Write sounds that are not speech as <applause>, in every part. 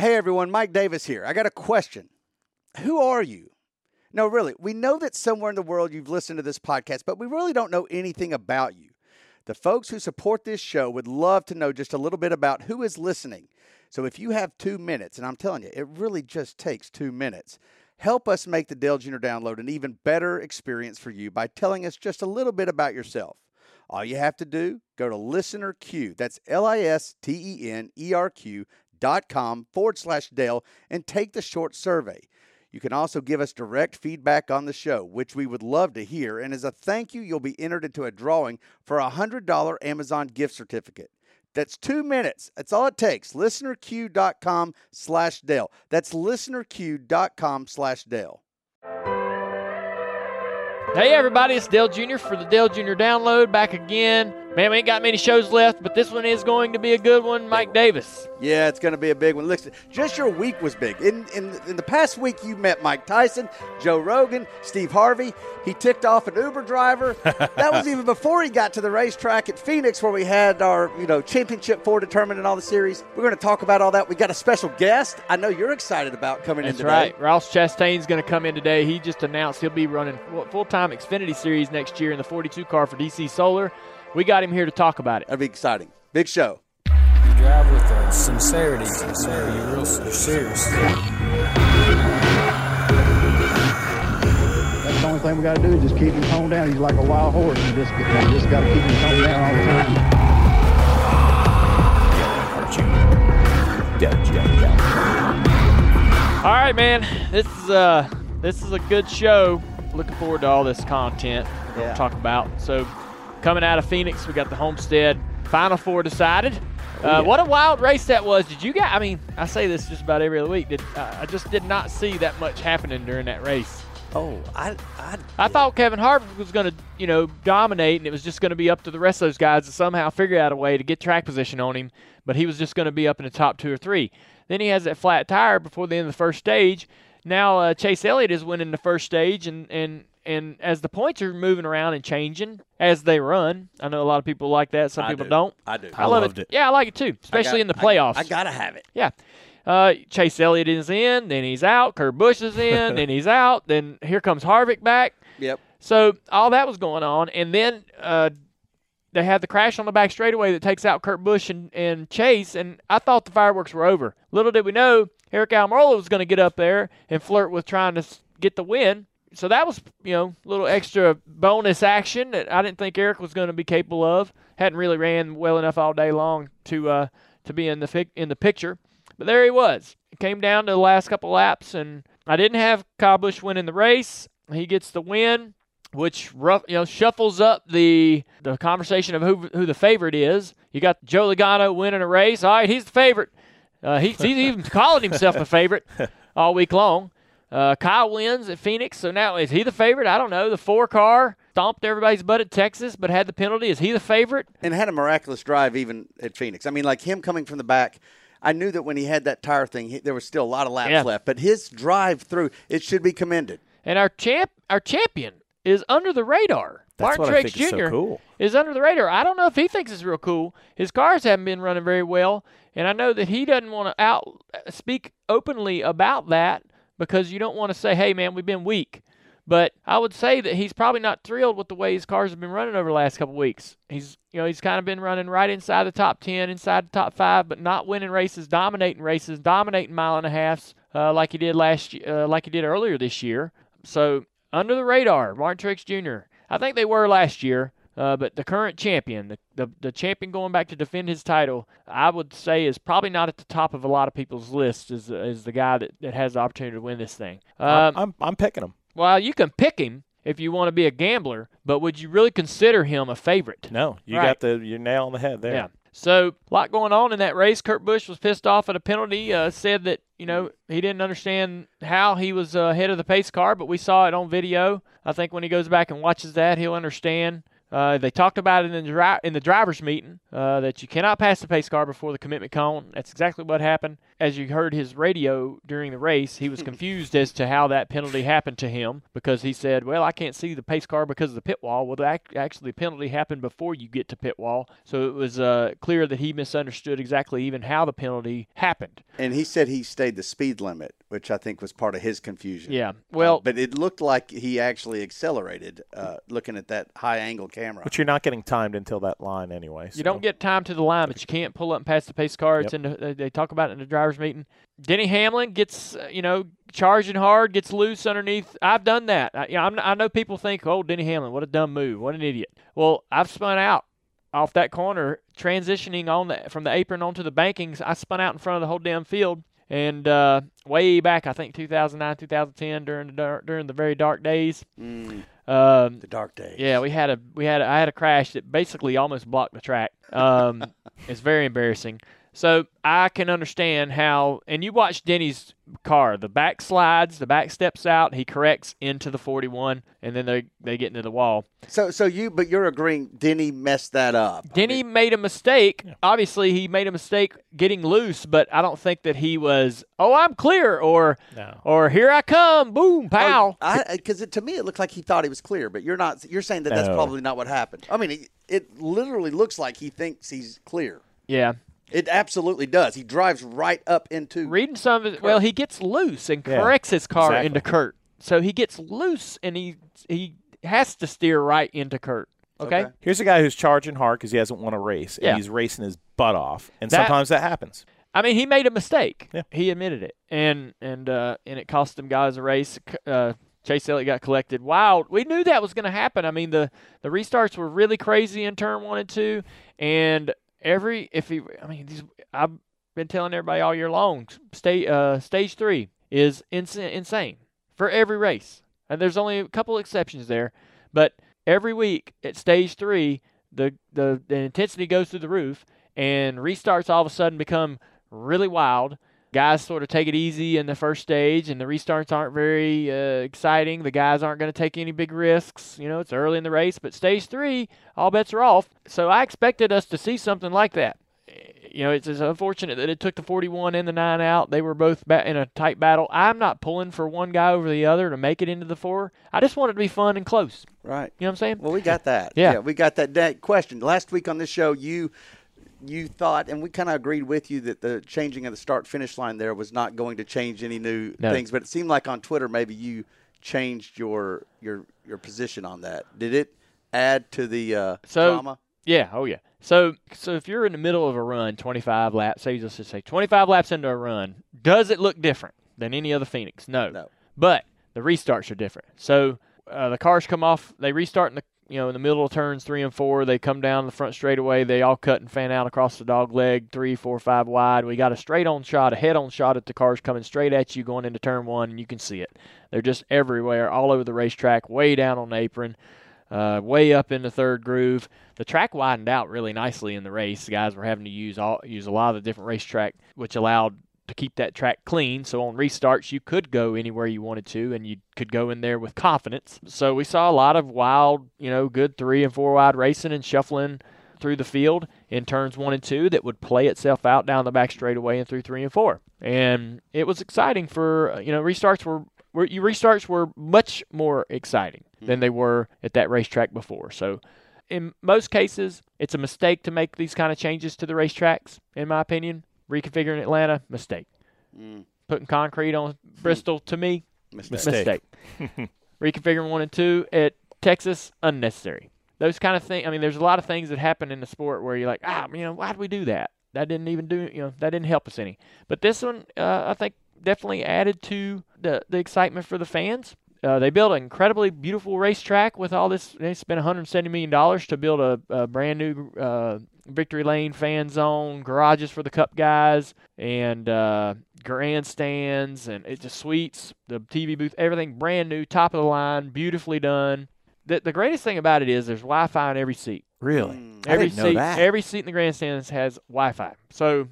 Hey everyone, Mike Davis here. I got a question. Who are you? No, really, we know that somewhere in the world you've listened to this podcast, but we really don't know anything about you. The folks who support this show would love to know just a little bit about who is listening. So if you have two minutes, and I'm telling you, it really just takes two minutes, help us make the Dale Jr. download an even better experience for you by telling us just a little bit about yourself. All you have to do, go to Listener Q. That's L I S T E N E R Q com forward slash Dale and take the short survey. You can also give us direct feedback on the show, which we would love to hear. And as a thank you, you'll be entered into a drawing for a $100 Amazon gift certificate. That's two minutes. That's all it takes. ListenerQ.com slash Dale. That's ListenerQ.com slash Dale. Hey everybody, it's Dale Jr. for the Dale Jr. Download back again. Man, we ain't got many shows left, but this one is going to be a good one. Mike Davis. Yeah, it's going to be a big one. Listen, just your week was big. In, in in the past week, you met Mike Tyson, Joe Rogan, Steve Harvey. He ticked off an Uber driver. <laughs> that was even before he got to the racetrack at Phoenix, where we had our you know championship four determined in all the series. We're going to talk about all that. We got a special guest. I know you're excited about coming That's in today. right. Ross Chastain's going to come in today. He just announced he'll be running full time Xfinity Series next year in the 42 car for DC Solar. We got him here to talk about it. That'd be exciting. Big show. You drive with uh, sincerity. Sincerity. You're real you're serious. That's the only thing we got to do is just keep him toned down. He's like a wild horse. You just, you just got to keep him toned down all the time. All right, man. This is uh this is a good show. Looking forward to all this content we're going Yeah. to talk about. So, coming out of Phoenix, we got the Homestead Final Four decided. Uh, What a wild race that was! Did you guys? I mean, I say this just about every other week. Did uh, I just did not see that much happening during that race? Oh, I I, I thought Kevin Harvick was going to, you know, dominate, and it was just going to be up to the rest of those guys to somehow figure out a way to get track position on him. But he was just going to be up in the top two or three. Then he has that flat tire before the end of the first stage. Now uh, Chase Elliott is winning the first stage, and and and as the points are moving around and changing as they run, I know a lot of people like that. Some I people do. not I do. I, love loved it. it. Yeah, I like it too, especially I in the playoffs. I, I gotta have it. Yeah. Uh, Chase Elliott is in, then he's out. Kurt Busch is in, <laughs> then he's out. Then here comes Harvick back. Yep. So all that was going on, and then uh, they had the crash on the back straightaway that takes out Kurt Busch and, and Chase, and I thought the fireworks were over. Little did we know Eric Almirola was going to get up there and flirt with trying to get the win. So that was, you know, a little extra bonus action that I didn't think Eric was going to be capable of. Hadn't really ran well enough all day long to uh, to be in the fic- in the picture. But there he was. It came down to the last couple laps, and I didn't have Kyle Busch winning the race. He gets the win, which rough, you know, shuffles up the the conversation of who who the favorite is. You got Joe Logano winning a race. All right, he's the favorite. Uh, he's, he's even calling himself a favorite <laughs> all week long. Uh, Kyle wins at Phoenix, so now is he the favorite? I don't know. The four car stomped everybody's butt at Texas, but had the penalty. Is he the favorite? and had a miraculous drive even at Phoenix. I mean, like him coming from the back. I knew that when he had that tire thing, he, there was still a lot of laps Yeah. left. But his drive through, it should be commended. And our champ, our champion, is under the radar. That's Martin what I Truex think so Jr. cool. is under the radar. I don't know if he thinks it's real cool. His cars haven't been running very well, and I know that he doesn't want to out speak openly about that because you don't want to say, "Hey, man, we've been weak." But I would say that he's probably not thrilled with the way his cars have been running over the last couple weeks. He's, you know, he's kind of been running right inside the top ten, inside the top five, but not winning races, dominating races, dominating mile and a halfs uh, like he did last, uh, like he did earlier this year. So under the radar, Martin Truex Jr. I think they were last year, uh, but the current champion, the, the the champion going back to defend his title, I would say is probably not at the top of a lot of people's lists as, as the guy that, that has the opportunity to win this thing. Um, I'm, I'm, I'm picking him. well, you can pick him if you want to be a gambler, but would you really consider him a favorite? No, you Right. got the your nail on the head there. Yeah. So a lot going on in that race. Kurt Busch was pissed off at a penalty. Uh, said that you know he didn't understand how he was uh, ahead of the pace car, but we saw it on video. I think when he goes back and watches that, he'll understand Uh, they talked about it in the, dri- in the driver's meeting uh, that you cannot pass the pace car before the commitment cone. That's exactly what happened. As you heard his radio during the race, he was <laughs> confused as to how that penalty happened to him because he said, "Well, I can't see the pace car because of the pit wall." Well, the, ac- actually, the penalty happened before you get to pit wall, so it was uh, clear that he misunderstood exactly even how the penalty happened. And he said he stayed the speed limit, which I think was part of his confusion. Yeah. Uh, Well, but it looked like he actually accelerated uh, looking at that high angle camera. But you're not getting timed until that line anyway. You don't get timed to the line, but you can't pull up and pass the pace car. It's in the, they- they talk about it in the drivers' meeting. Denny Hamlin gets, uh, you know, charging hard, gets loose underneath. I've done that. I, you know, I'm, I know people think, oh, Denny Hamlin, what a dumb move, what an idiot. Well, I've spun out off that corner, transitioning on the, from the apron onto the bankings. I spun out in front of the whole damn field. And uh, way back, I think 2009, 2010, during the dark, during the very dark days, Mm, um, the dark days. yeah, we had a we had a, I had a crash that basically almost blocked the track. Um, <laughs> it's very embarrassing. So I can understand how, and you watch Denny's car. The back slides, the back steps out. He corrects into the 41, and then they they get into the wall. So, so you, but you're agreeing Denny messed that up. Denny made a mistake. Obviously, he made a mistake getting loose, but I don't think that he was. Oh, I'm clear, or No. or here I come, boom, oh, pow. Because to me, it looked like he thought he was clear, but you're not. You're saying that that's probably not what happened. I mean, it, it literally looks like he thinks he's clear. yeah. It absolutely does. He drives right up into. reading some of it. Well, he gets loose and Yeah, corrects his car exactly. into Kurt. So he gets loose and he he has to steer right into Kurt. Okay. Okay. Here's a guy who's charging hard because he hasn't won a race, and Yeah. he's racing his butt off, and That- sometimes that happens. I mean, he made a mistake. Yeah. He admitted it, and and uh, and it cost him guys a race. Uh, Chase Elliott got collected. Wow, we knew that was going to happen. I mean, the the restarts were really crazy in turn one and two, and every if he, I mean, these I've been telling everybody all year long. Stage uh, stage three is ins- insane for every race, and there's only a couple exceptions there, but every week at stage three, the the, the intensity goes through the roof, and restarts all of a sudden become really wild. Guys sort of take it easy in the first stage, and the restarts aren't very uh, exciting. The guys aren't going to take any big risks. You know, it's early in the race, but stage three, all bets are off. So I expected us to see something like that. You know, it's, it's unfortunate that it took the 41 and the 9 out. They were both ba- in a tight battle. I'm not pulling for one guy over the other to make it into the four. I just want it to be fun and close. Right. You know what I'm saying? Well, we got that. Yeah. we got that. that question last week on this show. You you thought, and we kind of agreed with you that the changing of the start finish line there was not going to change any new No. things. But it seemed like on Twitter maybe you changed your your your position on that. Did it add to the uh, So- drama? Yeah, oh yeah. So so if you're in the middle of a run, 25 laps, say let's just say 25 laps into a run, does it look different than any other Phoenix? No. No. But the restarts are different. So uh, the cars come off, they restart in the you know in the middle of turns three and four. They come down the front straightaway. They all cut and fan out across the dog leg, three, four, five wide. We got a straight on shot, a head on shot at the cars coming straight at you going into turn one, and you can see it. They're just everywhere, all over the racetrack, way down on the apron uh, way up in the third groove. The track widened out really nicely in the race. The guys were having to use all use a lot of the different racetrack, which allowed to keep that track clean. So on restarts, you could go anywhere you wanted to, and you could go in there with confidence. So we saw a lot of wild, you know, good three and four wide racing and shuffling through the field in turns one and two that would play itself out down the back straightaway and through three and four. And it was exciting for uh, you know restarts were were you restarts were much more exciting than they were at that racetrack before. So in most cases, it's a mistake to make these kind of changes to the racetracks. In my opinion, reconfiguring Atlanta mistake. Mm, Putting concrete on Bristol to me mistake. Mistake. mistake. <laughs> Reconfiguring one and two at Texas unnecessary. Those kind of things. I mean, there's a lot of things that happen in the sport where you're like, ah, you know, why did we do that? That didn't even do, you know, that didn't help us any. But this one, uh, I think, definitely added to the the excitement for the fans. Uh, they built an incredibly beautiful racetrack with all this. They spent 170 million dollars to build a, a brand new uh, victory lane, fan zone, garages for the Cup guys, and uh, grandstands, and it just suites, the TV booth, everything brand new, top of the line, beautifully done. The, the greatest thing about it is there's Wi-Fi in every seat. Really? Mm. I Every didn't know seat, that. every seat in the grandstands has Wi-Fi. So,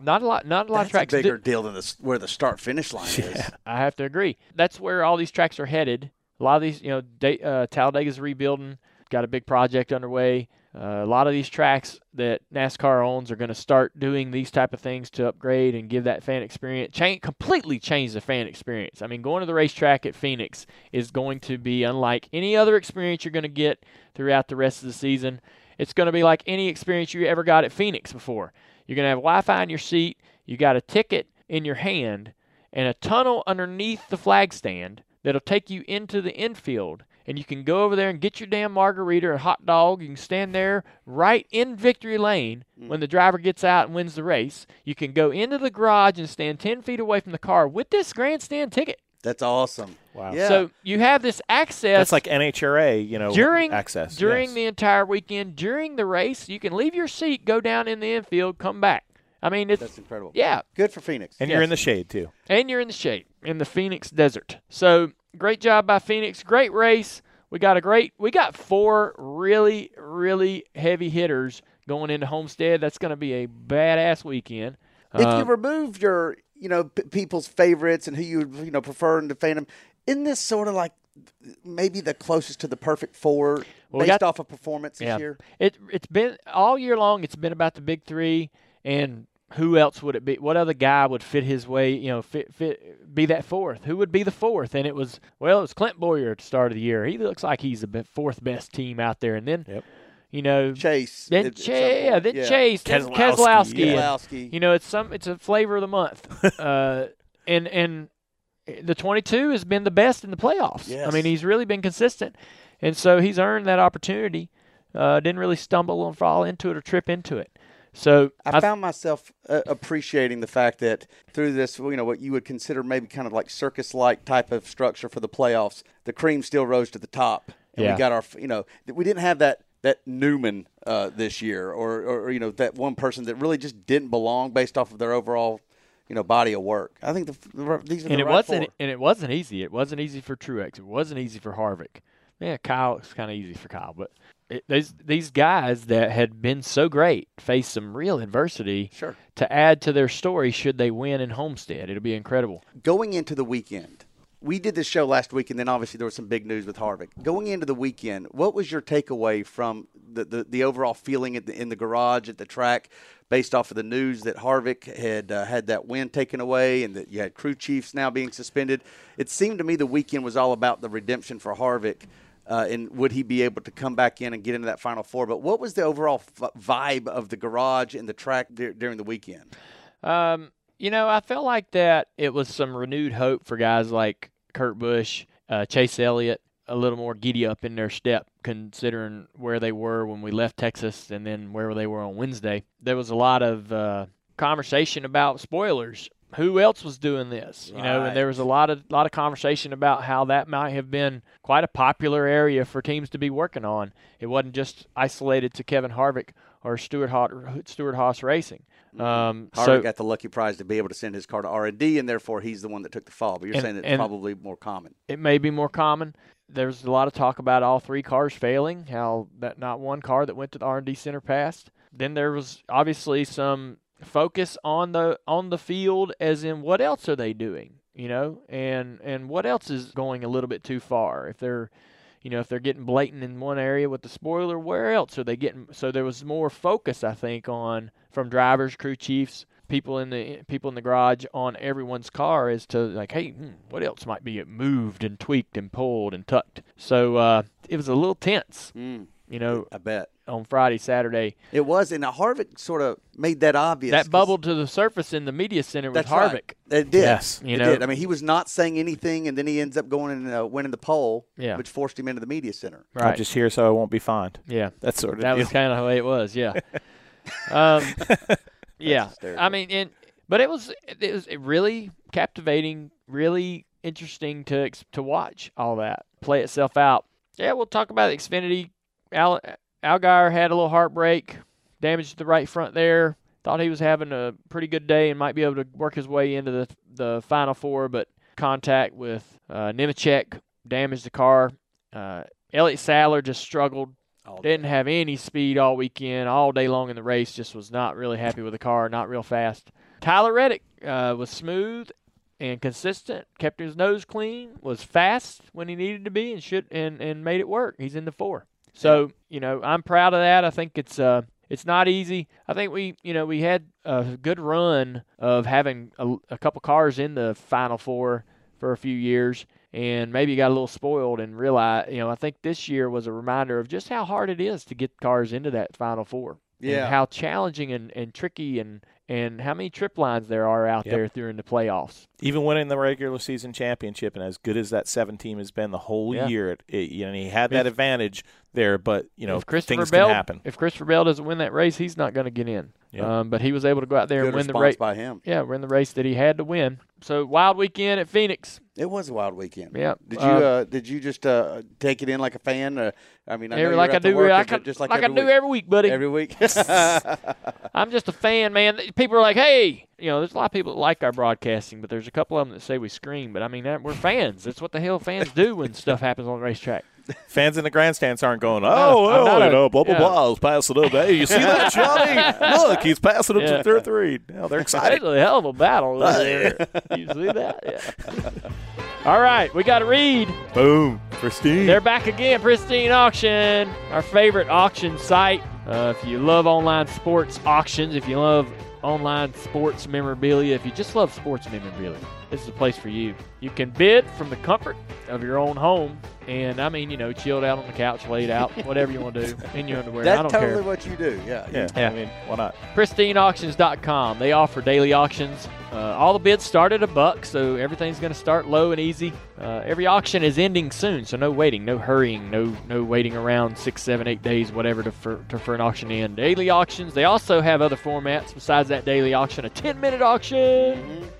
not a lot, not a lot That's of tracks. a do- bigger deal than the, s- where the start finish line is. I have to agree. That's where all these tracks are headed. A lot of these, you know, da- uh, Talladega's rebuilding. got a big project underway. Uh, a lot of these tracks that NASCAR owns are going to start doing these type of things to upgrade and give that fan experience, change, completely change the fan experience. I mean, going to the racetrack at Phoenix is going to be unlike any other experience you're going to get throughout the rest of the season. It's going to be like any experience you ever got at Phoenix before. You're going to have Wi-Fi in your seat. You got a ticket in your hand and a tunnel underneath the flag stand that'll take you into the infield and you can go over there and get your damn margarita or hot dog. You can stand there right in victory lane mm. when the driver gets out and wins the race. You can go into the garage and stand 10 feet away from the car with this grandstand ticket. That's awesome. Wow. Yeah. So you have this access That's like NHRA, you know, during access during yes. the entire weekend during the race. You can leave your seat, go down in the infield, come back. I mean, it's That's incredible. yeah, Good for Phoenix. and you're in the shade too. and you're in the shade in the Phoenix desert. So great job by Phoenix. Great race. We got a great. We got four really really heavy hitters going into Homestead. That's going to be a badass weekend. if you Um, remove your, you know, p- people's favorites and who you you know prefer in the them, isn't this sort of like maybe the closest to the perfect four Well, based got- off of performance this Yeah. year? It it's been all year long. It's been about the big three, and who else would it be? What other guy would fit his way? You know, fit fit be that fourth? Who would be the fourth? And it was well, it was Clint Bowyer at the start of the year. He looks like he's the fourth best team out there. And then, Yep. you know, Chase. then at- at some Chase, yeah, then Yeah. Chase, then Keselowski, Keselowski. yeah. You know, it's some it's a flavor of the month. <laughs> uh, and and the 22 has been the best in the playoffs. I mean, he's really been consistent, and so he's earned that opportunity. Uh, didn't really stumble and fall into it or trip into it. So I found myself uh, appreciating the fact that through this, you know, what you would consider maybe kind of like circus-like type of structure for the playoffs, the cream still rose to the top, and Yeah. we got our, you know, we didn't have that that Newman uh, this year, or, or you know, that one person that really just didn't belong based off of their overall, you know, body of work. I think the, the these are the and it right wasn't four. and it wasn't easy. It wasn't easy for Truex. It wasn't easy for Harvick. Yeah, Kyle it's kind of easy for Kyle, but it, these these guys that had been so great faced some real adversity Sure. to add to their story should they win in Homestead. It'll be incredible. going into the weekend, we did this show last week, and then obviously there was some big news with Harvick. Going into the weekend, what was your takeaway from the, the, the overall feeling at the, in the garage at the track, based off of the news that Harvick had uh, had that win taken away, and that you had crew chiefs now being suspended? It seemed to me the weekend was all about the redemption for Harvick. Uh, and would he be able to come back in and get into that final four? But what was the overall f- vibe of the garage and the track dur- during the weekend? Um, you know, I felt like that it was some renewed hope for guys like Kurt Busch, uh, Chase Elliott, a little more giddy up in their step, considering where they were when we left Texas and then where they were on Wednesday. There was a lot of uh, conversation about spoilers. Who else was doing this? You know, and there was a lot of lot of conversation about how that might have been quite a popular area for teams to be working on. It wasn't just isolated to Kevin Harvick or Stewart-Haas, Stuart Haas Racing. Um, Harvick so got the lucky prize to be able to send his car to R and D, and therefore he's the one that took the fall. But you're And- saying it's probably more common. it may be more common. There's a lot of talk about all three cars failing, how that not one car that went to the R&D center passed. Then there was obviously some focus on the on the field as in what else are they doing, you know? And and what else is going a little bit too far? If they're you know, if they're getting blatant in one area with the spoiler, where else are they getting? So there was more focus, I think, on from drivers, crew chiefs, people in the people in the garage on everyone's car as to like, hey, hmm, what else might be moved and tweaked and pulled and tucked. So uh, it was a little tense, Mm, you know, I bet on Friday, Saturday. it was, and Harvick sort of made that obvious. That bubbled to the surface in the media center with That's Harvick. right. It did. Yes. You it know- did. I mean, he was not saying anything, and then he ends up going and uh, winning the pole, Yeah. which forced him into the media center. I'm Right. just here so I won't be fined. yeah. That sort of That deal. was kind of the way it was, yeah. <laughs> um, <laughs> yeah. I mean, and but it was it was really captivating, really interesting to to watch all that play itself out. Yeah, we'll talk about Xfinity. Al Allgaier had a little heartbreak, damage to the right front there. Thought he was having a pretty good day and might be able to work his way into the the final four, but contact with uh, Nemechek damaged the car. Uh, Elliott Sadler just struggled didn't have any speed all weekend, all day long in the race. Just was not really happy with the car, not real fast. Tyler Reddick uh, was smooth and consistent, kept his nose clean, was fast when he needed to be, and should and, and made it work. He's in the four. So you know, I'm proud of that. I think it's uh, it's not easy. I think we, you know, we had a good run of having a, a couple cars in the Final Four for a few years, and maybe got a little spoiled and realized, you know, I think this year was a reminder of just how hard it is to get cars into that Final Four. Yeah. And how challenging and, and tricky and, and how many trip lines there are out Yep. there during the playoffs. Even winning the regular season championship, and as good as that seven team has been the whole Yeah. year, it, it, you know, he had mean, that advantage there. But you know, if Christopher things Bell, can happen. if Christopher Bell doesn't win that race, he's not going to get in. Yep. Um, but he was able to go out there Good and win the race. by him. Yeah, win the race that he had to win. So wild weekend at Phoenix. It was a wild weekend. Yeah. Did you Uh, uh, did you just uh, take it in like a fan? I mean, I Every- like I do, I, but just like, like, I every do week. every week, buddy. Every week. <laughs> <laughs> I'm just a fan, man. People are like, "Hey, you know, there's a lot of people that like our broadcasting, but there's a couple of them that say we scream." But I mean, that, we're fans. That's what the hell fans do when stuff happens on the racetrack. Fans in the grandstands aren't going, oh, not well, you know, blah, blah, yeah. blah. He's passing it up. Hey, you see that, Johnny? <laughs> <laughs> Look, he's passing it Yeah. to third three. Now they're excited. That's a hell of a battle <laughs> there. You see that? Yeah. All right, we got to read. Boom. Pristine. They're back again, Pristine Auction, our favorite auction site. Uh, if you love online sports auctions, if you love online sports memorabilia, if you just love sports memorabilia, this is a place for you. You can bid from the comfort of your own home, and I mean, you know, chilled out on the couch, laid out, <laughs> whatever you want to do in your underwear. I don't totally care. what you do. Yeah. yeah. Yeah. I mean, why not? pristineauctions.com. They offer daily auctions. Uh, all the bids start at a buck, so everything's going to start low and easy. Uh, every auction is ending soon, so no waiting, no hurrying, no no waiting around six, seven, eight days, whatever, to for, to, for an auction to end. Daily auctions. They also have other formats besides that daily auction. A 10 minute auction.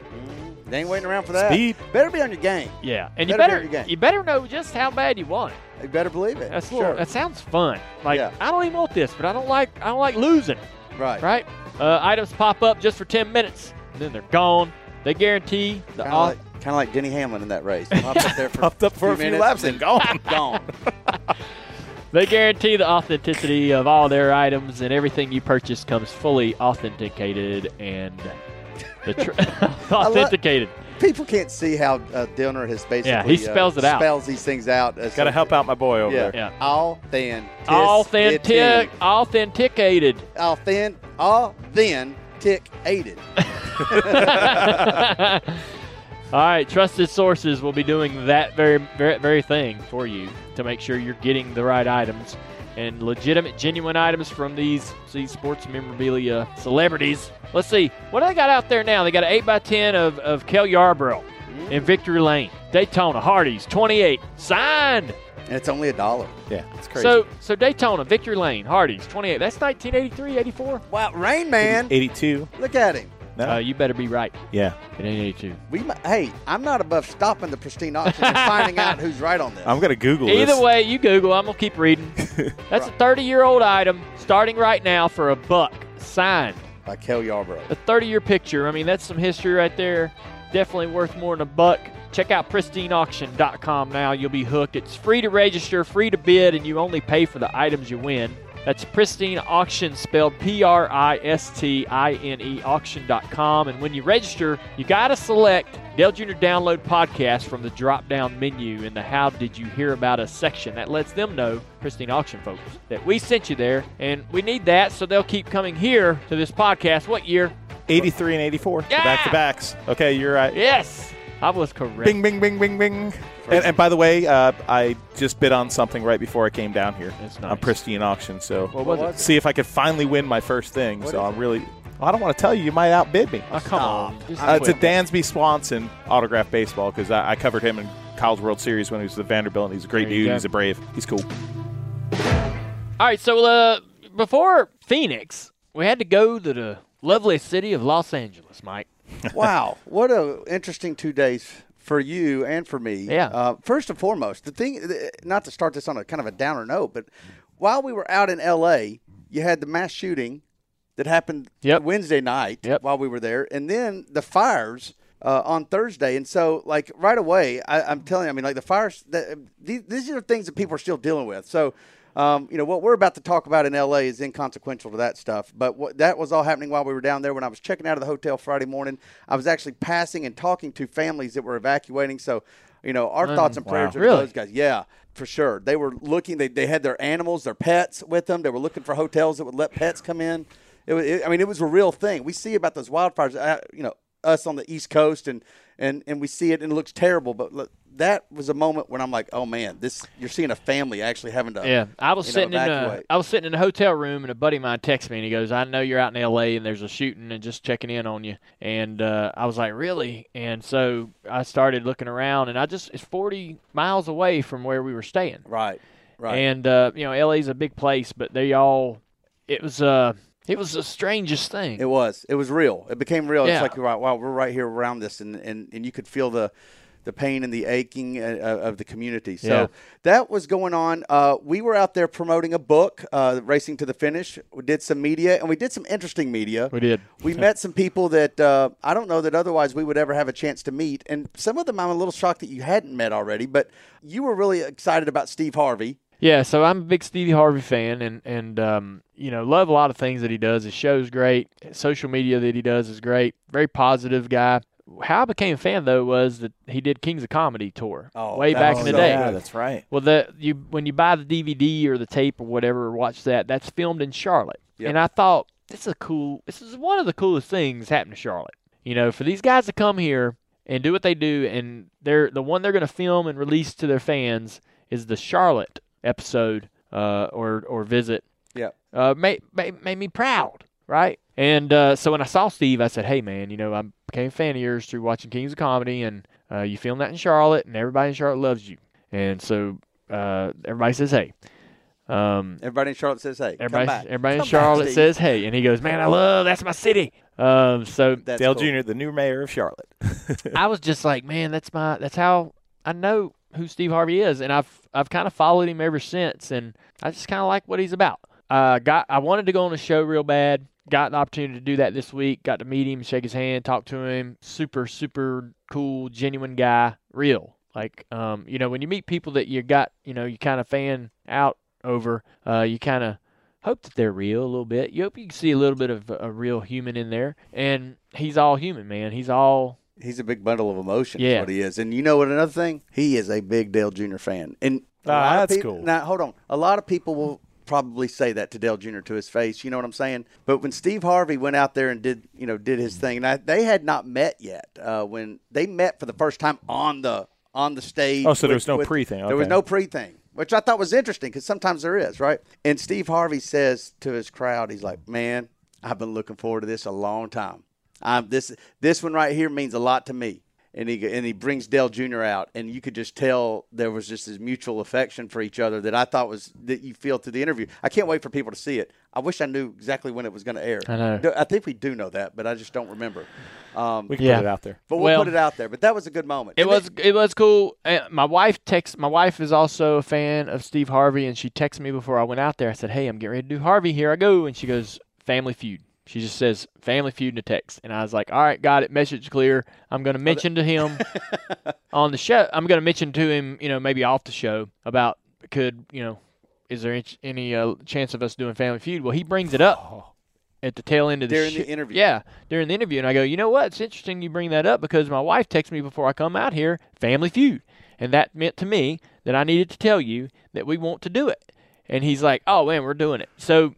They ain't waiting around for that. Speed. Better be on your game. Yeah, and you Better be on your game. you better know just how bad you want it. You better believe it. That's sure. little, that sounds fun. Like Yeah. I don't even want this, but I don't like I don't like losing. right. right? Uh, items pop up just for 10 minutes, and then they're gone. They guarantee the Kind of au- like, kinda like Denny Hamlin in that race. <laughs> Popped up there for Puffed up for a few minutes, laps and gone. gone. <laughs> they guarantee the authenticity of all their items, and everything you purchase comes fully authenticated and the tr- <laughs> <laughs> authenticated. People can't see how uh, Dillner has basically Yeah, he spells uh, it out. Spells these things out. Uh, Got to so- help out my boy over Yeah. there. Yeah. Authentic. Authentic, authenticated. Authentic. Authentic. Aided. <laughs> All right, trusted sources will be doing that very, very, very thing for you to make sure you're getting the right items and legitimate, genuine items from these these sports memorabilia celebrities. Let's see what do they got out there now. They got an eight x ten of of Cale Yarborough in mm. Victory Lane, Daytona Hardee's 28 signed. And it's only a dollar. Yeah, it's crazy. So so Daytona Victory Lane Hardee's 28. That's 1983, 84. Wow, Rain Man. 82. Look at him. No. Uh, you better be right. yeah. It ain't 82. We, mi- hey, I'm not above stopping the pristine auction and finding out who's right on this. I'm going to Google Either this. way, you Google. I'm gonna keep reading. <laughs> That's a 30 year old item starting right now for a buck, signed. By Cale Yarborough. A 30 year picture. I mean, that's some history right there. Definitely worth more than a buck. Check out pristineauction.com now. You'll be hooked. It's free to register, free to bid, and you only pay for the items you win. That's Pristine Auction, spelled P R I S T I N E auction.com. And when you register, you got to select Dale Jr. Download Podcast from the drop down menu in the How Did You Hear About Us section. That lets them know, Pristine Auction folks, that we sent you there. And we need that so they'll keep coming here to this podcast. What year? 83 and 84. Yeah. Back to backs. Okay, you're right. Yes, I was correct. Bing, bing, bing, bing, bing. And, and by the way, uh, I just bid on something right before I came down here That's on nice. Pristine Auction. So What was it? see if I could finally win my first thing. What so is I'm it? really. well, I don't want to tell you. You might outbid me. Oh, come on. Just Uh, it's a quit. Dansby Swanson autograph baseball because I, I covered him in College World Series when he was the Vanderbilt. And he's a great There you dude. go. He's a brave. He's cool. All right, so uh, before Phoenix, we had to go to the lovely city of Los Angeles, Mike. <laughs> wow, what a interesting two days for you and for me. Yeah. Uh, first and foremost, the thing, not to start this on a kind of a downer note, but while we were out in L.A., you had the mass shooting that happened Yep. Wednesday night Yep. while we were there, and then the fires. Uh, on Thursday, and so like right away, I, I'm telling you, I mean, like the fires. The, these, these are things that people are still dealing with. So, um, you know, what we're about to talk about in LA is inconsequential to that stuff. But what, that was all happening while we were down there. When I was checking out of the hotel Friday morning, I was actually passing and talking to families that were evacuating. So, You know, our thoughts and prayers are Really? to those guys. Yeah, for sure. They were looking. They, they had their animals, their pets with them. They were looking for hotels that would let pets come in. It was. It, I mean, it was a real thing. We see about those wildfires. Uh, you know, us on the East Coast, and and and we see it, and it looks terrible. But look, that was a moment when I'm like, oh man, this. You're seeing a family actually having to. Yeah, I was you know, sitting in a. I was sitting in a hotel room, and a buddy of mine texted me, and he goes, "I know you're out in L.A. and there's a shooting, and just checking in on you." And uh, I was like, "Really?" And so I started looking around, and I just it's 40 miles away from where we were staying, Right. Right. and uh, you know, L.A.'s a big place, but they all, it was uh, it was the strangest thing. It was. It was real. It became real. Yeah. It's like wow, wow, we're right here around this, and and, and you could feel the the pain and the aching uh, of the community. So Yeah. that was going on. Uh, we were out there promoting a book, uh, Racing to the Finish. We did some media, and we did some interesting media. we did. We <laughs> met some people that uh, I don't know that otherwise we would ever have a chance to meet, and some of them I'm a little shocked that you hadn't met already. But you were really excited about Steve Harvey. Yeah, so I'm a big Stevie Harvey fan, and and um, you know love a lot of things that he does. His show's great. Social media that he does is great. Very positive guy. How I became a fan though was that he did Kings of Comedy tour Oh, way back in the so day. Yeah, that's right. Well, the you when you buy the DVD or the tape or whatever, watch that. That's filmed in Charlotte, Yep. and I thought this is a cool. This is one of the coolest things happened to Charlotte. You know, for these guys to come here and do what they do, and they're the one they're going to film and release to their fans is the Charlotte episode uh, or or visit. Yeah. uh, made, made made me proud, right? And uh, so when I saw Steve, I said, "Hey, man, you know, I became a fan of yours through watching Kings of Comedy, and uh, you filmed that in Charlotte, and everybody in Charlotte loves you." And so uh, everybody says, "Hey." Um, Everybody in Charlotte says, "Hey, everybody, come back. everybody in Come back, Charlotte Steve." says, "Hey," and he goes, "Man, I love that's my city." Um, so That's Dale cool. Jr., the new mayor of Charlotte. <laughs> I was just like, man, that's my that's how I know who Steve Harvey is, and I've I've kind of followed him ever since, and I just kind of like what he's about. Uh, got I wanted to go on a show real bad. Got an opportunity to do that this week. Got to meet him, shake his hand, talk to him. Super super cool, genuine guy, real. Like um, you know, when you meet people that you got, you know, you kind of fan out over, uh, you kind of hope that they're real a little bit. You hope you can see a little bit of a real human in there, and he's all human, man. He's all He's a big bundle of emotion. is Yeah. what he is. And you know what? Another thing, he is a big Dale Jr. fan. And a lot of that's people- cool. Now, hold on. A lot of people will probably say that to Dale Jr. to his face. You know what I'm saying? But when Steve Harvey went out there and did, you know, did his thing, and I, they had not met yet. Uh, when they met for the first time on the on the stage. Oh, so there was no with- pre-thing. There was no pre thing, which I thought was interesting because sometimes there is, right? And Steve Harvey says to his crowd, he's like, "Man, I've been looking forward to this a long time. I'm this this one right here means a lot to me." And he and he brings Dale Jr. out, and you could just tell there was just this mutual affection for each other that I thought was that you feel through the interview. I can't wait for people to see it. I wish I knew exactly when it was going to air. I know. I think we do know that, but I just don't remember. Um, We can Yeah. put it out there. but we'll well- put it out there. But that was a good moment. It And was it was cool. My wife texts. My wife is also a fan of Steve Harvey, and she texted me before I went out there. I said, "Hey, I'm getting ready to do Harvey. Here I go." And she goes, "Family Feud." She just says "Family Feud" in a text, and I was like, "All right, got it. Message clear. I'm going to mention to him <laughs> on the show. I'm going to mention to him, you know, maybe off the show about could you know, is there any, any uh, chance of us doing Family Feud? Well, he brings it up at the tail end of the During sh- the interview. Yeah, during the interview, and I go, you know what? It's interesting you bring that up because my wife texted me before I come out here, Family Feud, and that meant to me that I needed to tell you that we want to do it. And he's like, oh man, we're doing it. So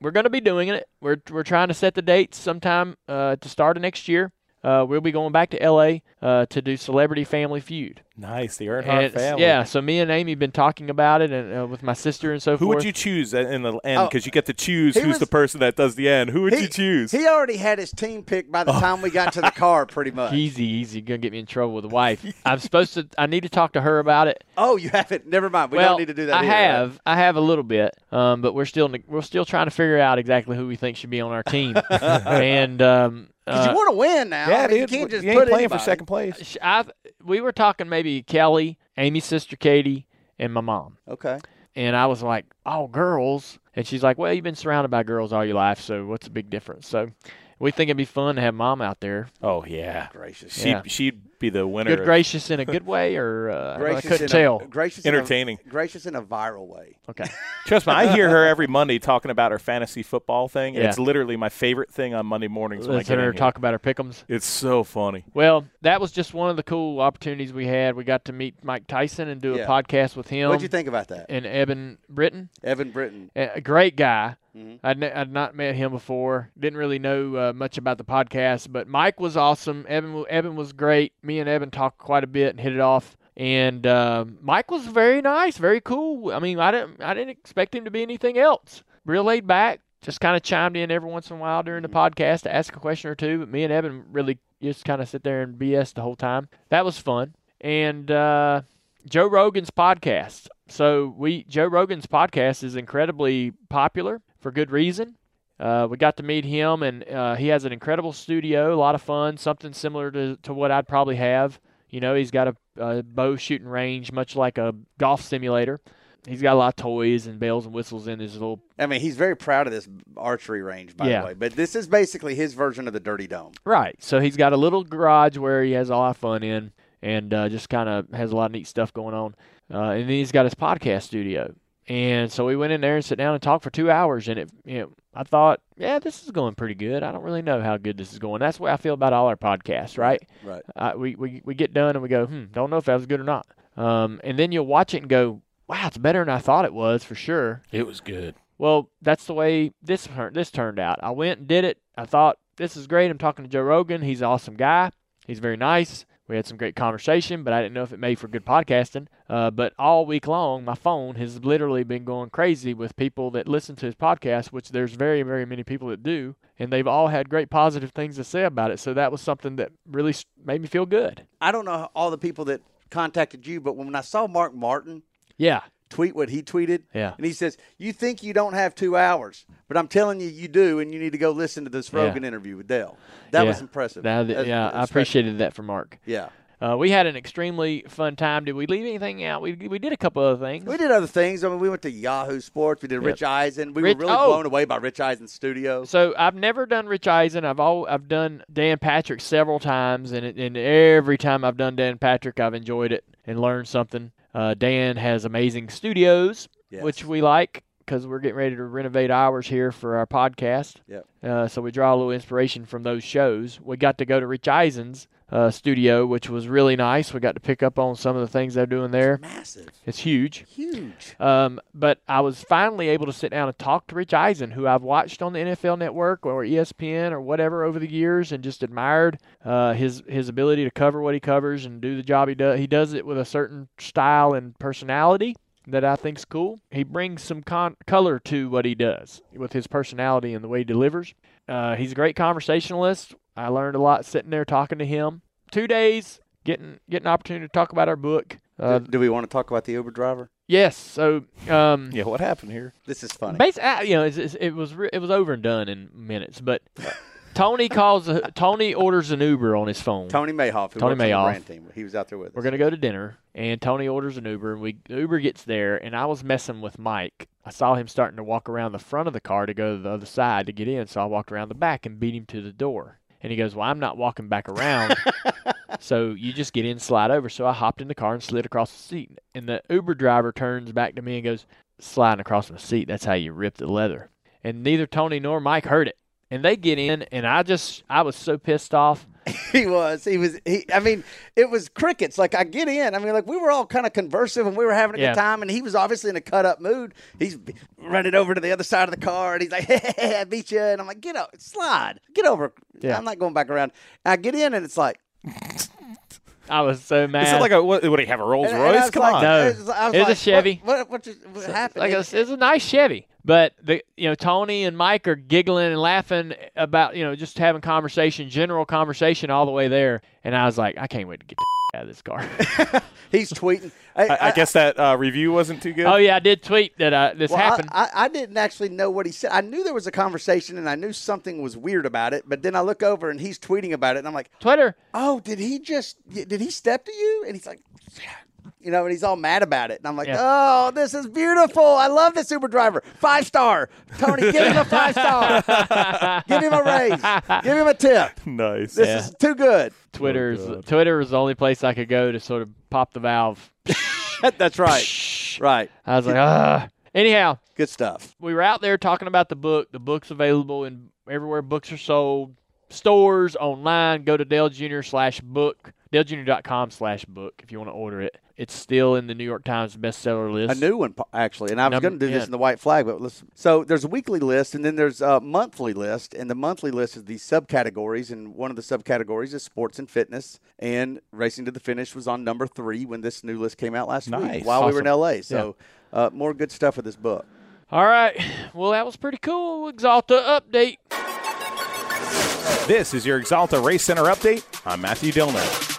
we're going to be doing it. We're we're trying to set the dates sometime uh, to start of next year. Uh, we'll be going back to L.A. Uh, to do Celebrity Family Feud. Nice, the Earnhardt And family. yeah, so me and Amy been talking about it, and uh, with my sister and so forth. Who forth. would you choose in the end? Oh. Because you get to choose who's was- the person that does the end. Who would he, you choose? He already had his team picked by the time we got to the car, pretty <laughs> much. Easy, easy. Gonna get me in trouble with the wife. <laughs> I'm supposed to. I need to talk to her about it. oh, you haven't? Never mind. We well, don't need to do that. I here, right? have, I have a little bit, um, but we're still we're still trying to figure out exactly who we think should be on our team. <laughs> and um, 'Cause uh, you want to win now. yeah, I mean, dude. You can't just you ain't put playing anybody. for second place. I've we were talking maybe Kelly, Amy's sister Katie, and my mom. Okay. And I was like, "Oh, girls," and she's like, "Well, you've been surrounded by girls all your life, so what's the big difference?" So we think it'd be fun to have mom out there. Oh yeah, Gracious. she Yeah. she'd be the winner. Good gracious in a good way, or uh, I couldn't in tell. A, gracious in a- Entertaining. gracious in a viral way. okay. <laughs> Trust me, I hear her every Monday talking about her fantasy football thing. Yeah. It's literally my favorite thing on Monday mornings when I Listen get to her in here. talk about her pickums. It's so funny. Well, that was just one of the cool opportunities we had. We got to meet Mike Tyson and do Yeah. a podcast with him. What'd you think about that? And Eben Britton, Eben Britton. a a great guy. Mhm. I'd, ne- I'd not met him before. Didn't really know uh, much about the podcast, but Mike was awesome. Evan Evan was great. Me and Evan talked quite a bit and hit it off. And uh, Mike was very nice, very cool. I mean, I didn't I didn't expect him to be anything else. Real laid back. Just kind of chimed in every once in a while during the podcast to ask a question or two. But me and Evan really just kind of sit there and BS the whole time. That was fun. And uh, Joe Rogan's podcast. So we Joe Rogan's podcast is incredibly popular for good reason. Uh, we got to meet him, and uh, he has an incredible studio, a lot of fun, something similar to, to what I'd probably have. You know, he's got a, a bow shooting range, much like a golf simulator. He's got a lot of toys and bells and whistles in his little. I mean, he's very proud of this archery range, by Yeah. the way. But this is basically his version of the Dirty Dome. Right. So he's got a little garage where he has a lot of fun in, and uh, just kind of has a lot of neat stuff going on. Uh, and then he's got his podcast studio. And so we went in there and sat down and talked for two hours. And it, you know, I thought, yeah, this is going pretty good. I don't really know how good this is going. That's the way I feel about all our podcasts, right? Right. Uh, we, we we get done and we go, hmm, don't know if that was good or not. Um, and then you'll watch it and go, wow, it's better than I thought it was for sure. It was good. Well, that's the way this tur- this turned out. I went and did it. I thought this is great. I'm talking to Joe Rogan. He's an awesome guy. He's very nice. We had some great conversation, but I didn't know if it made for good podcasting. Uh, but all week long, my phone has literally been going crazy with people that listen to his podcast, which there's very, very many people that do, and they've all had great positive things to say about it. So that was something that really made me feel good. I don't know all the people that contacted you, but when I saw Mark Martin Yeah, tweet what he tweeted, Yeah. and he says, "You think you don't have two hours, but I'm telling you, you do, and you need to go listen to this Yeah. Rogan interview with Dale." That Yeah. was impressive. That- That's- yeah, I appreciated that from Mark. Yeah, Uh, we had an extremely fun time. Did we leave anything out? We we did a couple other things. we did other things. I mean, we went to Yahoo Sports. We did Yep. Rich Eisen. We Rich- were really oh. blown away by Rich Eisen's studio. So I've never done Rich Eisen. I've all I've done Dan Patrick several times, and and every time I've done Dan Patrick, I've enjoyed it and learned something. Uh, Dan has amazing studios, Yes. which we like because we're getting ready to renovate ours here for our podcast. Yep. Uh, so we draw a little inspiration from those shows. We got to go to Rich Eisen's uh, studio, which was really nice. We got to pick up on some of the things they're doing there. Massive, It's huge. huge. Um, but I was finally able to sit down and talk to Rich Eisen, who I've watched on the NFL Network or ESPN or whatever over the years, and just admired uh, his his ability to cover what he covers and do the job he does. He does it with a certain style and personality that I think's cool. He brings some con- color to what he does with his personality and the way he delivers. Uh, he's a great conversationalist. I learned a lot sitting there talking to him. Two days, getting getting an opportunity to talk about our book. Uh, do, do we want to talk about the Uber driver? yes, so um, Yeah, what happened here? This is funny. Basically, uh, you know, it's, it's, it was re- it was over and done in minutes. But Tony calls a, Tony orders an Uber on his phone. Tony Mayhoff, who Tony works on the Mayhoff. brand team, he was out there with us. We're gonna go to dinner, and Tony orders an Uber, and we Uber gets there, and I was messing with Mike. I saw him starting to walk around the front of the car to go to the other side to get in, so I walked around the back and beat him to the door. And he goes, "Well, I'm not walking back around, <laughs> so you just get in, slide over." So I hopped in the car and slid across the seat, and the Uber driver turns back to me and goes, "Sliding across the seat, that's how you rip the leather." And neither Tony nor Mike heard it. And they get in, and I just, I was so pissed off. <laughs> He was. He was. He. I mean, it was crickets. Like I get in. I mean, like we were all kind of conversive and we were having a Yeah. good time. And he was obviously in a cut up mood. He's running over to the other side of the car and he's like, <laughs> "Hey, I beat you." And I'm like, "Get up, slide, get over." Yeah. I'm not going back around. I get in and it's like, I was so mad. Is it like a what? Would he have a Rolls and- and Royce? was Come like- on. No. I was, I was It was a Chevy. What? What, what, just, what happened? like a, And- it's a nice Chevy. But the you know Tony and Mike are giggling and laughing about you know just having conversation, general conversation all the way there, and I was like, I can't wait to get the out of this car. <laughs> he's tweeting. I, I, I guess that uh, review wasn't too good. oh yeah, I did tweet that uh, this Well, I- happened. I, I, didn't actually know what he said. I knew there was a conversation and I knew something was weird about it. But then I look over and he's tweeting about it, and I'm like, Twitter. "Oh, did he just? Did he step to you?" And he's like, "Yeah." You know, and he's all mad about it. And I'm like, Yeah. oh, this is beautiful. I love this Uber driver. Five star. Tony, give him a five star. give him a raise. Give him a tip. <laughs> Nice. This is too good. Twitter's Twitter is the only place I could go to sort of pop the valve. <laughs> That's right. Right. I was like, ah. Anyhow, Good stuff. we were out there talking about the book. The book's available in everywhere books are sold, stores, online. Go to Dale Jr. slash book, DaleJr.com slash book if you want to order it. It's still in the New York Times bestseller list. A new one, actually. And I was going to do yeah. this in the white flag, but listen. So there's a weekly list, and then there's a monthly list. And the monthly list is the subcategories. And one of the subcategories is sports and fitness. And Racing to the Finish was on number three when this new list came out last Nice. week while we were in LA. So uh, more good stuff with this book. All right. Well, that was pretty cool. Axalta update. This is your Axalta Race Center update. I'm Matthew Dillner.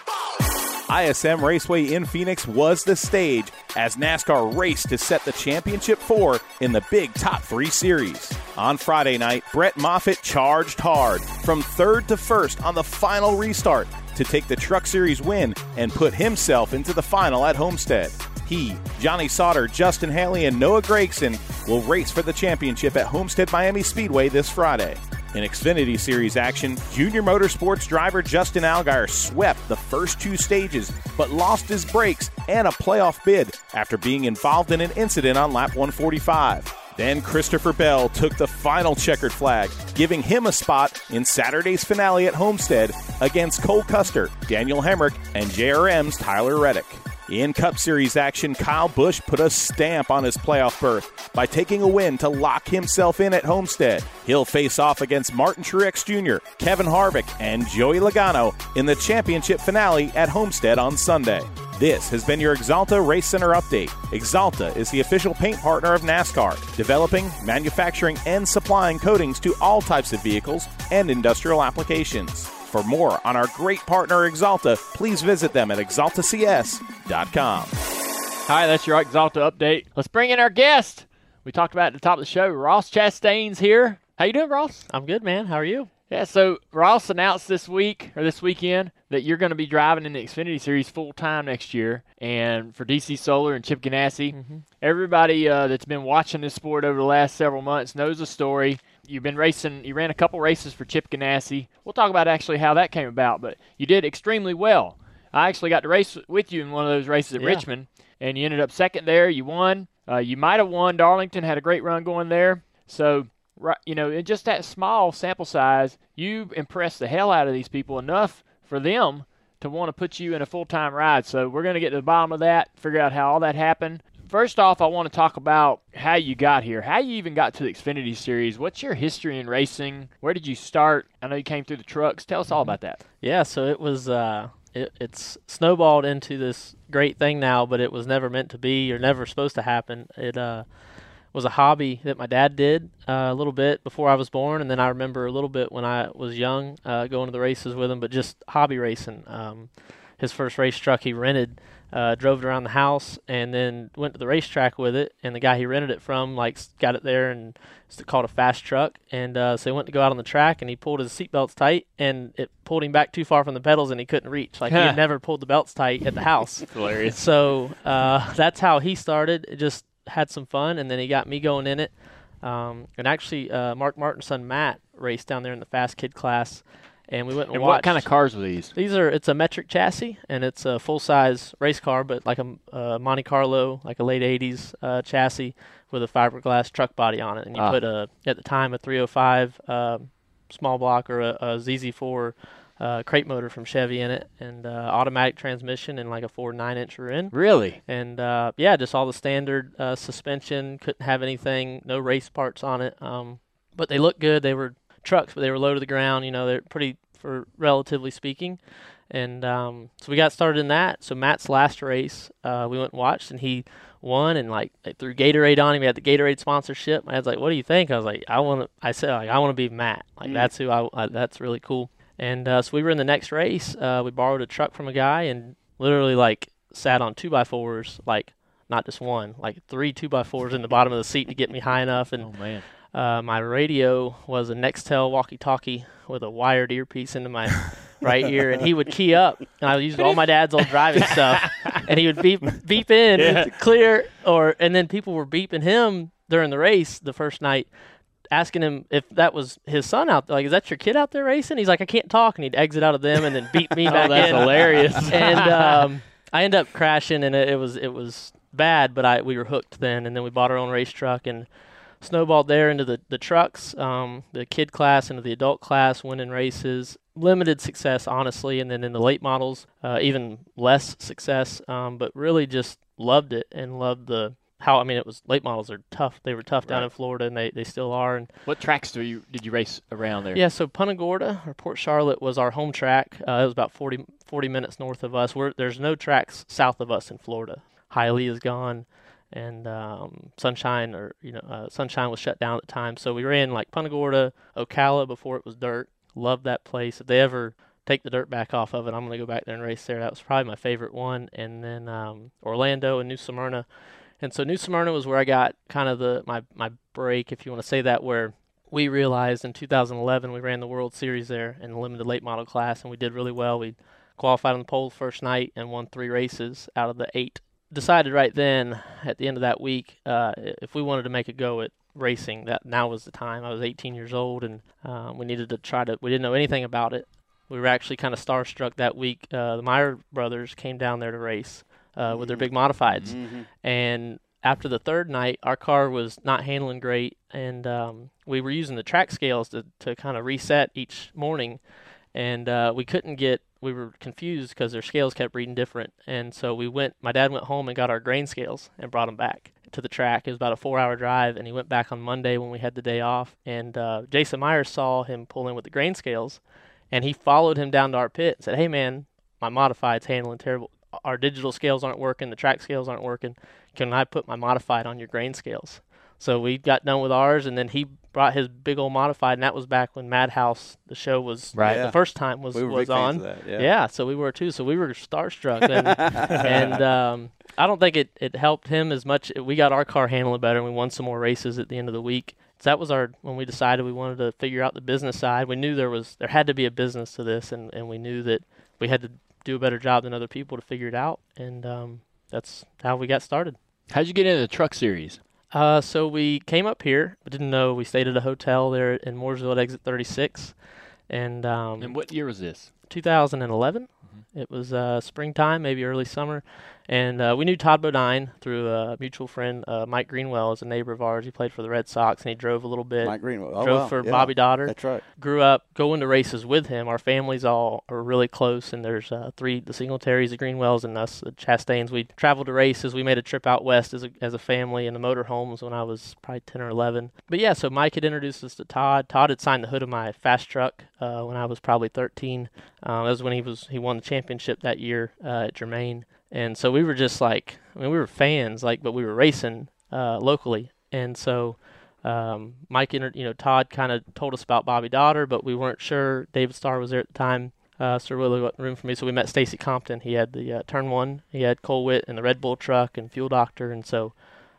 ISM Raceway in Phoenix was the stage as NASCAR raced to set the championship four in the big top three series. On Friday night, Brett Moffitt charged hard from third to first on the final restart to take the Truck Series win and put himself into the final at Homestead. He, Johnny Sauter, Justin Haley, and Noah Gragson will race for the championship at Homestead Miami Speedway this Friday. In Xfinity Series action, Junior Motorsports driver Justin Allgaier swept the first two stages, but lost his brakes and a playoff bid after being involved in an incident on lap 145. Then Christopher Bell took the final checkered flag, giving him a spot in Saturday's finale at Homestead against Cole Custer, Daniel Hemric, and JRM's Tyler Reddick. In Cup Series action, Kyle Busch put a stamp on his playoff berth by taking a win to lock himself in at Homestead. He'll face off against Martin Truex Jr., Kevin Harvick, and Joey Logano in the championship finale at Homestead on Sunday. This has been your Axalta Race Center update. Axalta is the official paint partner of NASCAR, developing, manufacturing, and supplying coatings to all types of vehicles and industrial applications. For more on our great partner Axalta, please visit them at axaltacs.com. Hi, that's your Axalta update. Let's bring in our guest. We talked about at the top of the show. Ross Chastain's here. How you doing, Ross? I'm good, man. How are you? Yeah, so Ross announced this week or this weekend that you're going to be driving in the Xfinity Series full time next year, and for DC Solar and Chip Ganassi. Everybody uh, that's been watching this sport over the last several months knows the story. You've been racing. You ran a couple races for Chip Ganassi. We'll talk about actually how that came about, but you did extremely well. I actually got to race with you in one of those races at Yeah. Richmond, and you ended up second there. You won. Uh, you might have won. Darlington had a great run going there. So right, you know, in just that small sample size, you impressed the hell out of these people enough for them to want to put you in a full time ride. So we're going to get to the bottom of that, figure out how all that happened. First off, I want to talk about how you got here, how you even got to the Xfinity Series. What's your history in racing? Where did you start? I know you came through the trucks. Tell us all about that. Yeah, so it was uh it, it's snowballed into this great thing now, but it was never meant to be or never supposed to happen. It uh was a hobby that my dad did uh, a little bit before I was born, and then I remember a little bit when I was young uh, going to the races with him, but just hobby racing. Um, his first race truck he rented, uh, drove it around the house, and then went to the racetrack with it. And the guy he rented it from, like, got it there and it's called a fast truck. And uh, so he went to go out on the track, and he pulled his seatbelts tight, and it pulled him back too far from the pedals, and he couldn't reach. Like he had <laughs> never pulled the belts tight at the house. <laughs> Hilarious. So uh, <laughs> that's how he started. It just had some fun, and then he got me going in it. Um, and actually, uh, Mark Martin's son Matt raced down there in the fast kid class, and we went and, And what kind of cars were these? These are it's a metric chassis and it's a full size race car, but like a, uh Monte Carlo, like a late '80s uh, chassis with a fiberglass truck body on it. And you Ah. put a at the time a 305 um small block or a, a ZZ4 uh, crate motor from Chevy in it, and uh, automatic transmission and like a four nine inch rear end. Really? And uh, yeah, just all the standard uh, suspension. Couldn't have anything, no race parts on it. Um, but they looked good. They were trucks, but they were low to the ground. You know, they're pretty for relatively speaking. And um, so we got started in that. So Matt's last race, uh, we went and watched, and he won. And like they threw Gatorade on him. He had the Gatorade sponsorship. My dad's like, "What do you think?" I was like, "I want to." I said, "Like I want to be Matt. Like that's who I, I. That's really cool." And uh, so we were in the next race. Uh, we borrowed a truck from a guy and literally like sat on two by fours, like not just one, like three two by fours in the bottom of the seat to get me high enough. And Oh man. Uh, my radio was a Nextel walkie-talkie with a wired earpiece into my right ear, and he would key up, and I used all my dad's old driving <laughs> stuff, and he would beep beep in Yeah. clear, or and then people were beeping him during the race the first night. Asking him if that was his son out there, like, is that your kid out there racing? He's like, I can't talk, and he'd exit out of them and then beat me <laughs> Oh, back that's in hilarious. <laughs> and um, I end up crashing, and it, it was it was bad, but I we were hooked then, and then we bought our own race truck and snowballed there into the the trucks, um, the kid class into the adult class, winning races. Limited success, honestly, and then in the late models, uh, even less success. Um, but really, just loved it and loved the how. I mean, it was late models are tough. They were tough down in Florida, and they, they still are. And what tracks do you did you race around there? yeah, so Punta Gorda or Port Charlotte was our home track. Uh, it was about 40, 40 minutes north of us. We're, there's no tracks south of us in Florida. Hialeah is gone, and um, Sunshine or you know uh, Sunshine was shut down at the time. So we ran like Punta Gorda, Ocala before it was dirt. Loved that place. If they ever take the dirt back off of it, I'm gonna go back there and race there. That was probably my favorite one. And then um, Orlando and New Smyrna. And so New Smyrna was where I got kind of the my my break, if you want to say that, where we realized in 2011 we ran the World Series there in the limited late model class, and we did really well. We qualified on the pole first night and won three races out of the eight. Decided right then at the end of that week uh, if we wanted to make a go at racing, that now was the time. I was 18 years old, and um, we needed to try to. We didn't know anything about it. We were actually kind of starstruck that week. Uh, the Meyer brothers came down there to race uh, with their big modifieds, Mhm. and after the third night, our car was not handling great, and um, we were using the track scales to, to kind of reset each morning, and uh, we couldn't get. We were confused because their scales kept reading different, and so we went. My dad went home and got our grain scales and brought them back to the track. It was about a four-hour drive, and he went back on Monday when we had the day off. And uh, Jason Myers saw him pull in with the grain scales, and he followed him down to our pit and said, "Hey, man, my modified's handling terrible. Our digital scales aren't working. The track scales aren't working. Can I put my modified on your grain scales?" So we got done with ours, and then he brought his big old modified, and that was back when Madhouse, the show was Right. Yeah. the first time was We were was big fans on. of that. Yeah. so we were too. So we were starstruck, and, <laughs> and um, I don't think it, it helped him as much. We got our car handling better, and we won some more races at the end of the week. So that was our when we decided we wanted to figure out the business side. We knew there was there had to be a business to this, and, and we knew that we had to do a better job than other people to figure it out, and um, that's how we got started. How'd you get into the truck series? Uh, so we came up here, but didn't know. We stayed at a hotel there in Mooresville at exit 36, and um, And what year was this? 2011. It was uh, springtime, maybe early summer, and uh, we knew Todd Bodine through a mutual friend, uh, Mike Greenwell, is a neighbor of ours. He played for the Red Sox, and he drove a little bit. Mike Greenwell. Oh, drove wow. for Yeah. Bobby Dotter. That's right. Grew up going to races with him. Our families all are really close, and there's uh, three: the Singletaries, the Greenwells, and us, the Chastains. We traveled to races. We made a trip out west as a, as a family in the motorhomes when I was probably 10 or 11. But yeah, so Mike had introduced us to Todd. Todd had signed the hood of my fast truck uh, when I was probably 13. Um, that was when he was he won the championship that year uh, at Germain, and so we were just like, I mean, we were fans, like, but we were racing uh, locally, and so um, Mike, inter- you know, Todd kind of told us about Bobby Dotter, but we weren't sure. David Starr was there at the time. Uh, so wasn't room for me. So we met Stacy Compton. He had the uh, turn one. He had Cole Whitt and the Red Bull truck and Fuel Doctor. And so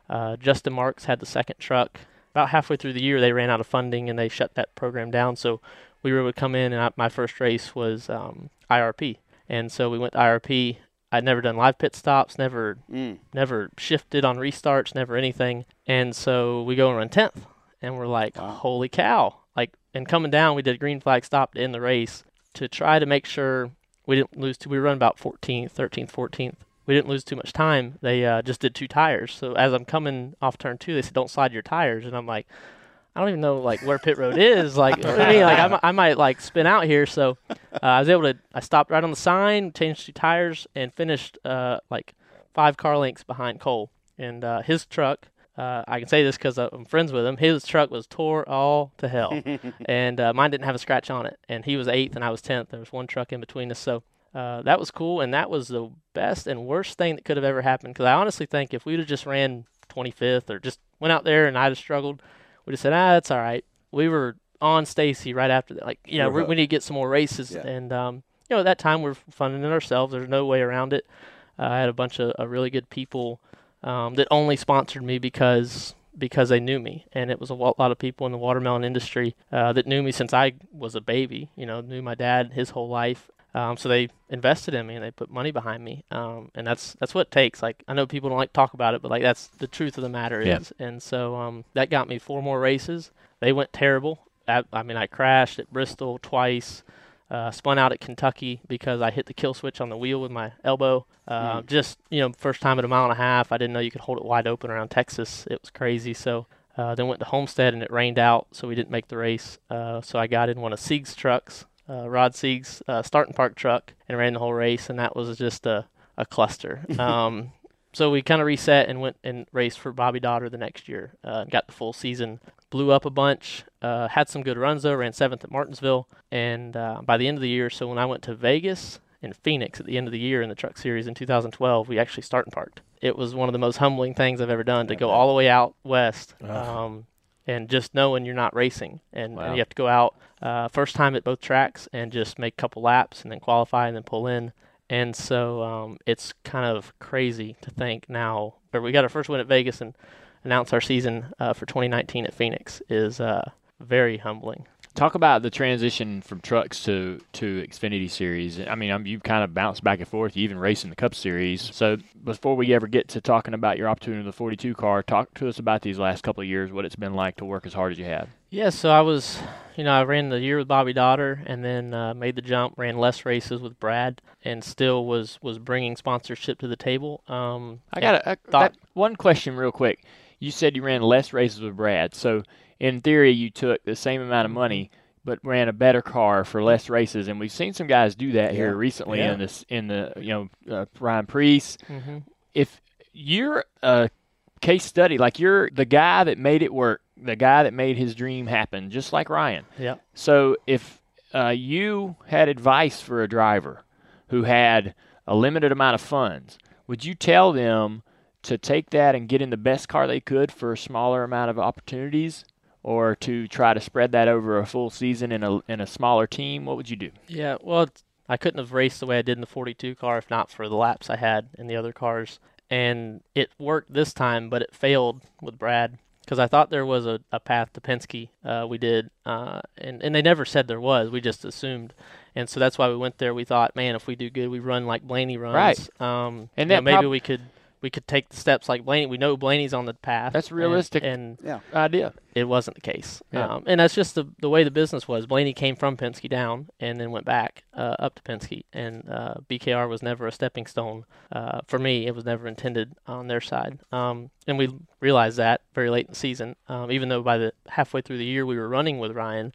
uh, Justin Marks had the second truck. About halfway through the year, they ran out of funding and they shut that program down. So we were able to come in, and I, my first race was um, IRP. And so we went to IRP. I'd never done live pit stops, never Mm. never shifted on restarts, never anything. And so we go and run 10th. And we're like, Wow. holy cow. Like, and coming down, we did a green flag stop to end the race to try to make sure we didn't lose too. We run about 14th, 13th, 14th. We didn't lose too much time. They uh, just did two tires. So as I'm coming off turn two, they said, don't slide your tires. And I'm like, I don't even know like where pit road is. Like, I mean, like I, I might like spin out here. So uh, I was able to. I stopped right on the sign, changed two tires, and finished uh, like five car lengths behind Cole. And uh, his truck, uh, I can say this because I'm friends with him. His truck was tore all to hell, <laughs> and uh, mine didn't have a scratch on it. And he was eighth, and I was tenth. There was one truck in between us, so uh, that was cool. And that was the best and worst thing that could have ever happened. Because I honestly think if we'd have just ran 25th or just went out there and I'd have struggled, we'd have said, ah, that's all right. We were on Stacy right after that. Like, you know, we, we need to get some more races. Yeah. And, um, you know, at that time we're funding it ourselves. There's no way around it. Uh, I had a bunch of uh, really good people um, that only sponsored me because because they knew me, and it was a lot of people in the watermelon industry uh, that knew me since I was a baby. You know, knew my dad his whole life. Um, so they invested in me and they put money behind me, um, and that's that's what it takes. Like I know people don't like to talk about it, but like that's the truth of the matter Yeah. is. And so um, that got me four more races. They went terrible. I, I mean, I crashed at Bristol twice. Uh, spun out at Kentucky because I hit the kill switch on the wheel with my elbow. Uh, Just you know, first time at a mile and a half. I didn't know you could hold it wide open around Texas. It was crazy. So uh, then went to Homestead and it rained out, so we didn't make the race. Uh, so I got in one of Sieg's trucks, uh, Rod Sieg's uh, starting park truck, and ran the whole race, and that was just a a cluster. <laughs> um, so we kind of reset and went and raced for Bobby Dotter the next year. Uh, got the full season, blew up a bunch, uh, had some good runs though. Ran seventh at Martinsville, and uh, by the end of the year, so when I went to Vegas and Phoenix at the end of the year in the Truck Series in 2012, we actually starting parked. It was one of the most humbling things I've ever done to go all the way out west. Um, and just knowing you're not racing, and, Wow. and you have to go out uh, first time at both tracks and just make a couple laps and then qualify and then pull in. And so um, it's kind of crazy to think now, or we got our first win at Vegas and announce our season uh, for 2019 at Phoenix is uh, very humbling. Talk about the transition from trucks to to Xfinity Series. I mean, um, you've kind of bounced back and forth. You even raced in the Cup Series. So before we ever get to talking about your opportunity in the 42 car, talk to us about these last couple of years. What it's been like to work as hard as you have. Yeah, so I was, you know, I ran the year with Bobby Dotter, and then uh, made the jump, ran less races with Brad, and still was was bringing sponsorship to the table. Um, I got a, a one question real quick. You said you ran less races with Brad. So in theory, you took the same amount of money, but ran a better car for less races. And we've seen some guys do that here recently Yeah. in this in the you know uh, Ryan Preece. mhm. If you're a case study, like you're the guy that made it work, the guy that made his dream happen, just like Ryan. Yeah. So if uh, you had advice for a driver who had a limited amount of funds, would you tell them to take that and get in the best car they could for a smaller amount of opportunities, or to try to spread that over a full season in a in a smaller team? What would you do? Yeah, well, I couldn't have raced the way I did in the 42 car if not for the laps I had in the other cars. And it worked this time, but it failed with Brad because I thought there was a, a path to Penske. Uh, we did, uh, and, and they never said there was. We just assumed. And so that's why we went there. We thought, man, if we do good, we run like Blaney runs. Right. Um, And you know, maybe prob- we could we could take the steps like Blaney. We know Blaney's on the path. That's and- realistic. and Yeah. Idea. it wasn't the case. Yeah. Um, and that's just the the way the business was. Blaney came from Penske down and then went back uh, up to Penske, and uh, BKR was never a stepping stone uh, for me. It was never intended on their side, um, and we realized that very late in the season. Um, even though by the halfway through the year we were running with Ryan.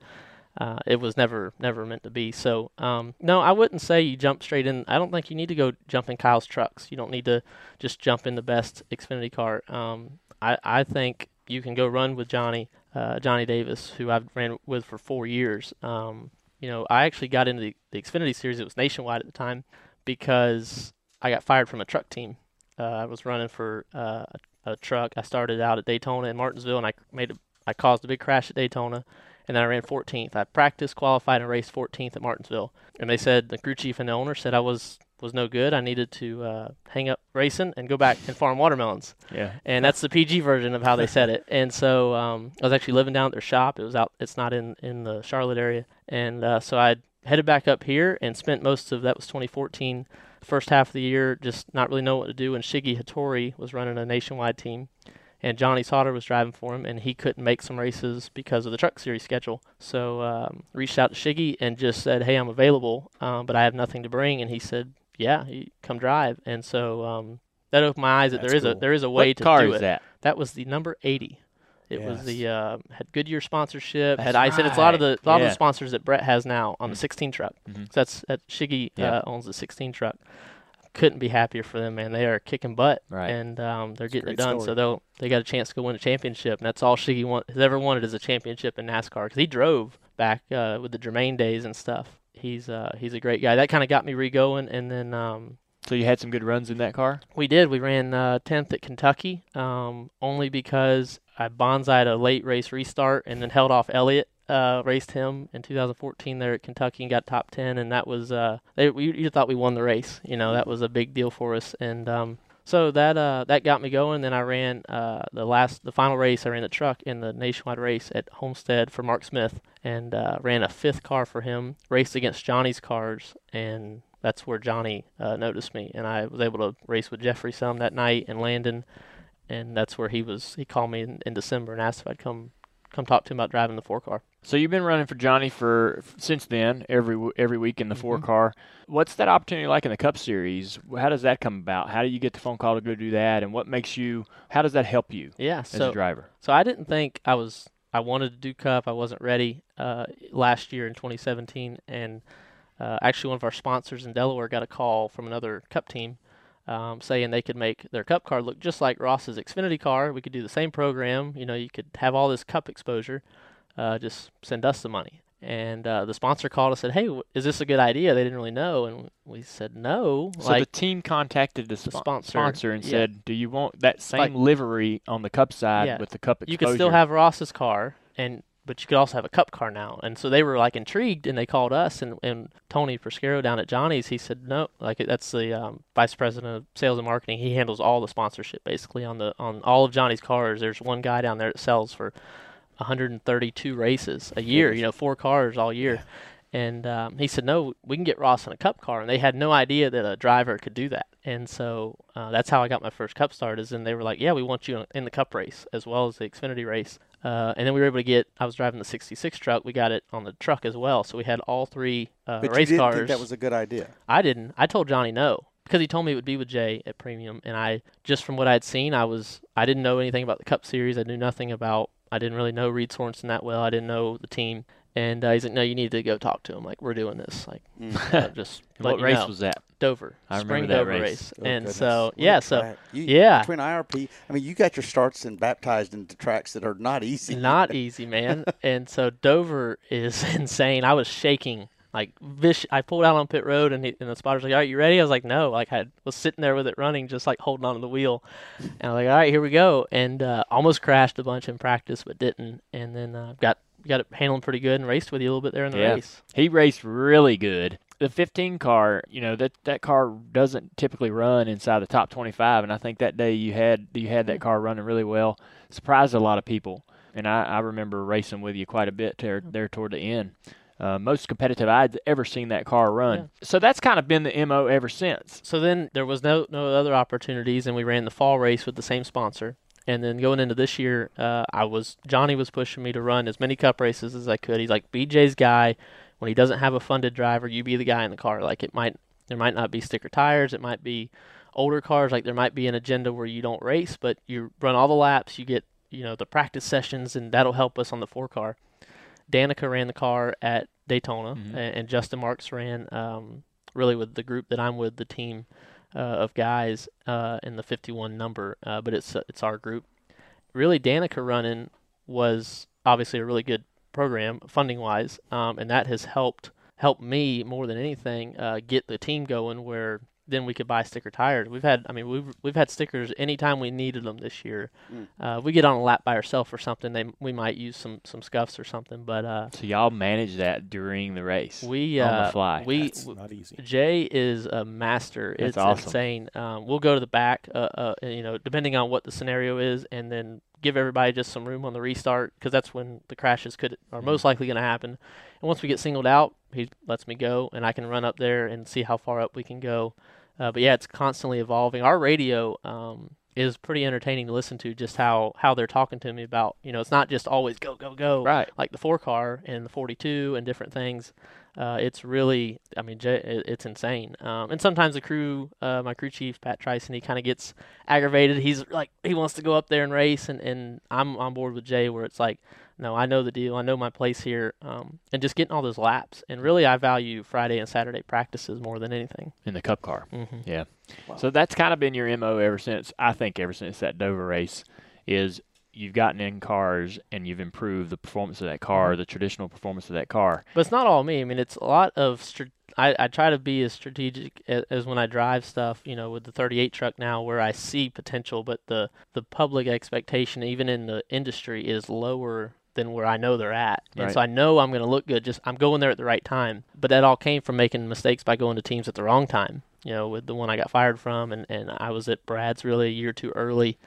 Uh, it was never never meant to be. So um, no, I wouldn't say you jump straight in. I don't think you need to go jump in Kyle's trucks. You don't need to just jump in the best Xfinity car. Um, I I think you can go run with Johnny uh, Johnny Davis, who I've ran with for four years. Um, you know, I actually got into the, the Xfinity series. It was nationwide at the time because I got fired from a truck team. Uh, I was running for uh, a, a truck. I started out at Daytona and Martinsville, and I made a, I caused a big crash at Daytona, and then I ran 14th. I practiced, qualified, and raced 14th at Martinsville. And they said the crew chief and the owner said I was was no good. I needed to uh, hang up racing and go back and farm watermelons Yeah. and that's the PG version of how they said it. And so um, I was actually living down at their shop. It was out. It's not in in the Charlotte area, and uh, so I headed back up here and spent most of that was 2014, first half of the year, just not really knowing what to do. And Shiggy Hattori was running a nationwide team, and Johnny Sauter was driving for him, and he couldn't make some races because of the Truck Series schedule. So um, reached out to Shiggy and just said, "Hey, I'm available, um, but I have nothing to bring." And he said, "Yeah, come drive." And so um, that opened my eyes that That's there is a there is a way What to car do is it. that? That was the number 80. It was the uh, had Goodyear sponsorship, had I said it's a lot of the a lot of the sponsors that Brett has now on the 16 truck. Mhm. So that's that Shiggy Yeah. uh, owns the 16 truck. Couldn't be happier for them, man. They are kicking butt, Right. and um, they're getting it done. story. So they'll they got a chance to go win a championship, and that's all Shiggy want, has ever wanted is a championship in NASCAR. Because he drove back uh, with the Germain days and stuff. He's uh, he's a great guy. That kind of got me re-going, and then um, So you had some good runs in that car. we did. We ran uh, 10th at Kentucky, um, only because I bonsaied a late race restart and then held off Elliott. Uh, raced him in 2014 there at Kentucky and got top 10, and that was uh, they, we you thought we won the race. You know that was a big deal for us. And um, So that uh, that got me going. Then I ran uh, the last, the final race. I ran the truck in the nationwide race at Homestead for Mark Smith, and uh, ran a fifth car for him. Raced against Johnny's cars, and that's where Johnny uh, noticed me, and I was able to race with Jeffrey some that night and Landon, and that's where he was. He called me in, in December and asked if I'd come come talk to him about driving the four car. So you've been running for Johnny for since then, every every week in the four car. What's that opportunity like in the Cup Series? How does that come about? How do you get the phone call to go do that? And what makes you? How does that help you Yeah, as so a driver? So I didn't think I was. I wanted to do Cup. I wasn't ready uh, last year in 2017, and uh, actually one of our sponsors in Delaware got a call from another Cup team um, saying they could make their Cup car look just like Ross's Xfinity car. We could do the same program. You know, you could have all this Cup exposure. Uh, just send us the money. And uh, the sponsor called us and said, "Hey, is this a good idea?" They didn't really know, and we said no. So like the team contacted the, the sponsor, sponsor and yeah. said, "Do you want that same Like- livery on the Cup side Yeah. with the Cup exposure?" you could still have Ross's car, and but you could also have a Cup car now. And so they were like intrigued, and they called us and, and Tony Proscaro down at Johnny's. He said no, like that's the um, vice president of sales and marketing. He handles all the sponsorship basically on the on all of Johnny's cars. There's one guy down there that sells for 132 races a year. You know, four cars all year. And um, he said, "No, we can get Ross in a Cup car." And they had no idea that a driver could do that. And so uh, that's how I got my first Cup start. Is and they were like, "Yeah, we want you in the Cup race as well as the Xfinity race." Uh, and then we were able to get. I was driving the '66 truck. We got it on the truck as well. So we had all three uh, But race you didn't cars. think that was a good idea. I didn't. I told Johnny no because he told me it would be with Jay at Premium, and I just from what I had seen, I was I didn't know anything about the Cup Series. I knew nothing about. I didn't really know Reed Sorenson that well. I didn't know the team, and uh, he's like, "No, you need to go talk to him. Like we're doing this. Like <laughs> uh, just <laughs> what race know. was that? Dover. I Spring remember that Dover race. Oh, and goodness. so What yeah, so. You- yeah. Between IRP, I mean, you got your starts and baptized into tracks that are not easy. not <laughs> easy, man. and so Dover is insane. I was shaking like vish. I pulled out on pit road, and, he, and the spotter's like, "All right, you ready?" I was like, "No." Like I was sitting there with it running, just like holding onto the wheel, and I was like, "All right, here we go." And uh, almost crashed a bunch in practice, but didn't. And then uh, got got it handling pretty good and raced with you a little bit there in the Yeah. race. He raced really good. The 15 car, you know that that car doesn't typically run inside the top 25, and I think that day you had you had that car running really well. Surprised a lot of people, and I, I remember racing with you quite a bit there there toward the end. Uh, most competitive I'd ever seen that car run. Yeah. So that's kind of been the mo ever since. So then there was no no other opportunities, and we ran the fall race with the same sponsor. And then going into this year, uh, I was Johnny was pushing me to run as many cup races as I could. He's like BJ's guy. When he doesn't have a funded driver, you be the guy in the car. Like it might there might not be sticker tires, it might be older cars. Like there might be an agenda where you don't race, but you run all the laps. You get you know the practice sessions, and that'll help us on the four car. Danica ran the car at Daytona, Mhm. a- and, Justin Marks ran um, really with the group that I'm with, the team uh, of guys uh, in the 51 number, uh, but it's it's our group. Really, Danica running was obviously a really good program funding wise, um, and that has helped helped me more than anything uh, get the team going where then we could buy sticker tires. We've had, I mean, we've we've had stickers anytime we needed them this year. Mm. Uh, we get on a lap by ourselves or something, they we might use some some scuffs or something, but uh, So y'all manage that during the race. we on uh, the fly. we That's not easy. Jay is a master. That's it's awesome. insane. Um, we'll go to the back, uh, uh, you know, depending on what the scenario is, and then give everybody just some room on the restart because that's when the crashes could are Mm-hmm. most likely going to happen. And once we get singled out, he lets me go, and I can run up there and see how far up we can go. Uh, but yeah, it's constantly evolving. Our radio um, is pretty entertaining to listen to. Just how how they're talking to me about, you know, it's not just always go go go right. like the four car and the 42 and different things. Uh, it's really, I mean, J- it's insane. Um, and sometimes the crew, uh, my crew chief Pat Tryson, he kind of gets aggravated. He's like, he wants to go up there and race, and, and I'm on board with Jay, where it's like, no, I know the deal, I know my place here, um, and just getting all those laps. And really, I value Friday and Saturday practices more than anything. In the Cup car. mm-hmm. Yeah. So that's kind of been your MO ever since, I think, ever since that Dover race, is you've gotten in cars and you've improved the performance of that car, mm-hmm. the traditional performance of that car. But it's not all me. I mean, it's a lot of. Str- I, I try to be as strategic as, as when I drive stuff. You know, with the 38 truck now, where I see potential, but the the public expectation, even in the industry, is lower than where I know they're at. And Right. so I know I'm going to look good. Just I'm going there at the right time. But that all came from making mistakes by going to teams at the wrong time. you know, with the one I got fired from, and and I was at Brad's really a year too early,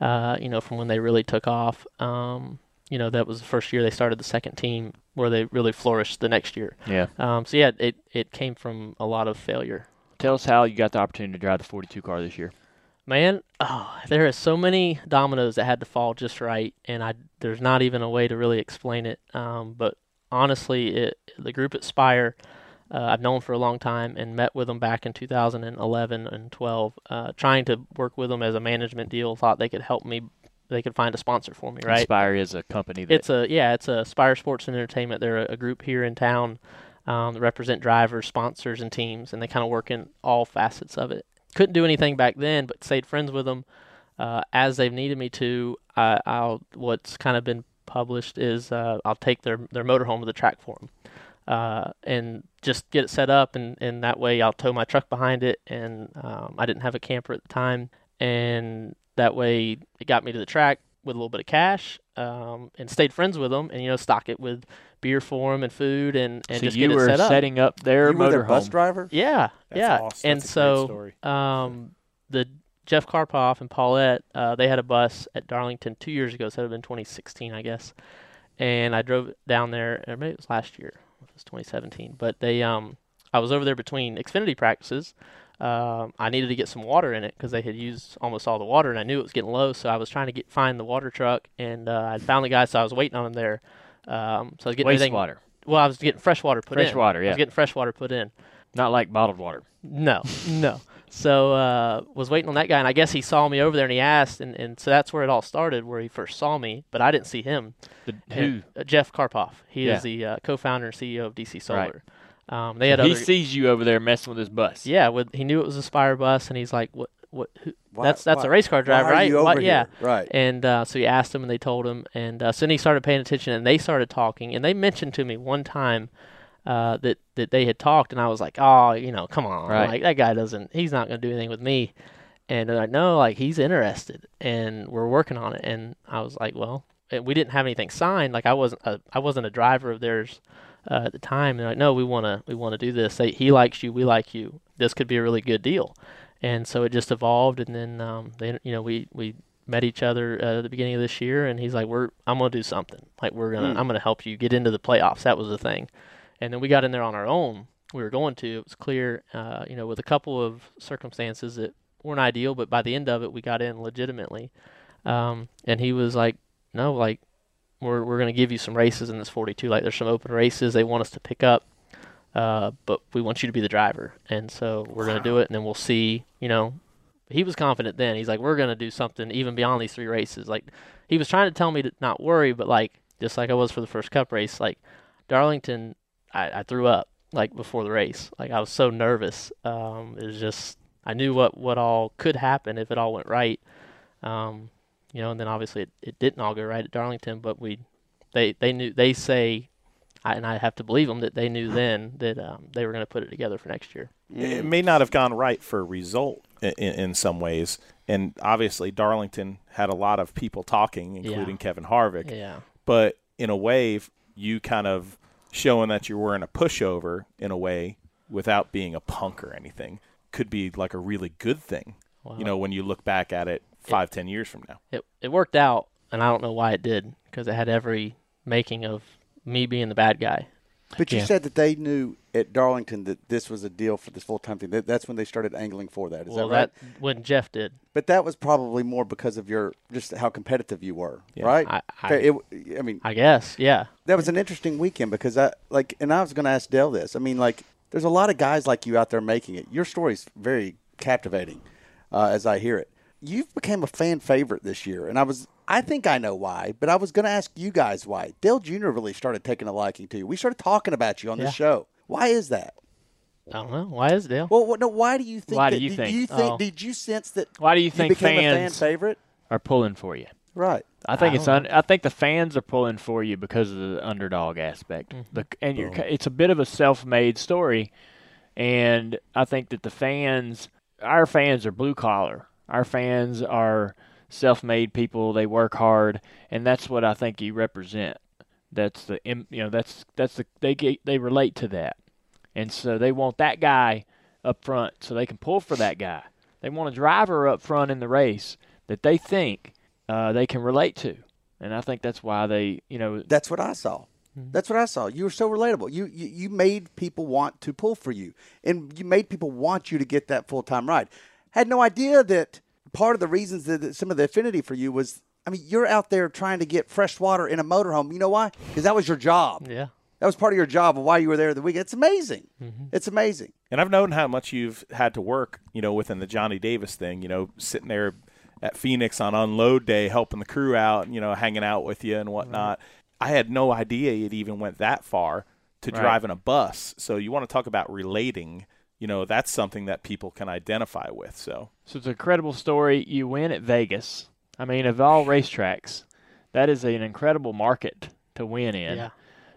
uh, you know, from when they really took off. Um, you know, that was the first year they started the second team where they really flourished the next year. Yeah. Um, so yeah, it it came from a lot of failure. Tell us how you got the opportunity to drive the 42 car this year. Man, oh, there are so many dominoes that had to fall just right, and I there's not even a way to really explain it. Um, but honestly, it, the group at Spire, uh, I've known for a long time and met with them back in 2011 and 12, uh, trying to work with them as a management deal. Thought they could help me, they could find a sponsor for me, right? Inspire is a company that It's a yeah, it's a Spire Sports and Entertainment. They're a, a group here in town um, that represent drivers, sponsors, and teams, and they kind of work in all facets of it. Couldn't do anything back then, but stayed friends with them uh, as they've needed me to. I, I'll what's kind of been published is uh, I'll take their their motorhome to the track for them. Uh, and just get it set up, and, and that way I'll tow my truck behind it. And um, I didn't have a camper at the time, and that way it got me to the track with a little bit of cash, um, and stayed friends with them, and you know stock it with beer for them and food, and, and so just you get it were set up. setting up their you were their bus driver. Yeah, That's yeah. awesome. And That's a so um, the Jeff Karpoff and Paulette, uh, they had a bus at Darlington two years ago. So it had been 2016, I guess. And I drove down there, or maybe it was last year. Was 2017. But they, um, I was over there between Xfinity practices. Um, I needed to get some water in it because they had used almost all the water, and I knew it was getting low. So I was trying to get find the water truck, and uh, I found the guy, so I was waiting on him there. Um, so I was getting everything. Wastewater, Well, I was getting fresh water put in. fresh water, yeah. I was getting fresh water put in. not like bottled water. No, no. So uh, was waiting on that guy, and I guess he saw me over there, and he asked, and, and so that's where it all started, where he first saw me, but I didn't see him. The, who? And, uh, Jeff Karpoff. He Yeah. is the uh, co-founder and CEO of DC Solar. Right. Um, they had he other, sees you over there messing with his bus. yeah. With he knew it was a Spire bus, and he's like, "What? What? Who? Why- that's that's why- a race car why driver, are right? you What- over yeah." here? Right. And uh, so he asked him, and they told him, and uh, so then he started paying attention, and they started talking, and they mentioned to me one time uh, that that they had talked, and I was like, oh, you know, come on, Right. like that guy doesn't, he's not gonna do anything with me, and they're like, no, like he's interested, and we're working on it, and I was like, well, and we didn't have anything signed, like I wasn't, a, I wasn't a driver of theirs uh, at the time, and they're like, no, we wanna, we wanna do this. They, he likes you, we like you. This could be a really good deal, and so it just evolved, and then um, they, you know, we we met each other uh, at the beginning of this year, and he's like, "We're I'm gonna do something. Like we're gonna Hmm. I'm gonna help you get into the playoffs." That was the thing, and then we got in there on our own. We were going to. It was clear, uh, you know, with a couple of circumstances that weren't ideal, but by the end of it, we got in legitimately. Um, and he was like, "No, like we're we're gonna give you some races in this 42. Like there's some open races they want us to pick up." Uh, but we want you to be the driver, and so we're gonna do it, and then we'll see. You know, he was confident then. He's like, we're gonna do something even beyond these three races. Like, he was trying to tell me to not worry, but like, just like I was for the first Cup race, like Darlington, I, I threw up like before the race. Like I was so nervous. Um, it was just I knew what what all could happen if it all went right. Um, you know, and then obviously it, it didn't all go right at Darlington, but we they they knew they say. I, and I have to believe them that they knew then that um, they were going to put it together for next year. It may not have gone right for a result in, in some ways, and obviously Darlington had a lot of people talking, including Yeah. Kevin Harvick. Yeah. But in a way, you kind of showing that you're wearing a pushover in a way without being a punk or anything could be like a really good thing. Wow. You know, when you look back at it five, ten years from now. it it worked out, and I don't know why it did because it had every making of me being the bad guy. But you Yeah. said that they knew at Darlington that this was a deal for this full time thing. That, that's when they started angling for that. Is well, that right? when Jeff did, But that was probably more because of your just how competitive you were, Yeah. right? I- I- it- I mean, I guess, yeah, that was an interesting weekend because I like, and I was going to ask Dale this. I mean, like, there's a lot of guys like you out there making it. Your story's very captivating, uh, as I hear it. You've become a fan favorite this year, and I was, I think I know why, but I was going to ask you guys why. Dale Jr. really started taking a liking to you. We started talking about you on Yeah. this show. Why is that? I don't know why is Dale. Well, what, no. Why do you think? Why do you did, think? you think? Oh. Did you sense that? Why do you you think became a fan fans favorite? are pulling for you? Right. I think I it's un- I think the fans are pulling for you because of the underdog aspect. Mm-hmm. The, and you're, it's a bit of a self-made story, and I think that the fans, our fans are blue collar. Our fans are self-made people. They work hard, and that's what I think you represent. That's the you know that's that's the they get, they relate to that, and so they want that guy up front so they can pull for that guy. They want a driver up front in the race that they think uh, they can relate to, and I think that's why they, you know, That's what I saw. That's what I saw. You were so relatable. You, you you made people want to pull for you, and you made people want you to get that full time ride. Had no idea that part of the reasons that some of the affinity for you was. I mean, you're out there trying to get fresh water in a motorhome. You know why? Because that was your job. Yeah. That was part of your job of why you were there the weekend. It's amazing. Mm-hmm. It's amazing. And I've known how much you've had to work, you know, within the Johnny Davis thing, you know, sitting there at Phoenix on unload day, helping the crew out, you know, hanging out with you and whatnot. I had no idea it even went that far to Right. driving a bus. So you want to talk about relating, you know, that's something that people can identify with. So So it's a credible story. You win at Vegas. I mean, of all racetracks, that is an incredible market to win in. Yeah.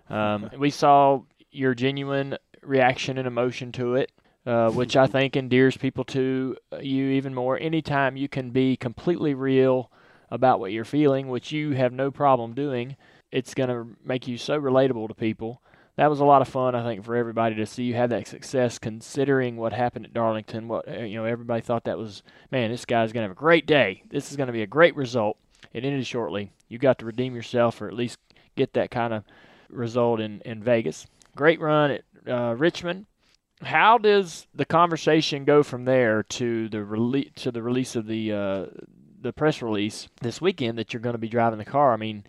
Um, we saw your genuine reaction and emotion to it, uh, which I think endears people to you even more. Anytime you can be completely real about what you're feeling, which you have no problem doing, it's going to make you so relatable to people. That was a lot of fun, I think, for everybody to see you have that success, considering what happened at Darlington. What uh, you know, everybody thought that was, man, this guy's to have a great day. This is to be a great result. It ended shortly. You got to redeem yourself, or at least get that kind of result in, in Vegas. Great run at uh, Richmond. How does the conversation go from there to the rele- to the release of the uh, the press release this weekend that you're going to be driving the car? I mean,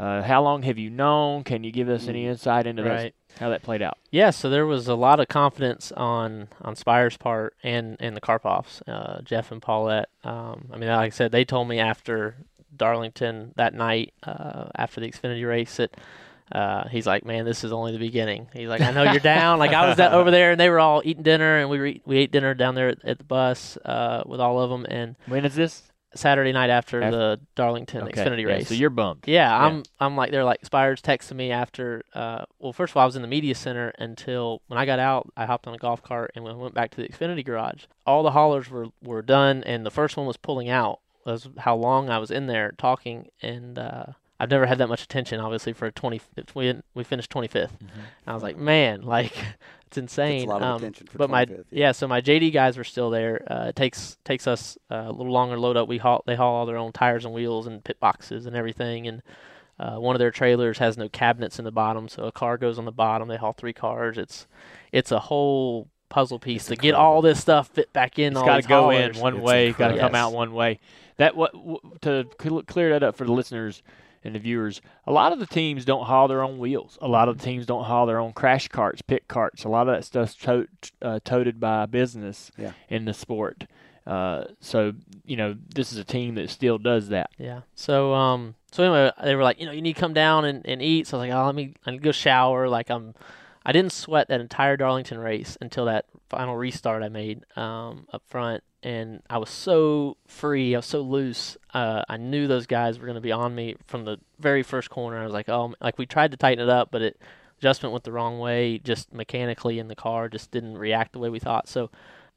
uh, how long have you known? Can you give us any insight into that, how that played out? Yeah, so there was a lot of confidence on on Spire's part and and the Karpoffs, uh, Jeff and Paulette. Um, I mean, like I said, they told me after Darlington that night, uh, after the Xfinity race, that uh, he's like, "Man, this is only the beginning." He's like, "I know you're down." like I was da- over there, and they were all eating dinner, and we eat, we ate dinner down there at, at the bus uh, with all of them, and When is this? Saturday night after, After- the Darlington Okay, Xfinity yeah, race. so you're bummed. Yeah, I'm I'm like they're like Spires texting me after uh well first of all I was in the media center until when I got out I hopped on a golf cart and we went back to the Xfinity garage. All the haulers were were done and the first one was pulling out. Was how long I was in there talking and uh I've never had that much attention obviously for a 20 we we finished 25th. I was like, man, like <laughs> it's insane. lot of Um, attention for but my 25th, yeah. so my JD guys were still there. Uh, it takes takes us uh, a little longer to load up. We haul they haul all their own tires and wheels and pit boxes and everything. And uh, one of their trailers has no cabinets in the bottom, so a car goes on the bottom. They haul three cars. It's it's a whole puzzle piece to get all this stuff fit back in. It's all got to go haulers. in one It's way. Got to incredible. come out one way. That what w- to cl- clear that up for the listeners and the viewers. A lot of the teams don't haul their own wheels. A lot of the teams don't haul their own crash carts, pit carts. A lot of that stuff's to- uh, toted by business Yeah. in the sport. Uh, so you know this is a team that still does that. Yeah. So um so anyway, they were like, you know, you need to come down and, and eat. So I was like, oh, let me I need to go shower. Like I'm I didn't sweat that entire Darlington race until that final restart I made um up front and I was so free, I was so loose. Uh, I knew those guys were going to be on me from the very first corner. I was like, oh, like we tried to tighten it up, but it adjustment went the wrong way, just mechanically in the car, just didn't react the way we thought. So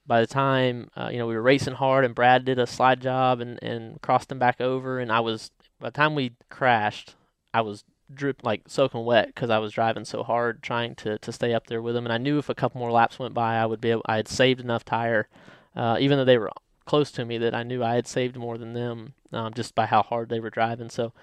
by the time uh, you know we were racing hard and Brad did a slide job and and crossed him back over and I was by the time we crashed I was drip like soaking wet because I was driving so hard trying to to stay up there with him and I knew if a couple more laps went by I would be able I had saved enough tire uh, even though they were close to me that I knew I had saved more than them um, just by how hard they were driving so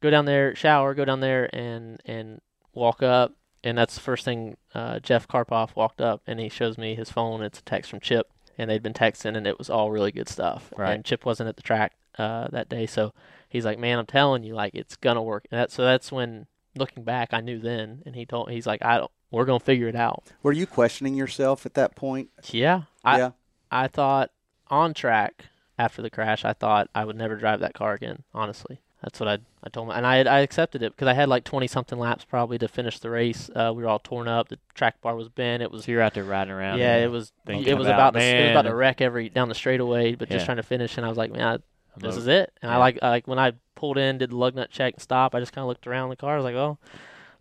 go down there shower go down there and and walk up and that's the first thing uh, Jeff Karpoff walked up and he shows me his phone. It's a text from Chip, and they'd been texting, and it was all really good stuff. Right. And Chip wasn't at the track uh, that day, so he's like, "Man, I'm telling you, like it's gonna work." And that, so that's when, looking back, I knew then. And he told, he's like, "I don't, we're gonna figure it out." Were you questioning yourself at that point? Yeah, I yeah. I thought on track after the crash, I thought I would never drive that car again. Honestly, that's what I I told him, and I I accepted it because I had like twenty something laps probably to finish the race. Uh, we were all torn up. The track bar was bent. It was So you're out there riding around. yeah, it was it was about, about, to, it was about to wreck every down the straightaway, but Yeah. just trying to finish. And I was like, man, I, this over is it. And I like I, like when I pulled in, did the lug nut check and stop. I just kind of looked around the car. I was like, oh,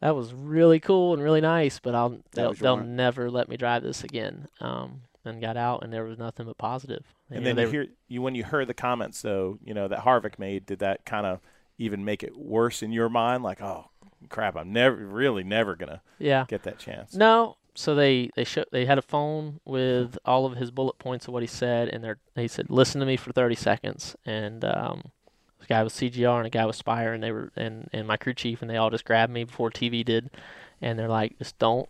that was really cool and really nice, but I'll they'll, they'll never let me drive this again. Um, and got out, and there was nothing but positive. And You then you they- hear you when you heard the comments though, you know, that Harvick made, did that kind of even make it worse in your mind? Like, oh crap, I'm never really never gonna yeah. get that chance. No, so they they show, they had a phone with all of his bullet points of what he said, and they they said, "Listen to me for 30 seconds." And um, a guy with CGR and a guy with Spire, and they were and and my crew chief, and they all just grabbed me before TV did, and they're like, "Just don't."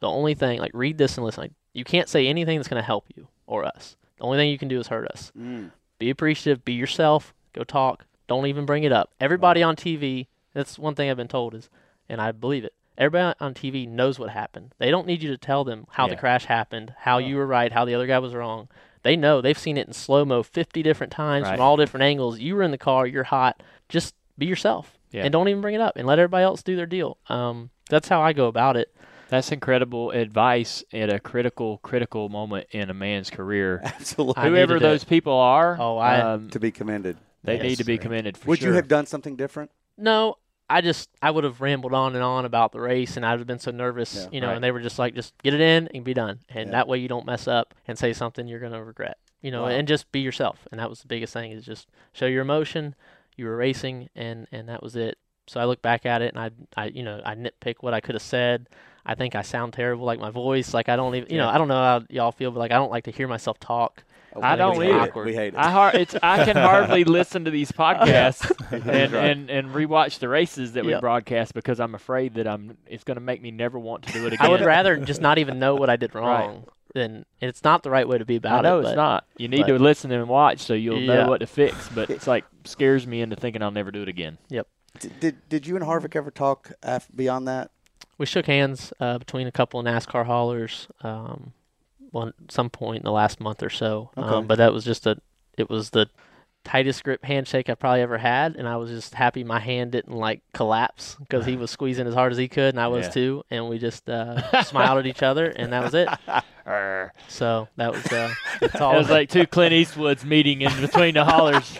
The only thing, like, read this and listen. Like, you can't say anything that's gonna help you or us. The only thing you can do is hurt us. Mm. Be appreciative. Be yourself. Go talk. Don't even bring it up. Everybody on TV. That's one thing I've been told is, and I believe it. Everybody on TV knows what happened. They don't need you to tell them how the crash happened, how you were right, how the other guy was wrong. They know. They've seen it in slow mo 50 different times Right. from all different angles. You were in the car. You're hot. Just be yourself. Yeah. And don't even bring it up and let everybody else do their deal. Um, that's how I go about it. That's incredible advice at a critical, critical moment in a man's career. <laughs> Absolutely. Whoever needed it. those people are, Oh, I- um, to be commended. they Yes, need to be commended for Would sure. you have done something different? No, I just I would have rambled on and on about the race, and I'd have been so nervous, Yeah, you know. right. And they were just like, just get it in and be done, and Yeah. that way you don't mess up and say something you're gonna regret, you know. Wow. And just be yourself, and that was the biggest thing is just show your emotion. You were racing, and and that was it. So I look back at it, and I I you know I nitpick what I could have said. I think I sound terrible, like my voice, like I don't even, you know, I don't know how y'all feel, but like I don't like to hear myself talk. I don't hate either. it. We hate it. I har- it's <laughs> I can hardly listen to these <laughs> podcasts <laughs> and, right. and and rewatch the races that we Yep. broadcast because I'm afraid that I'm it's going to make me never want to do it again. I would rather just not even know what I did Right. wrong. Than it's not the right way to be about I know it. No, it's not. You need but- to listen and watch so you'll Yeah. know what to fix. But it's like scares me into thinking I'll never do it again. did, did did you and Harvick ever talk af- beyond that? we shook hands uh, between a couple of NASCAR haulers um, one some point in the last month or so. Okay. Um, but that was just a it was the tightest grip handshake I probably ever had, and I was just happy my hand didn't like collapse because he <laughs> was squeezing as hard as he could, and I was Yeah. too, and we just uh, <laughs> smiled at each other, and that was it. <laughs> So that was uh, that's all. It was like two Clint Eastwoods meeting in between the hollers.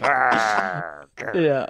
yeah.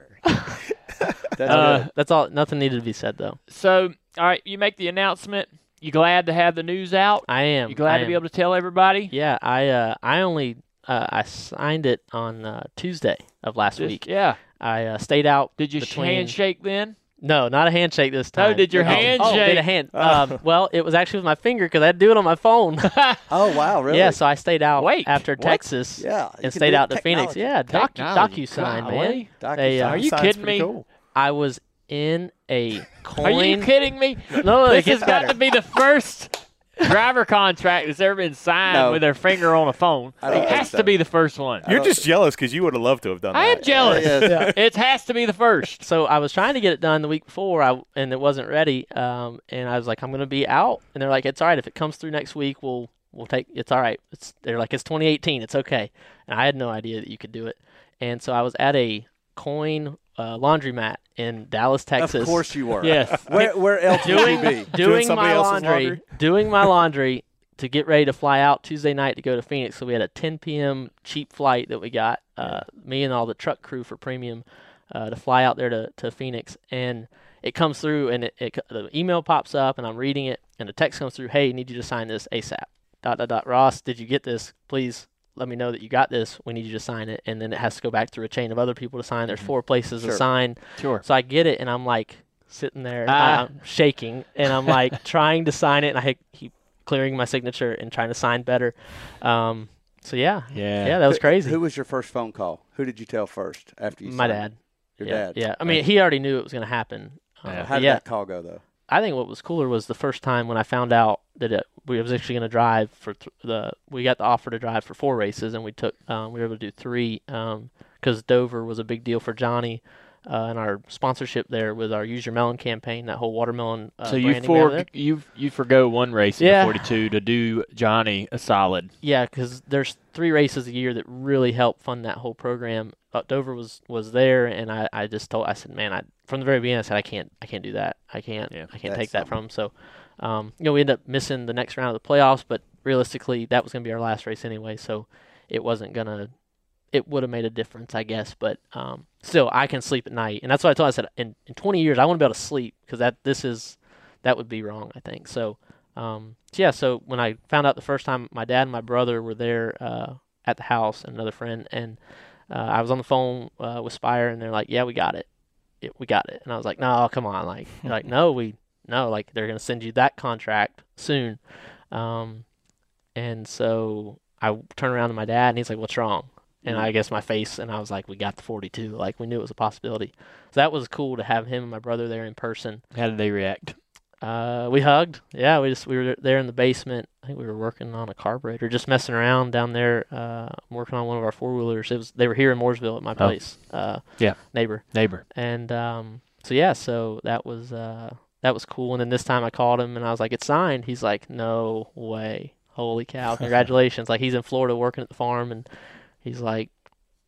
That's Uh. That's all. Nothing needed to be said though. So, all right, you make the announcement. You glad to have the news out? I am. You glad I to be able to tell everybody? Yeah, I uh, I only uh, I signed it on uh, Tuesday of last Just- week. Yeah. I uh, stayed out. Did you between- handshake then? No, not a handshake this No, time. did your Oh, Oh, did a handshake- hand? Um, <laughs> well, it was actually with my finger because I had to do it on my phone. <laughs> Oh wow, really? Yeah, so I stayed out Wait, after what? Texas Yeah, and stayed do out to Phoenix. technology. Yeah, docu Technology. DocuSign, man. Golly. They, uh, Are you kidding me? Cool. I was in a coin. Are you kidding me? <laughs> No, no, it this has got better. to be the first driver contract that's ever been signed No. with their finger on a phone. It has so. to be the first one. You're just jealous because you would have loved to have done I that. am jealous. Yeah, It has to be the first. So I was trying to get it done the week before, I, and it wasn't ready. Um, and I was like, I'm gonna be out, and they're like, it's all right if it comes through next week. We'll we'll take. It's all right. It's they're like it's 2018. It's okay. And I had no idea that you could do it. And so I was at a coin uh, laundromat in Dallas, Texas. Of course you were. Yes. <laughs> Where where else would doing you be? <laughs> doing somebody my laundry, laundry? <laughs> doing my laundry to get ready to fly out Tuesday night to go to Phoenix. So we had a 10 p.m. cheap flight that we got. Uh, me and all the truck crew for premium uh, to fly out there to, to Phoenix, and it comes through, and it, it the email pops up, and I'm reading it, and the text comes through. Hey, need you to sign this ASAP. Dot dot dot. Ross, did you get this? Please let me know that you got this. We need you to sign it, and then it has to go back through a chain of other people to sign. There's four places Sure. to sign. Sure. So I get it, and I'm like sitting there, Ah. I'm shaking, and I'm like <laughs> trying to sign it, and I keep clearing my signature and trying to sign better. Um, so yeah, Yeah. yeah, that was crazy. Who was your first phone call? Who did you tell first after you? Signed? My signed dad. it? Your yeah, dad. Yeah, I mean, he already knew it was going to happen. Uh, Yeah. How did yeah, that call go though? I think what was cooler was the first time when I found out that it, we was actually going to drive for th- the. We got the offer to drive for four races, and we took. Um, we were able to do three because Dover was a big deal for Johnny. Uh, and our sponsorship there with our Use Your Melon campaign, that whole watermelon. Uh, so you branding we have there. for you you forgo one race in the 42 to do Johnny a solid. Yeah, because there's three races a year that really help fund that whole program. Uh, Dover was was there, and I, I just told I said, man, I from the very beginning I said I can't I can't do that. I can't Yeah, I can't take that from him. So, um, you know, we ended up missing the next round of the playoffs, but realistically, that was gonna be our last race anyway. So, it wasn't gonna. It would have made a difference, I guess, but um, still, I can sleep at night, and that's what I told. I said, in, in 20 years, I want to be able to sleep because that this is that would be wrong, I think. So, um, so yeah, so when I found out the first time, my dad and my brother were there uh, at the house, and another friend, and uh, I was on the phone uh, with Spire, and they're like, "Yeah, we got it, yeah, we got it," and I was like, "No, come on, like, <laughs> like, no, we no, like they're gonna send you that contract soon. Um, and so I turn around to my dad, and he's like, "What's wrong?" And I guess my face, and I was like, "We got the 42. Like we knew it was a possibility." So that was cool to have him and my brother there in person. How did they react? Uh, we hugged. Yeah, we just we were there in the basement. I think we were working on a carburetor, just messing around down there, uh, working on one of our four wheelers. It was they were here in Mooresville at my place. Uh, Yeah. neighbor. Neighbor. And um, so yeah, so that was uh, that was cool. And then this time I called him and I was like, "It's signed." He's like, "No way! Holy cow! <laughs> Congratulations!" like he's in Florida working at the farm, and he's like,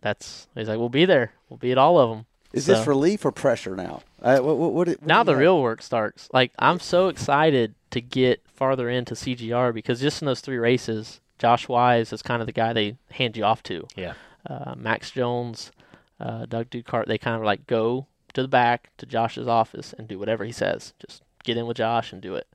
"That's." He's like, "We'll be there. We'll be at all of them." Is So- this relief or pressure now? Uh, what, what, what, what now the have? real work starts. Like I'm so excited to get farther into CGR because just in those three races, Josh Wise is kind of the guy they hand you off to. Yeah. Uh, Max Jones, uh, Doug Duchardt, they kind of like go to the back to Josh's office and do whatever he says. Just get in with Josh and do it.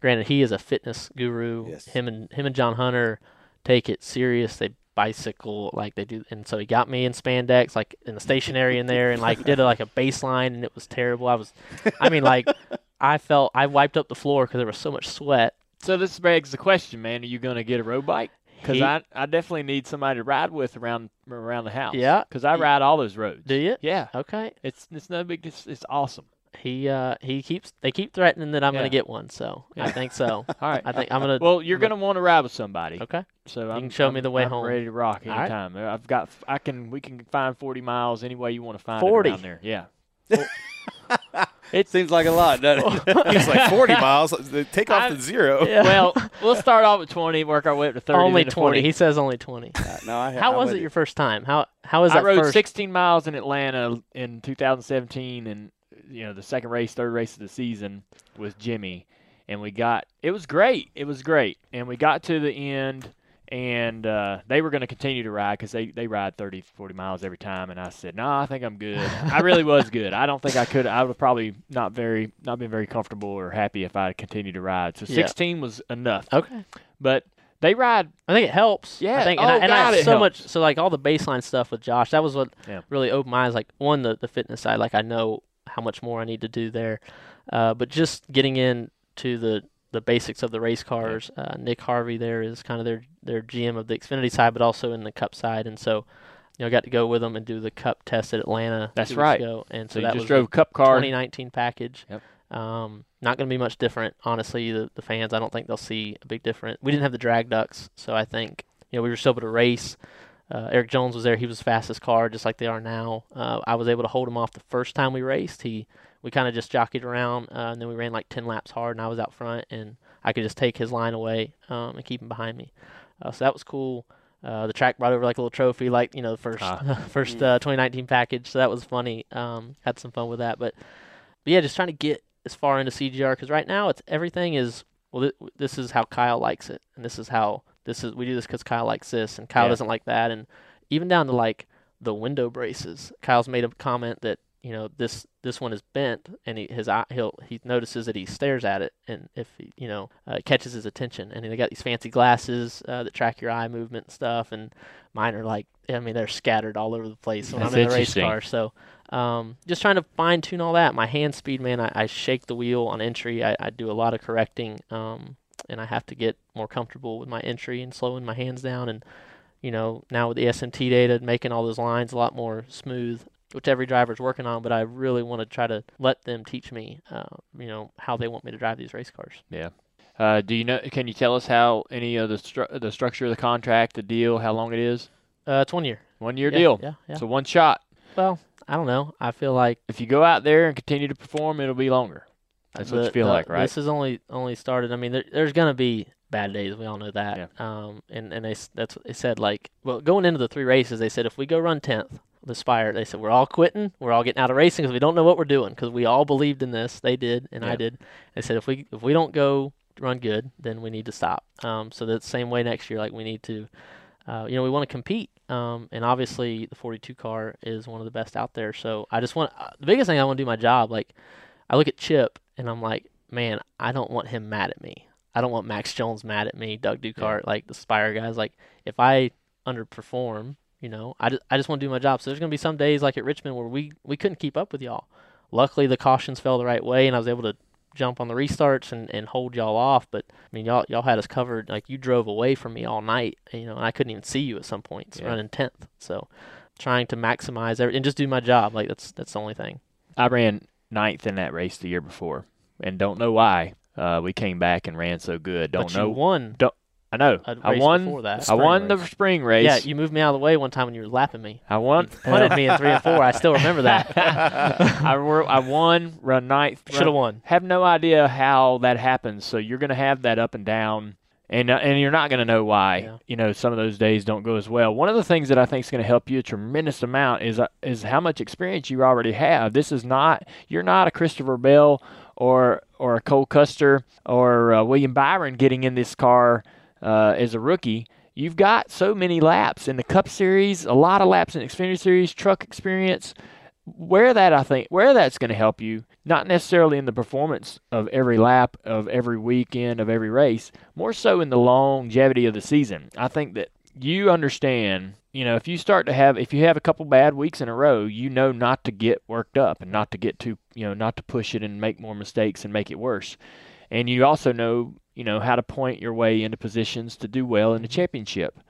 Granted, he is a fitness guru. Yes. Him and him and John Hunter take it serious. They bicycle like they do, and so he got me in spandex, like in the stationary in there, and like did a, like a baseline, and it was terrible. I was, I mean, like <laughs> I felt I wiped up the floor because there was so much sweat. So this begs the question, man: Are you going to get a road bike? Because I, I definitely need somebody to ride with around around the house. Yeah. Because I ride all those roads. Do you? Yeah. Okay. It's it's no big. It's, it's awesome. He uh he keeps they keep threatening that I'm Yeah. gonna get one, so I think so. <laughs> All right. I think I'm gonna. Well, you're I'm going to want to ride with somebody. Okay. So I'm, can show me I'm- the way I'm home. ready to rock All right. anytime. I've got. I can. We can find 40 miles any way you want to find 40? it around there. Yeah. <laughs> It seems like a lot, doesn't it? <laughs> He's like 40 miles. Take off I- the zero. Yeah. well, we'll start off with 20, work our way up to 30. only then to 20. 40. He says only 20. no, I, How I'm was with it your first time? How how was I that rode first? 16 miles in Atlanta in 2017, and you know the second race, third race of the season with Jimmy, and we got it was great. It was great, and we got to the end, and uh, they were going to continue to ride because they they ride 30, 40 miles every time, and I said, no, I think I'm good. <laughs> I really was good. I don't think I could. I would probably not very not been very comfortable or happy if I had continued to ride. So Yeah. 16 was enough, Okay. but they ride I think it helps. Yeah. I think, Oh, and, I, and God, it so much. So like all the baseline stuff with Josh, that was what Yeah. really opened my eyes. Like one, the the fitness side. Like I know how much more I need to do there, uh, but just getting into the the basics of the race cars. Uh, Nick Harvey there is kind of their their GM of the Xfinity side, but also in the Cup side, and so. You know, I got to go with them and do the Cup test at Atlanta. That's right. ago, and so, so you that just was drove Cup car. 2019 package. Yep. Um, not going to be much different, honestly. The the fans, I don't think they'll see a big difference. We didn't have the drag ducts, so I think you know we were still able to race. Uh, Eric Jones was there; he was fastest car, just like they are now. Uh, I was able to hold him off the first time we raced. He we kind of just jockeyed around, uh, and then we ran like 10 laps hard, and I was out front, and I could just take his line away um, and keep him behind me. Uh, so that was cool. Uh, the track brought over like a little trophy, like you know the first Ah. <laughs> first uh, 2019 package. So that was funny. Um, had some fun with that, but, but yeah, just trying to get as far into CGR because right now it's everything is well. Th- this is how Kyle likes it, and this is how this is. We do this because Kyle likes this, and Kyle Yeah. doesn't like that, and even down to like the window braces. Kyle's made a comment that you know this this one is bent, and he his eye he'll he notices that he stares at it, and if he, you know uh, catches his attention, and they got these fancy glasses uh, that track your eye movement and stuff, and mine are like I mean they're scattered all over the place when That's I'm in the race car. So um, just trying to fine tune all that. My hand speed, man, I, I shake the wheel on entry. I, I do a lot of correcting, um, and I have to get more comfortable with my entry and slowing my hands down. And you know, now with the SMT data, making all those lines a lot more smooth, which every driver is working on. But I really want to try to let them teach me, uh, you know, how they want me to drive these race cars. Yeah. Uh, do you know? Can you tell us how any of the stru- the structure of the contract, the deal, how long it is? Uh, it's one year. One year Yeah, deal. Yeah, yeah. So one shot. well, I don't know. I feel like If you go out there and continue to perform, it'll be longer. That's what the- you feel the- like, right? This is only only started. I mean, there, there's gonna be bad days. We all know that. Um, and and they that's what they said. Like, well, going into the three races, they said if we go run tenth, the Spire, they said we're all quitting. We're all getting out of racing because we don't know what we're doing. Because we all believed in this. They did, and I did. They said if we if we don't go run good, then we need to stop. Um, so that's the same way next year. Like we need to. Uh, you know, we want to compete, um, and obviously the 42 car is one of the best out there. So I just want uh, the biggest thing I want to do my job. Like I look at Chip and I'm like, man, I don't want him mad at me. I don't want Max Jones mad at me, Doug Duchardt, like the Spire guys. Like if I underperform, you know, I just, I just want to do my job. So there's gonna be some days like at Richmond where we we couldn't keep up with y'all. Luckily the cautions fell the right way and I was able to jump on the restarts and, and hold y'all off. But I mean, y'all y'all had us covered. Like you drove away from me all night, you know, and I couldn't even see you at some points Yeah. running tenth. So trying to maximize every, and just do my job. Like that's that's the only thing. I ran ninth in that race the year before, and don't know why. Uh, we came back and ran so good. Don't but know. you won. I know. a I race won. that. I Spring won the spring race. Yeah, you moved me out of the way one time when you were lapping me. I won. Punted me in three and four. I still remember that. <laughs> <laughs> I, I won, run ninth. Should have won. Have no idea how that happens. So you're going to have that up and down, and uh, and you're not going to know why. Yeah. You know, some of those days don't go as well. One of the things that I think is going to help you a tremendous amount is uh, is how much experience you already have. This is not you're not a Christopher Bell or or a Cole Custer or uh, William Byron getting in this car uh, as a rookie. You've got so many laps in the Cup Series, a lot of laps in Xfinity Series, truck experience where that I think where that's going to help you, not necessarily in the performance of every lap of every weekend of every race, more so in the longevity of the season. I think that you understand, you know, if you start to have if you have a couple bad weeks in a row, you know not to get worked up and not to get too, you know, not to push it and make more mistakes and make it worse. And you also know, you know, how to point your way into positions to do well in the championship.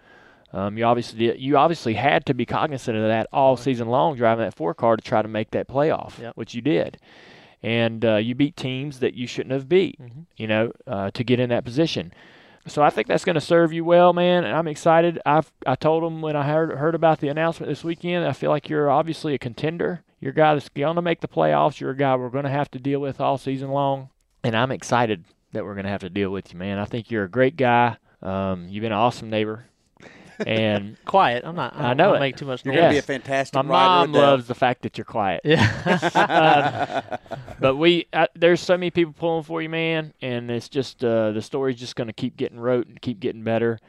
Um, you obviously did- you obviously had to be cognizant of that all season long, driving that four car to try to make that playoff, Yep. which you did, and uh, you beat teams that you shouldn't have beat, Mhm. you know, uh, to get in that position. So I think that's going to serve you well, man, and I'm excited. I've I told them when I heard heard about the announcement this weekend. I feel like you're obviously a contender. You're a guy that's going to make the playoffs. You're a guy we're going to have to deal with all season long, and I'm excited that we're going to have to deal with you, man. I think you're a great guy. Um, you've been an awesome neighbor, and <laughs> Quiet. I'm not. I, I know I don't it. make too much noise. You're to be a fantastic my mom loves the fact that you're quiet. Yeah. <laughs> But we, uh, there's so many people pulling for you, man, and it's just uh, the story's just going to keep getting wrote and keep getting better.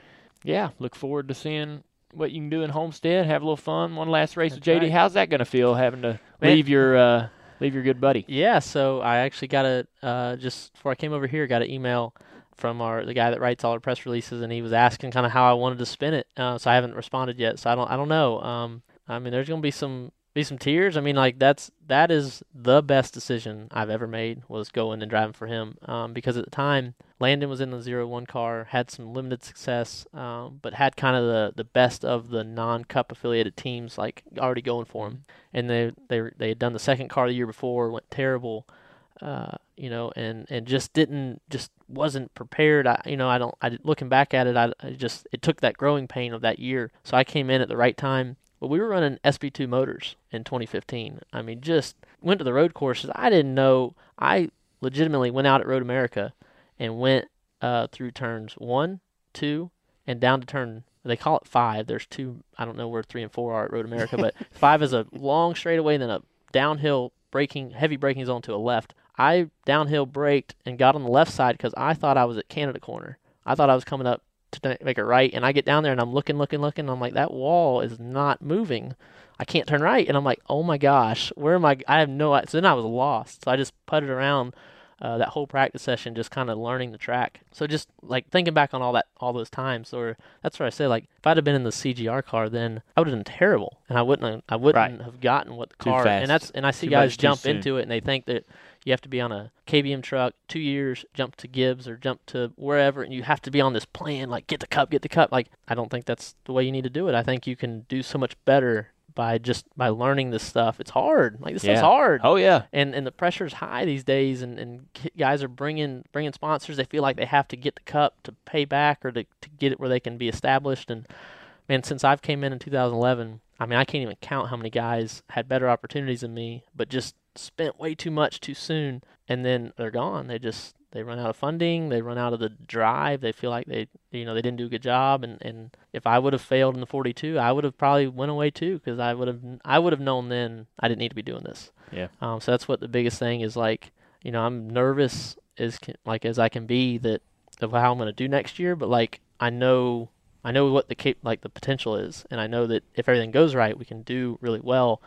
Yeah, look forward to seeing what you can do in Homestead. Have a little fun. One last race with That's JD. right. How's that going to feel having to Man. leave your uh, leave your good buddy? Yeah, so I actually got a uh, just before I came over here, got an email from our the guy that writes all our press releases, and he was asking kind of how I wanted to spin it. Uh, so I haven't responded yet, so I don't I don't know. Um, I mean, there's gonna be some be some tears. I mean, like that's that is the best decision I've ever made was going and driving for him. Um, because at the time Landon was in the zero one car, had some limited success, um, but had kind of the the best of the non Cup affiliated teams like already going for him and they they they had done the second car the year before, went terrible, uh, you know, and and just didn't just wasn't prepared. I you know I don't I looking back at it, I, I just it took that growing pain of that year. So I came in at the right time. But we were running SB2 motors in 2015. I mean, just went to the road courses. I didn't know. I legitimately went out at Road America and went uh, through turns one, two, and down to turn. They call it five. There's two. I don't know where three and four are at Road America, but <laughs> five is a long straightaway, then a downhill braking, heavy braking zone to a left. I downhill braked and got on the left side because I thought I was at Canada Corner. I thought I was coming up to make a right, and I get down there and I'm looking, looking, looking. And I'm like, that wall is not moving. I can't turn right, and I'm like, oh my gosh, where am I? I have no. So then I was lost. So I just putted around uh, that whole practice session, just kind of learning the track. So just like thinking back on all that, all those times, or that's where I say like, if I'd have been in the CGR car, then I would have been terrible, and I wouldn't, have, I wouldn't Right. have gotten what the car. And that's, and I see Too guys much jump into it, and they think that you have to be on a KBM truck two years, jump to Gibbs or jump to wherever, and you have to be on this plan, like get the cup, get the cup. Like I don't think that's the way you need to do it. I think you can do so much better by just by learning this stuff. It's hard. Like this Yeah. stuff's hard Oh yeah, and and the pressure's high these days and and guys are bringing bringing sponsors they feel like they have to get the cup to pay back or to, to get it where they can be established and man since i've came in in 2011 i mean i can't even count how many guys had better opportunities than me but just spent way too much too soon and then they're gone they just they run out of funding they run out of the drive they feel like they you know they didn't do a good job and and if i would have failed in the 42 i would have probably went away too because i would have i would have known then i didn't need to be doing this yeah. um, so that's what the biggest thing is like. You know, I'm nervous as can, like as I can be that of how I'm going to do next year, but like I know I know what the cap- like the potential is, and I know that if everything goes right, we can do really well.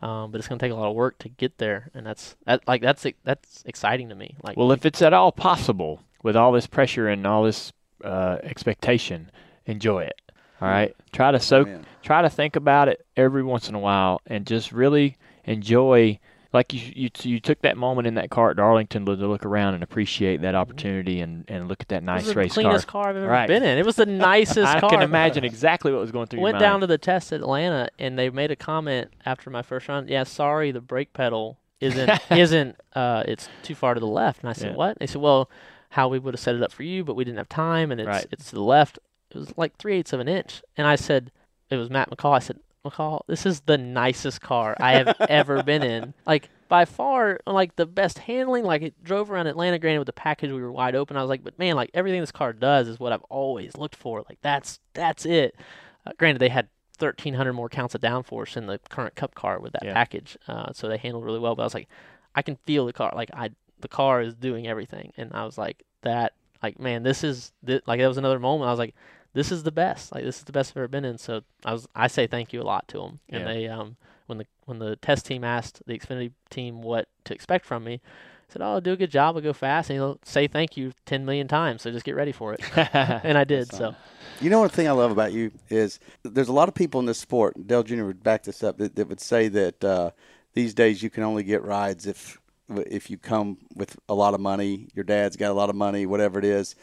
Um, but it's going to take a lot of work to get there, and that's that like that's that's exciting to me. Like, Well, if it's at all possible, with all this pressure and all this uh, expectation, enjoy it. All right, try to soak Amen. try to think about it every once in a while and just really enjoy like you you you took that moment in that car at Darlington to, look around and appreciate that opportunity and, and look at that It nice was the race cleanest car. car, I've ever Right. been in. It was the <laughs> nicest I car. I can imagine exactly what was going through Went down to the test at Atlanta, and they made a comment after my first run. Yeah, sorry, the brake pedal isn't <laughs> isn't uh, it's too far to the left. And I said, Yeah. what? They said, well, how we would have set it up for you, but we didn't have time, and it's Right. it's to the left. It was like three eighths of an inch, and I said, it was Matt McCall. I said, McCall, this is the nicest car I have ever been in. Like by far, like the best handling. Like it drove around Atlanta, granted with the package we were wide open. I was like, but man, like everything this car does is what I've always looked for. Like that's that's it. Uh, granted, they had 1,300 more counts of downforce in the current Cup car with that Yeah. package, uh, so they handled really well. But I was like, I can feel the car. Like I, the car is doing everything, and I was like, that. Like man, this is thi- like that was another moment. I was like, this is the best. Like this is the best I've ever been in. So I was I say thank you a lot to them. And Yeah. they um when the when the test team asked the Xfinity team what to expect from me, I said, "Oh, I'll do a good job. I'll go fast, and he'll say thank you ten million times. So just get ready for it." <laughs> and I did. So You know one thing I love about you is there's a lot of people in this sport. Dale Jr. would back this up that, that would say that uh, these days you can only get rides if if you come with a lot of money. Your dad's got a lot of money, whatever it is,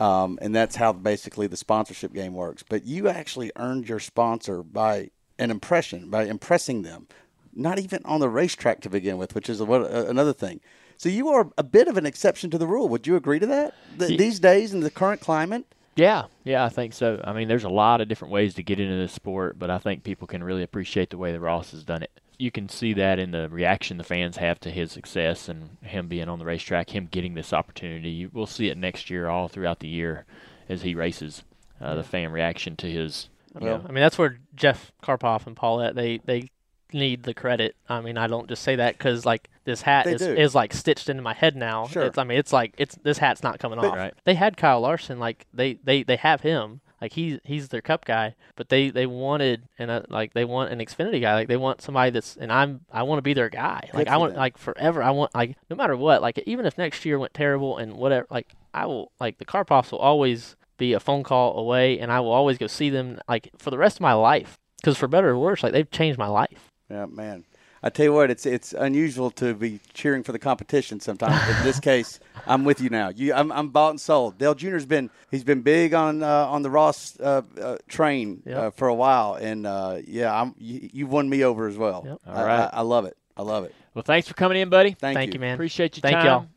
um, and that's how basically the sponsorship game works. But you actually earned your sponsor by an impression, by impressing them, not even on the racetrack to begin with, which is a, what, uh, another thing. So you are a bit of an exception to the rule. Would you agree to that? Th- Ye- these days in the current climate. Yeah, yeah, I think so. I mean, there's a lot of different ways to get into this sport, but I think people can really appreciate the way that Ross has done it. You can see that in the reaction the fans have to his success and him being on the racetrack, him getting this opportunity. We'll see it next year, all throughout the year, as he races. Uh, The fan reaction to his. You Yeah, know, I mean that's where Jeff Carpoff and Paulette they they need the credit. I mean I don't just say that because like this hat They is, do. is like stitched into my head now. Sure. It's, I mean it's like it's this hat's not coming off. Right. They had Kyle Larson like they they they have him like he he's their cup guy, but they they wanted and uh, like they want an Xfinity guy. Like they want somebody that's and I'm I want to be their guy. Like I want them. like forever. I want like no matter what. Like even if next year went terrible and whatever. Like I will like the Carpoffs will always be a phone call away, and I will always go see them like for the rest of my life. Because for better or worse, like they've changed my life. Yeah, man. I tell you what, it's it's unusual to be cheering for the competition sometimes. But in this <laughs> case, I'm with you now. You, I'm, I'm bought and sold. Dale Jr.'s been he's been big on uh, on the Ross uh, uh, train Yep. uh, for a while, and uh, yeah, I'm you, you've won me over as well. Yep. I, All right. I, I love it. I love it. Well, thanks for coming in, buddy. Thank, Thank you, man. Appreciate your Thank time.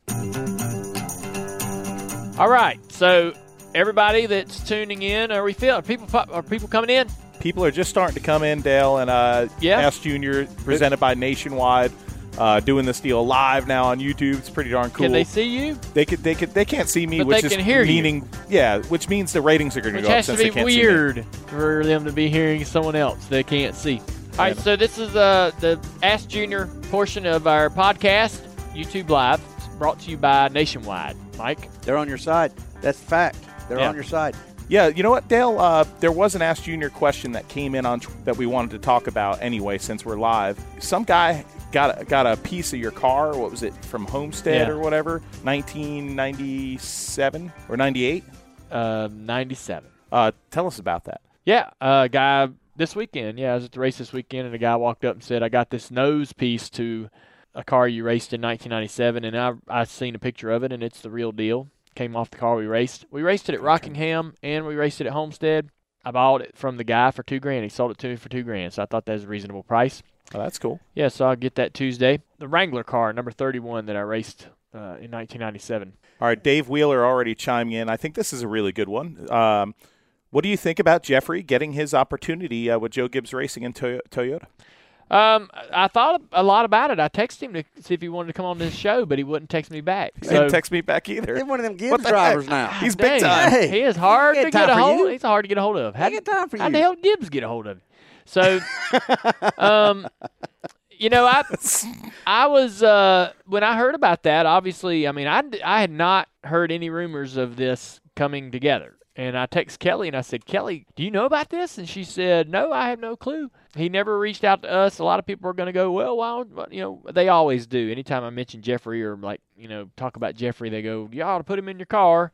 All right, so everybody that's tuning in, are we feel are people are people coming in? People are just starting to come in, Dale, and uh, Yeah. Ask Junior, presented by Nationwide, uh, doing this deal live now on YouTube. It's pretty darn cool. Can they see you? They could, they could, they can't see me, But which they is can hear you. meaning, yeah, which means the ratings are going to go up has to since be they can't see me. weird for them to be hearing someone else they can't see. All right, so this is uh, the Ask Junior portion of our podcast, YouTube Live, It's brought to you by Nationwide. Mike, They're on your side. That's fact. They're Yeah. on your side. Yeah, you know what, Dale? Uh, there was an Ask Junior question that came in on tw- that we wanted to talk about anyway, since we're live. Some guy got a, got a piece of your car. What was it from Homestead Yeah. or whatever? 1997 or 98? uh, 97. Uh, tell us about that. Yeah, a guy this weekend. Yeah, I was at the race this weekend, and a guy walked up and said, "I got this nose piece to a car you raced in 1997, and I I seen a picture of it, and it's the real deal. Came off the car we raced. We raced it at Rockingham, and we raced it at Homestead. I bought it from the guy for two grand. He sold it to me for two grand, so I thought that was a reasonable price. Oh, that's cool. Yeah, so I'll get that Tuesday. The Wrangler car, number 31, that I raced uh, in 1997. All right, Dave Wheeler already chiming in. I think this is a really good one. Um, what do you think about Jeffrey getting his opportunity uh, with Joe Gibbs Racing and Toy- Toyota? Um, I thought a lot about it. I texted him to see if he wanted to come on this show, but he wouldn't text me back. He So didn't text me back either. They're one of them Gibbs the drivers heck? now. He's big time. Hey, He is hard ain't to get a hold. you. He's hard to get a hold of. How, Ain't got time for how you. the hell did Gibbs get a hold of him? So, <laughs> um, you know, I <laughs> I was uh, when I heard about that. Obviously, I mean, I I had not heard any rumors of this coming together. And I text Kelly and I said, Kelly, do you know about this? And she said, No, I have no clue. He never reached out to us. A lot of people are going to go, Well, why? would-" You know, they always do. Anytime I mention Jeffrey or like, you know, talk about Jeffrey, they go, You ought to put him in your car.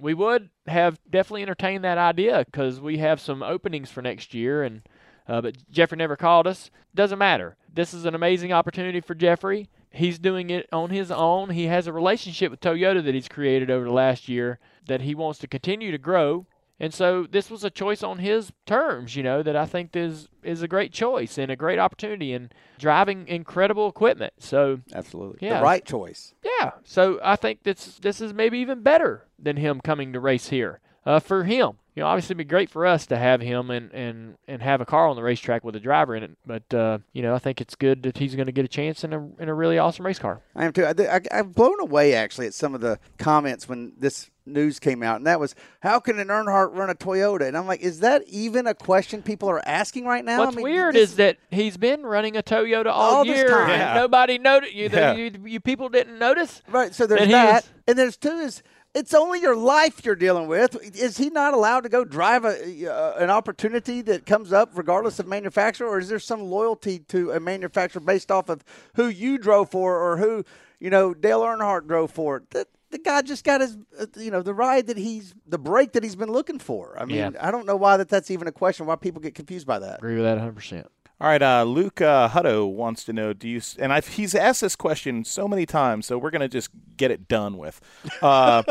We would have definitely entertained that idea because we have some openings for next year and Uh, but Jeffrey never called us. Doesn't matter. This is an amazing opportunity for Jeffrey. He's doing it on his own. He has a relationship with Toyota that he's created over the last year that he wants to continue to grow. And so this was a choice on his terms, you know, that I think is is a great choice and a great opportunity and driving incredible equipment. So Absolutely. Yeah. The right choice. yeah, so I think this this is maybe even better than him coming to race here uh, for him. You know, obviously, it'd be great for us to have him and, and, and have a car on the racetrack with a driver in it. But uh, you know, I think it's good that he's going to get a chance in a in a really awesome race car. I am too. I, I, I'm blown away actually at some of the comments when this news came out, and that was, "How can an Earnhardt run a Toyota?" And I'm like, "Is that even a question people are asking right now?" What's I mean, weird this- is that he's been running a Toyota all, All this year, time. and Yeah. nobody noticed. You, Yeah. you you people didn't notice. right. So there's And that, and there's two is. It's only your life you're dealing with. Is he not allowed to go drive a, uh, an opportunity that comes up regardless of manufacturer, or is there some loyalty to a manufacturer based off of who you drove for or who you know Dale Earnhardt drove for? The, the guy just got his, uh, you know, the ride that he's, the break that he's been looking for. I mean, Yeah. I don't know why that that's even a question. Why people get confused by that. Agree with that 100. percent All right, uh, Luke uh, Hutto wants to know: Do you? And I've, he's asked this question so many times, so we're gonna just get it done with. <laughs>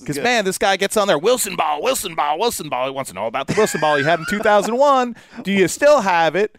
Because man, this guy gets on there, Wilson ball, Wilson ball, Wilson ball. He wants to know about the Wilson ball he had in 2001. Do you still have it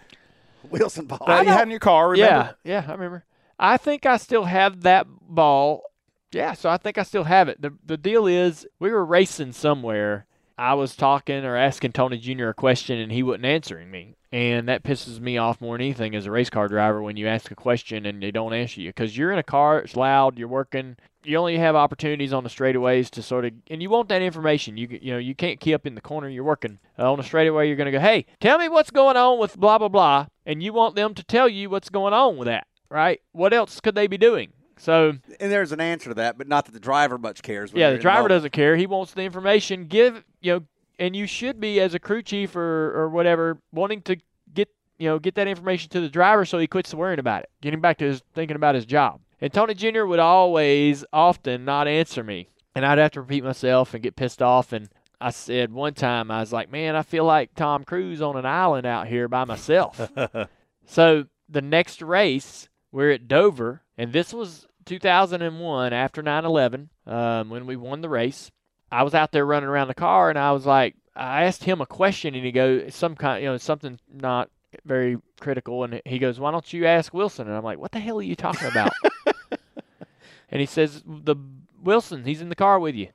Wilson Ball. that you had in your car? Remember? Yeah, yeah, I remember. I think I still have that ball. Yeah, so I think I still have it. The the deal is we were racing somewhere. I was talking or asking Tony Jr. a question and he wasn't answering me. And that pisses me off more than anything as a race car driver when you ask a question and they don't answer you because you're in a car, it's loud, you're working. You only have opportunities on the straightaways to sort of, and you want that information. You you know you can't key up in the corner. You're working uh, on a straightaway. You're going to go, hey, tell me what's going on with blah blah blah, and you want them to tell you what's going on with that, right? What else could they be doing? So and there's an answer to that, but not that the driver much cares. yeah, the driver moment. doesn't care. He wants the information. Give you know, and you should be as a crew chief or or whatever wanting to get you know get that information to the driver so he quits worrying about it, getting back to his thinking about his job. And Tony Jr. would always, often not answer me, and I'd have to repeat myself and get pissed off. And I said one time, I was like, "Man, I feel like Tom Cruise on an island out here by myself." <laughs> So the next race, we're at Dover, and this was 2001 after 9/11 um, when we won the race. I was out there running around the car, and I was like, I asked him a question, and he goes, some kind, you know, something not very critical, and he goes, "Why don't you ask Wilson?" And I'm like, "What the hell are you talking about?" <laughs> and he says, "The Wilson, he's in the car with you."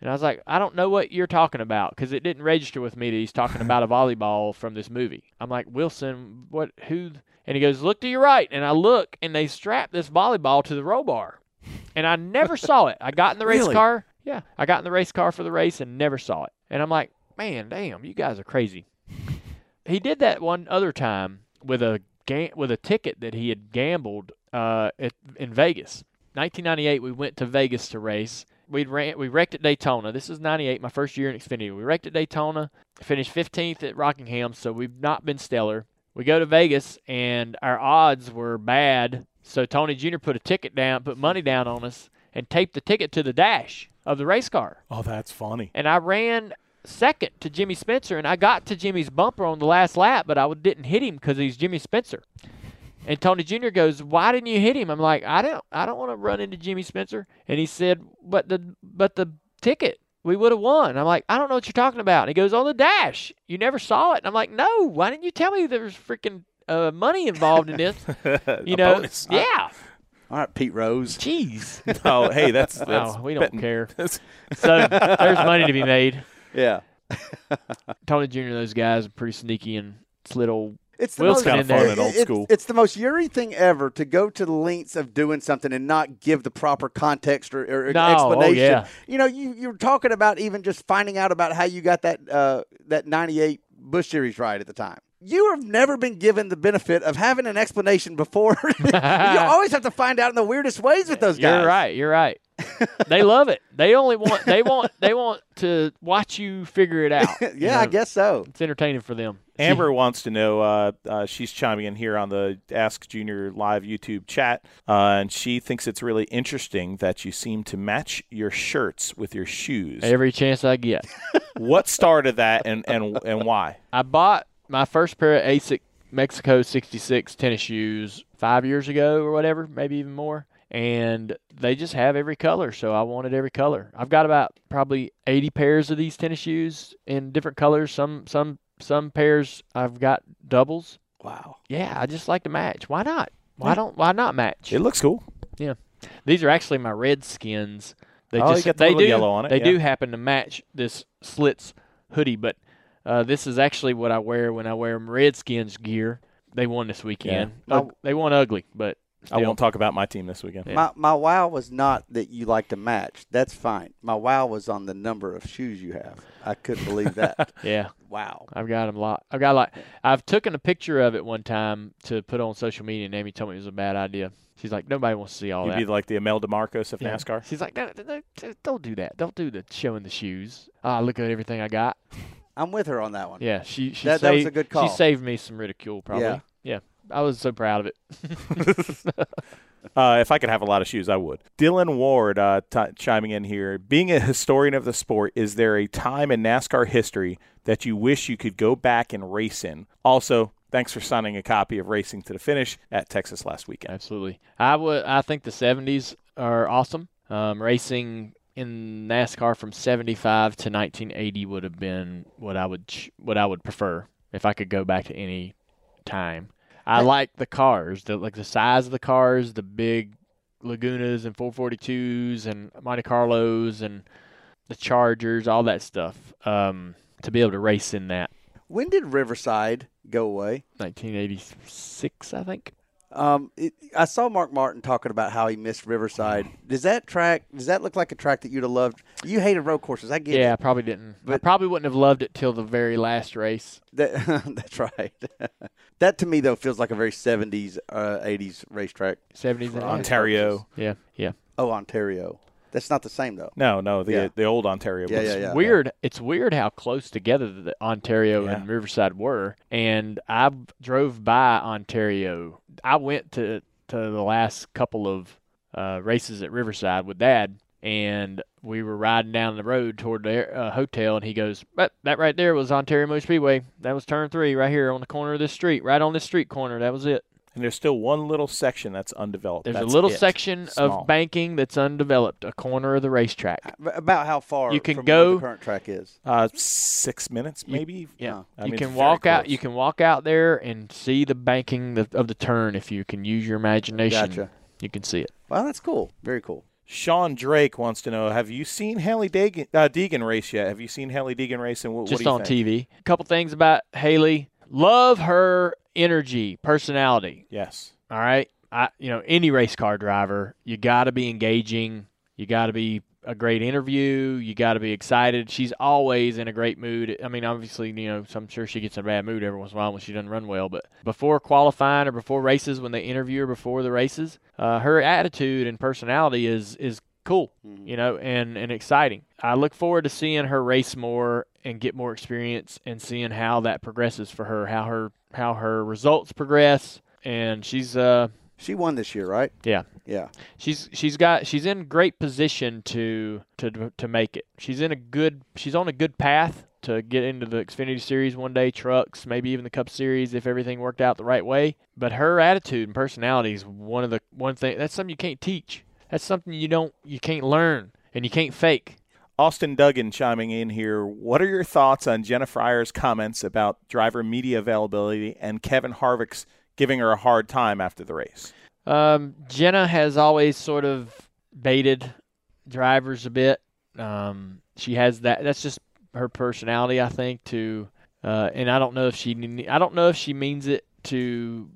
And I was like, I don't know what you're talking about because it didn't register with me that he's talking about a <laughs> volleyball from this movie. I'm like, Wilson, what, who? And he goes, look to your right. And I look, and they strap this volleyball to the roll bar. And I never saw it. I got in the race Really? car. Yeah, I got in the race car for the race and never saw it. And I'm like, man, damn, you guys are crazy. he did that one other time with a ga- with a ticket that he had gambled uh, at, in Vegas. 1998, we went to Vegas to race. We ran, we wrecked at Daytona. This is 98, my first year in Xfinity. We wrecked at Daytona, finished 15th at Rockingham, so we've not been stellar. We go to Vegas, and our odds were bad. So Tony Jr. put a ticket down, put money down on us, and taped the ticket to the dash of the race car. Oh, that's funny. And I ran second to Jimmy Spencer, and I got to Jimmy's bumper on the last lap, but I didn't hit him because he's Jimmy Spencer. And Tony Jr. goes, "Why didn't you hit him?" I'm like, "I don't, I don't want to run into Jimmy Spencer." And he said, "But the, but the ticket, we would have won." I'm like, "I don't know what you're talking about." And he goes, "On the dash, you never saw it." And I'm like, "No, why didn't you tell me there was freaking uh, money involved in this?" <laughs> You know, bonus. yeah. All right, Pete Rose. Jeez. <laughs> Oh, hey, that's, <laughs> that's Oh, we don't betting. care. <laughs> So there's money to be made. Yeah. Tony Jr. those guys are pretty sneaky and slid old It's the Wilson most, in there. Fun at old it's- school. It's the most Eury thing ever to go to the lengths of doing something and not give the proper context or, or No, oh, explanation. yeah. You know, you you're talking about even just finding out about how you got that uh, that '98 Busch Series ride at the time. You have never been given the benefit of having an explanation before. <laughs> you <laughs> always have to find out in the weirdest ways with those guys. You're right. You're right. <laughs> they love it. They only want they want they want to watch you figure it out. you yeah, I guess so. it's entertaining for them. Amber wants to know. Uh, uh, she's chiming in here on the Ask Junior live YouTube chat, uh, and she thinks it's really interesting that you seem to match your shirts with your shoes. Every chance I get. what started that, and and and why? I bought my first pair of ASIC Mexico 66 tennis shoes five years ago or whatever, maybe even more. And they just have every color, so I wanted every color. I've got about probably 80 pairs of these tennis shoes in different colors. Some some some pairs I've got doubles. Wow. Yeah, I just like to match. Why not? Why don't why not match? It looks cool. Yeah. These are actually my Redskins. They Oh, just got the they do yellow on it, they yeah. do happen to match this slits hoodie, but uh, this is actually what I wear when I wear Redskins gear. They won this weekend. Yeah. Ug- they won ugly, but I won't talk about my team this weekend. Yeah. My my wow was not that you like to match. That's fine. My wow was on the number of shoes you have. I couldn't believe that. <laughs> Yeah, wow. I've got them a lot. I've got a lot. I've taken a picture of it one time to put on social media, and Amy told me it was a bad idea. She's like, nobody wants to see all that. You'd be like the Imelda Marcos of Yeah. NASCAR. She's like, no, no, no, don't do that. Don't do the showing the shoes. Ah, look at everything I got. I'm with her on that one. Yeah, she she That- that was saved- a good call. She saved me some ridicule, probably. Yeah. yeah. I was so proud of it. <laughs> Uh, if I could have a lot of shoes, I would. Dylan Ward uh, t- chiming in here. Being a historian of the sport, is there a time in NASCAR history that you wish you could go back and race in? Also, thanks for signing a copy of Racing to the Finish at Texas last weekend. Absolutely. I would. I think the '70s are awesome. Um, racing in NASCAR from '75 to 1980 would have been what I would what I would prefer if I could go back to any time. I like the cars, the like the size of the cars, the big Lagunas and 442s and Monte Carlos and the Chargers, all that stuff. Um, to be able to race in that When did Riverside go away? 1986, I think. Um, it, I saw Mark Martin talking about how he missed Riverside. Does that track? Does that look like a track that you'd have loved? You hated road courses. I get Yeah, I probably didn't. I But- probably wouldn't have loved it till the very last race. That, <laughs> that's right. that to me though feels like a very '70s, uh, '80s racetrack. 70s and Ontario. Yeah, yeah. Oh, Ontario. That's not the same though. No, no, the Yeah. the old Ontario. Yeah, yeah, yeah. Weird. It's weird how close together the Ontario and Riverside were. And I drove by Ontario. I went to to the last couple of uh, races at Riverside with Dad, and we were riding down the road toward the uh, hotel, and he goes, "But that right there was Ontario Motor Speedway. That was turn three right here on the corner of this street, right on this street corner. That was it." And there's still one little section that's undeveloped. There's That's a little it. section Small. of banking that's undeveloped, a corner of the racetrack. About how far You can from go- where the current track is. Uh, six minutes, You- maybe. Yeah, I you mean, can walk out. You can walk out there and see the banking the, of the turn if you can use your imagination. Gotcha. You can see it. Well, that's cool. Very cool. Sean Drake wants to know: Have you seen Hailie Deegan, uh, Deegan race yet? Have you seen Hailie Deegan race? And what, what Just do you on think? TV. A couple things about Hailie. Love her energy, personality. Yes. All right. I you know any race car driver, you got to be engaging. You got to be a great interview. You got to be excited. She's always in a great mood. I mean, obviously, you know, so I'm sure she gets in a bad mood every once in a while when she doesn't run well. But before qualifying or before races, when they interview her before the races, uh, her attitude and personality is is cool. You know, and and exciting. I look forward to seeing her race more and get more experience and seeing how that progresses for her. How her how her results progress. And she's uh She won this year, right? yeah Yeah. she's she's got she's in great position to to to make it. She's in a good she's on a good path to get into the Xfinity Series one day, trucks, maybe even the Cup Series if everything worked out the right way. But her attitude and personality is one of the one thing that's something you can't teach. That's something you don't you can't learn and you can't fake. Austin Duggan chiming in here. What are your thoughts on Jenna Fryer's comments about driver media availability and Kevin Harvick's giving her a hard time after the race? Um, Jenna has always sort of baited drivers a bit. Um, she has that. That's just her personality, I think. To uh, and I don't know if she. I don't know if she means it to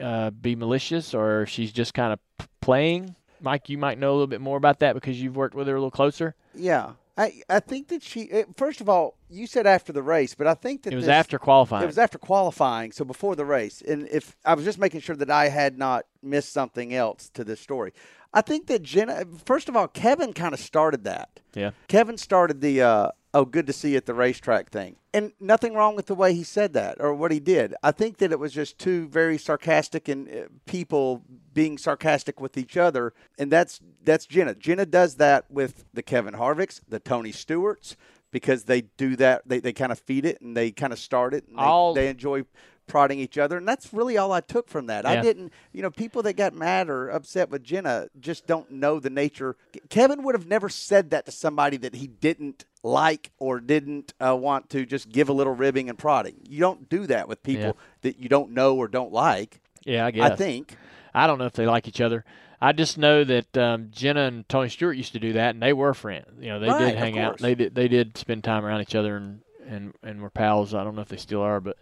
uh, be malicious or if she's just kind of playing. Mike, you might know a little bit more about that because you've worked with her a little closer. Yeah. I, I think that she, eh, first of all, you said after the race, but I think that It was this- after qualifying. It was after qualifying, so before the race. And if I was just making sure that I had not missed something else to this story. I think that Jenna, first of all, Kevin kind of started that. yeah. Kevin started the uh, "oh, good to see you at the racetrack" thing, and nothing wrong with the way he said that or what he did. I think that it was just two very sarcastic and uh, people being sarcastic with each other, and that's that's Jenna. Jenna does that with the Kevin Harvicks, the Tony Stewarts, because they do that. They, they kind of feed it and they kind of start it. And they, All- they enjoy prodding each other, and that's really all I took from that. I didn't, you know, people that got mad or upset with Jenna just don't know the nature. Kevin would have never said that to somebody that he didn't like or didn't uh, want to just give a little ribbing and prodding. You don't do that with people Yeah. that you don't know or don't like. Yeah, I guess. I think. I don't know if they like each other. I just know that um, Jenna and Tony Stewart used to do that, and they were friends. You know, they Right, did hang out. They did. They did spend time around each other and and and were pals. I don't know if they still are, but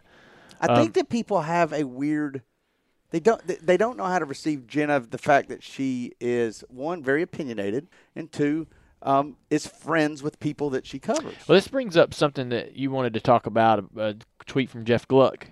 I Um, think that people have a weird. They don't. they- don't know how to receive Jenna. The fact that she is one very opinionated, and two um, is friends with people that she covers. well, this brings up something that you wanted to talk about. A, tweet from Jeff Gluck.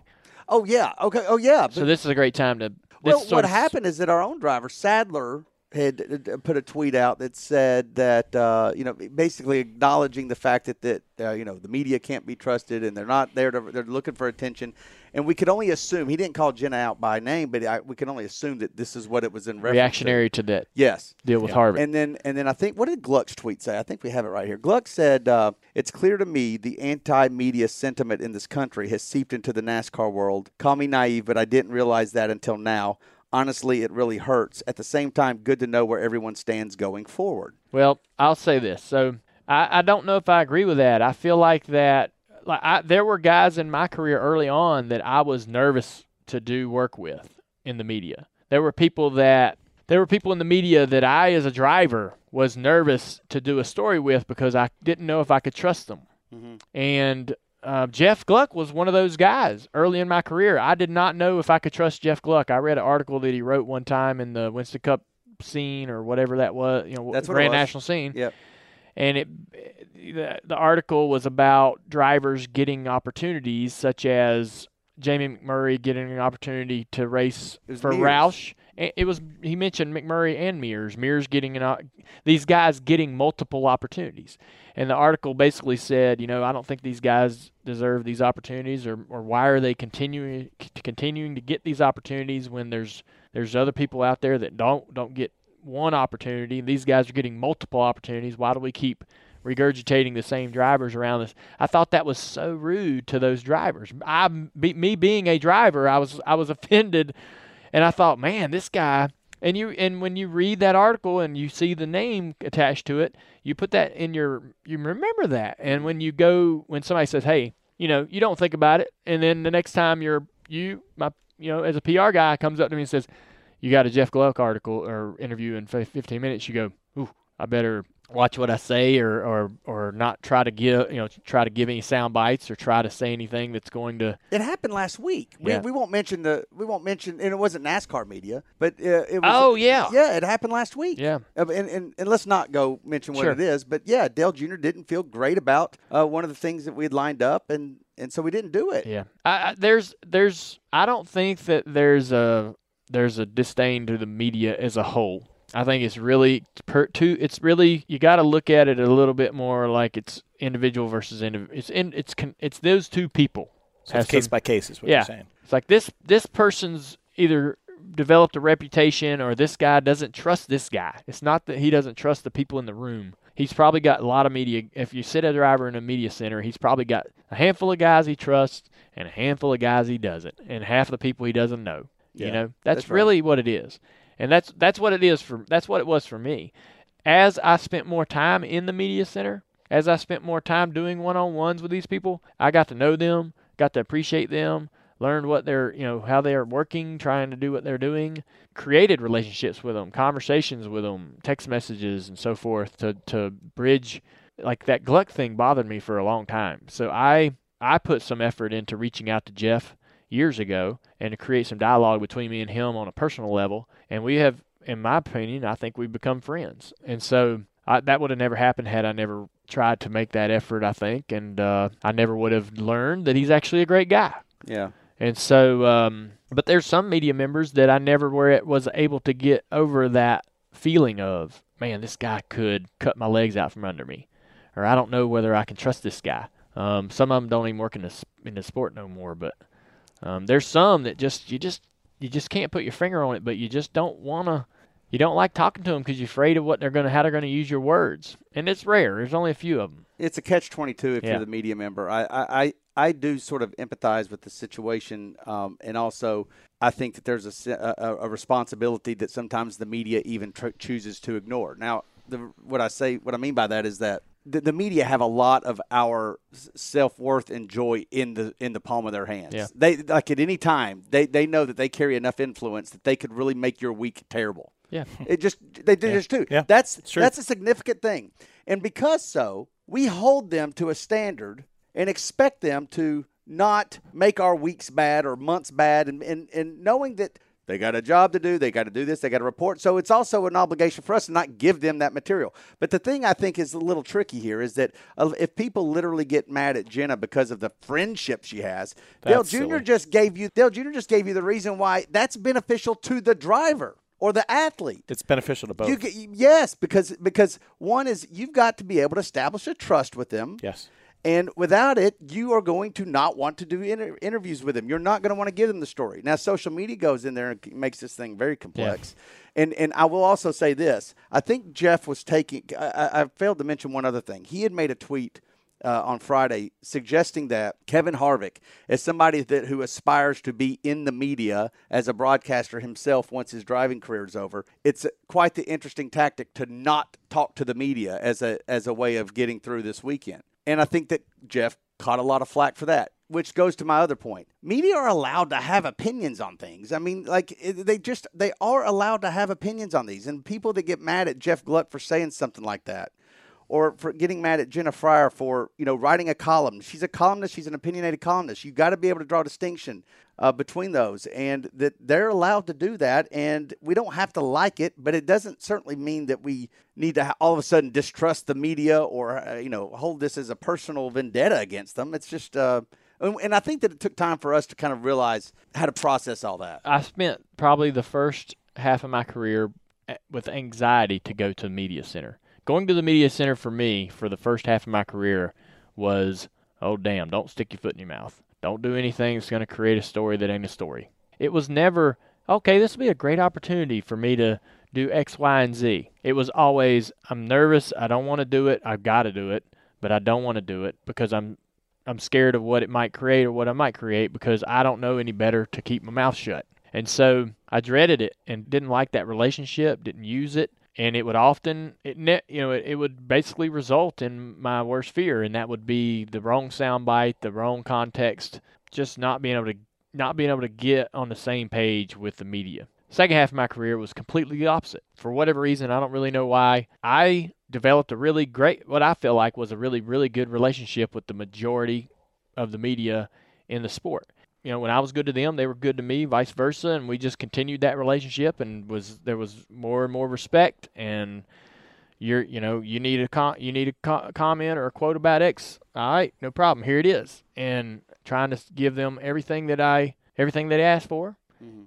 oh yeah. Okay. Oh yeah. So this is a great time to. Well, what happened is that our own driver Sadler had uh, put a tweet out that said that uh, you know basically acknowledging the fact that that uh, you know the media can't be trusted and they're not there to they're looking for attention and we could only assume he didn't call Jenna out by name but I, we can only assume that this is what it was in reference to. reactionary to that yes deal with Harvick. and then and then I think what did Gluck's tweet say? I think we have it right here. Gluck said, uh, "It's clear to me the anti-media sentiment in this country has seeped into the NASCAR world. Call me naive, but I didn't realize that until now. Honestly, it really hurts. At the same time, good to know where everyone stands going forward." Well, I'll say this. So I, I don't know if I agree with that. I feel like that. Like I, there were guys in my career early on that I was nervous to do work with in the media. There were people that there were people in the media that I, as a driver, was nervous to do a story with because I didn't know if I could trust them. Mm-hmm. And uh, Jeff Gluck was one of those guys early in my career. I did not know if I could trust Jeff Gluck. I read an article that he wrote one time in the Winston Cup scene or whatever that was, you know, That's Grand. National scene Yep. and it the, the article was about drivers getting opportunities such as Jamie McMurray getting an opportunity to race for Mears. Roush. It was he mentioned McMurray and Mears. Mears getting an these guys getting multiple opportunities, and the article basically said, you know, I don't think these guys deserve these opportunities, or, or why are they continuing continuing to get these opportunities when there's there's other people out there that don't don't get one opportunity. These guys are getting multiple opportunities. Why do we keep regurgitating the same drivers around this? I thought that was so rude to those drivers. I, me being a driver, I was I was offended, and I thought, man, this guy. And you and when you read that article and you see the name attached to it, you put that in your you remember that. And when you go when somebody says, "Hey, you know, you don't think about it," and then the next time you're you my you know as a PR guy comes up to me and says, "You got a Jeff Gluck article or interview in fif- 15 minutes," you go, "Ooh, I better watch what I say or or or not try to give you know try to give any sound bites or try to say anything that's going to It happened last week. We, Yeah. we won't mention the we won't mention and it wasn't NASCAR media, but uh, it was. Oh, yeah. yeah, it happened last week. Yeah. Uh, and, and and let's not go mention what Sure. it is, but yeah, Dale Jr. didn't feel great about uh, one of the things that we had lined up, and and so we didn't do it. Yeah, I, I, there's there's I don't think that there's a there's a disdain to the media as a whole. I think it's really per, too. It's really you got to look at it a little bit more like it's individual versus individual. It's in it's con, it's those two people. So it's case some- by case is what yeah, you're saying. it's like this this person's either developed a reputation or this guy doesn't trust this guy. It's not that he doesn't trust the people in the room. He's probably got a lot of media. If you sit a driver in a media center, he's probably got a handful of guys he trusts and a handful of guys he doesn't, and half the people he doesn't know. Yeah, you know, that's, that's right. really what it is, and that's that's what it is for. That's what it was for me. As I spent more time in the media center, as I spent more time doing one-on-ones with these people, I got to know them, got to appreciate them, learned what they're, you know, how they are working, trying to do what they're doing, created relationships with them, conversations with them, text messages and so forth to to bridge like that Gluck thing bothered me for a long time. So I I put some effort into reaching out to Jeff years ago and to create some dialogue between me and him on a personal level, and we have in my opinion, I think we've become friends. And so I, that would have never happened had I never tried to make that effort, I think, and uh, I never would have learned that he's actually a great guy. Yeah. And so, um, but there's some media members that I never were was able to get over that feeling of, man, this guy could cut my legs out from under me, or I don't know whether I can trust this guy. Um, some of them don't even work in the in the sport no more, but um, there's some that just you just you just can't put your finger on it, but you just don't wanna you don't like talking to them because you're afraid of what they're going to how they're going to use your words, and it's rare. There's only a few of them. It's a catch twenty two if Yeah. you're the media member. I, I, I, I do sort of empathize with the situation, um, and also I think that there's a, a, a- a responsibility that sometimes the media even tr- chooses to ignore. Now, the, what I say, what I mean by that is that the, the media have a lot of our self worth and joy in the in the palm of their hands. Yeah. They like at any time they they know that they carry enough influence that they could really make your week terrible. Yeah. <laughs> It just they do just too. Yeah. That's that's a significant thing. And because so, we hold them to a standard and expect them to not make our weeks bad or months bad and, and, and knowing that they got a job to do, they got to do this, they got to report. So it's also an obligation for us to not give them that material. But the thing I think is a little tricky here is that uh, if people literally get mad at Jenna because of the friendship she has, Dale Jr. silly. just gave you Dale Jr. just gave you the reason why that's beneficial to the driver or the athlete. It's beneficial to both. You yes, because because one is you've got to be able to establish a trust with them. yes. And without it, you are going to not want to do inter- interviews with them. You're not going to want to give them the story. Now, social media goes in there and makes this thing very complex. And and I will also say this: I think Jeff was taking. I, I- I failed to mention one other thing. He had made a tweet. Uh, on Friday, suggesting that Kevin Harvick, as somebody that who aspires to be in the media as a broadcaster himself once his driving career is over, it's quite the interesting tactic to not talk to the media as a as a way of getting through this weekend. And I think that Jeff caught a lot of flack for that, which goes to my other point. Media are allowed to have opinions on things. I mean, like they just they are allowed to have opinions on these. And people that get mad at Jeff Gluck for saying something like that, or for getting mad at Jenna Fryer for you know writing a column. She's a columnist. She's an opinionated columnist. You've got to be able to draw a distinction uh, between those, and that they're allowed to do that. And we don't have to like it, but it doesn't certainly mean that we need to all of a sudden distrust the media or uh, you know hold this as a personal vendetta against them. It's just. Uh, and I think that it took time for us to kind of realize how to process all that. I spent probably the first half of my career with anxiety to go to the media center. Going to the media center for me for the first half of my career was, oh damn, don't stick your foot in your mouth. Don't do anything that's going to create a story that ain't a story. It was never, okay, this will be a great opportunity for me to do X, Y, and Z. It was always, I'm nervous, I don't want to do it, I've got to do it, but I don't want to do it because I'm I'm scared of what it might create or what I might create because I don't know any better to keep my mouth shut. And so I dreaded it and didn't like that relationship, didn't use it, and it would often it ne- you know it, it would basically result in my worst fear and that would be the wrong soundbite, the wrong context, just not being able to not being able to get on the same page with the media. Second half of my career was completely the opposite. For whatever reason, I don't really know why. I developed a really great, what I feel like was a really, really good relationship with the majority of the media in the sport. You know, when I was good to them, they were good to me, vice versa, and we just continued that relationship. And was there was more and more respect. And you're, you know, you need a com- you need a co- comment or a quote about X. All right, no problem. Here it is. And trying to give them everything that I, everything that they asked for,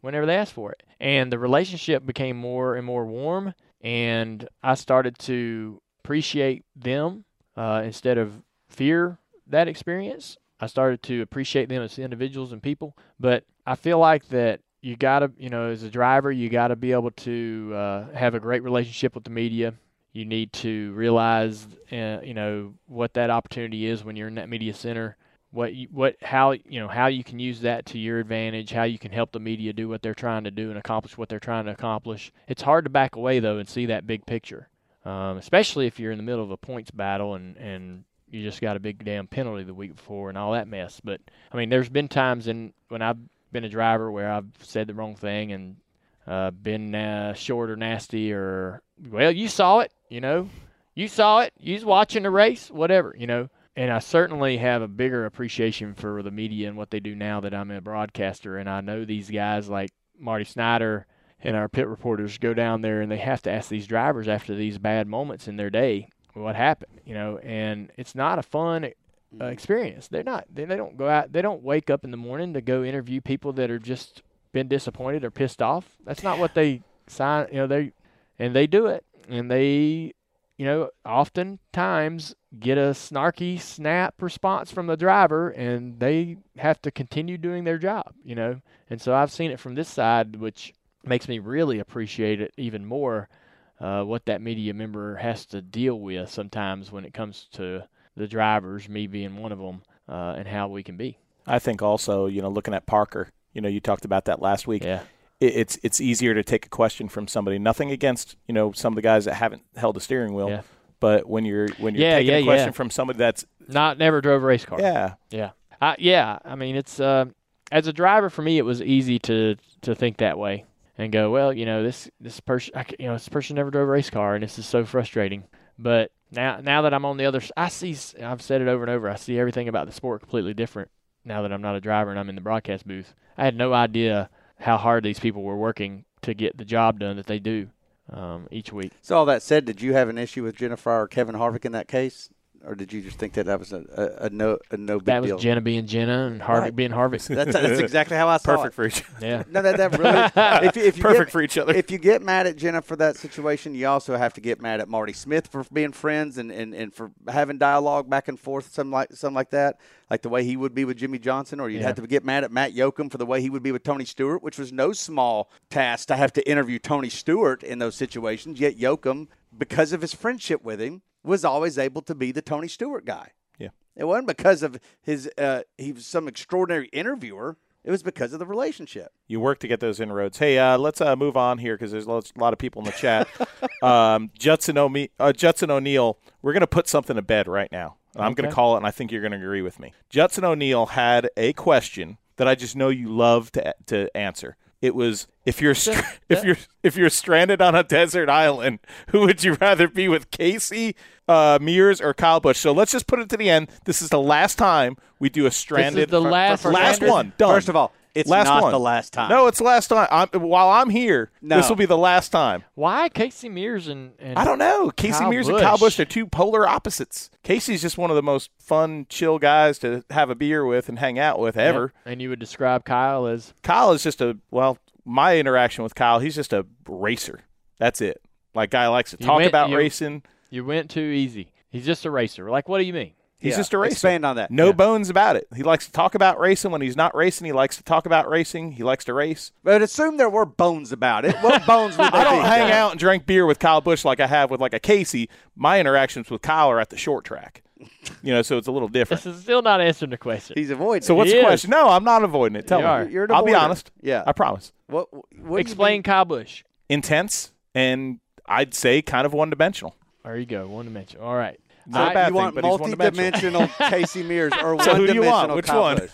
whenever they asked for it. And the relationship became more and more warm, and I started to appreciate them uh, instead of fear that experience. I started to appreciate them as individuals and people. But I feel like that you got to, you know, as a driver, you got to be able to uh, have a great relationship with the media. You need to realize, uh, you know, what that opportunity is when you're in that media center what you, what how you know how you can use that to your advantage, how you can help the media do what they're trying to do and accomplish what they're trying to accomplish. It's hard to back away though and see that big picture, um, especially if you're in the middle of a points battle and and you just got a big damn penalty the week before and all that mess. But I mean, there's been times in when I've been a driver where I've said the wrong thing and uh, been uh, short or nasty or well, you saw it, you know, you saw it, you was watching the race, whatever, you know and I certainly have a bigger appreciation for the media and what they do now that I'm a broadcaster. And I know these guys like Marty Snider and our pit reporters go down there and they have to ask these drivers after these bad moments in their day what happened, you know. And it's not a fun uh, experience. They're not. They, they don't go out. They don't wake up in the morning to go interview people that are just been disappointed or pissed off. That's not what they sign. You know they and they do it and they you know, oftentimes get a snarky snap response from the driver and they have to continue doing their job, you know. And so I've seen it from this side, which makes me really appreciate it even more. Uh, what that media member has to deal with sometimes when it comes to the drivers, me being one of them, uh, and how we can be. I think also, you know, looking at Parker, you know, you talked about that last week. Yeah. It, it's it's easier to take a question from somebody. Nothing against you know some of the guys that haven't held a steering wheel, Yeah. but when you're when you're Yeah, taking yeah, a question from somebody that's Not never drove a race car. yeah, Yeah. I, yeah. I mean, it's uh, as a driver for me, it was easy to to think that way and go, well, you know, this this person, I, you know, this person never drove a race car, and this is so frustrating. But now now that I'm on the other, I see. I've said it over and over. I see everything about the sport completely different now that I'm not a driver and I'm in the broadcast booth. I had no idea how hard these people were working to get the job done that they do um, each week. So all that said, did you have an issue with Jenna Fryer or Kevin Harvick in that case, or did you just think that that was a, a, a no a no big That was deal? Jenna being Jenna and Harvick Right. being Harvick. that's, that's <laughs> exactly how I saw perfect it. for each yeah. No, that, that really. <laughs> If, you- if you perfect get, for each other. if you get mad at Jenna for that situation, you also have to get mad at Marty Smith for being friends and, and, and for having dialogue back and forth, something like something like that, like the way he would be with Jimmie Johnson, or you'd Yeah. have to get mad at Matt Yocum for the way he would be with Tony Stewart, which was no small task to have to interview Tony Stewart in those situations. Yet Yocum, because of his friendship with him, was always able to be the Tony Stewart guy. Yeah. It wasn't because of his uh, he was some extraordinary interviewer. It was because of the relationship. you work to get those inroads. Hey, uh, let's uh, move on here because there's a lot of people in the chat. <laughs> um, Judson, O'Me- uh, Judson O'Neill, we're going to put something to bed right now. And I'm going to call it, and I think you're going to agree with me. Judson O'Neill had a question that I just know you love to to answer. It was if you're str- if you're if you're stranded on a desert island, <laughs> who would you rather be with, Casey uh, Mears or Kyle Busch? So let's just put it to the end. This is the last time we do a stranded. the last last stranded- one. Done. First of all, it's last not one. the last time. No, it's the last time. I'm, while I'm here, No. this will be the last time. Why Casey Mears and, and I don't know. Casey Kyle Mears and Kyle Busch. Busch are two polar opposites. Casey's just one of the most fun, chill guys to have a beer with and hang out with ever. And you would describe Kyle as Kyle is just a well. My interaction with Kyle, he's just a racer. That's it. Like guy likes to You talk went- about you- racing. you went too easy. He's just a racer. Like, what do you mean? He's Yeah. just a racer. Expand on that. No Yeah. bones about it. He likes to talk about racing. When he's not racing, he likes to talk about racing. He likes to race. But assume there were bones about it. What <laughs> bones would they I don't be? hang out and drink beer with Kyle Busch like I have with like a Casey. My interactions with Kyle are at the short track. You know, so it's a little different. This is still not answering the question. He's avoiding. So what's He the is. question? No, I'm not avoiding it. Tell You me. are. You're an I'll be honest. Yeah. I promise. What? what Explain mean? Kyle Busch. Intense and I'd say kind of one dimensional. There you go. One dimension. All right. Not a I- bad you thing, want but multi-dimensional <laughs> Casey Mears or So who do you one-dimensional want? Which Kyle one? Busch?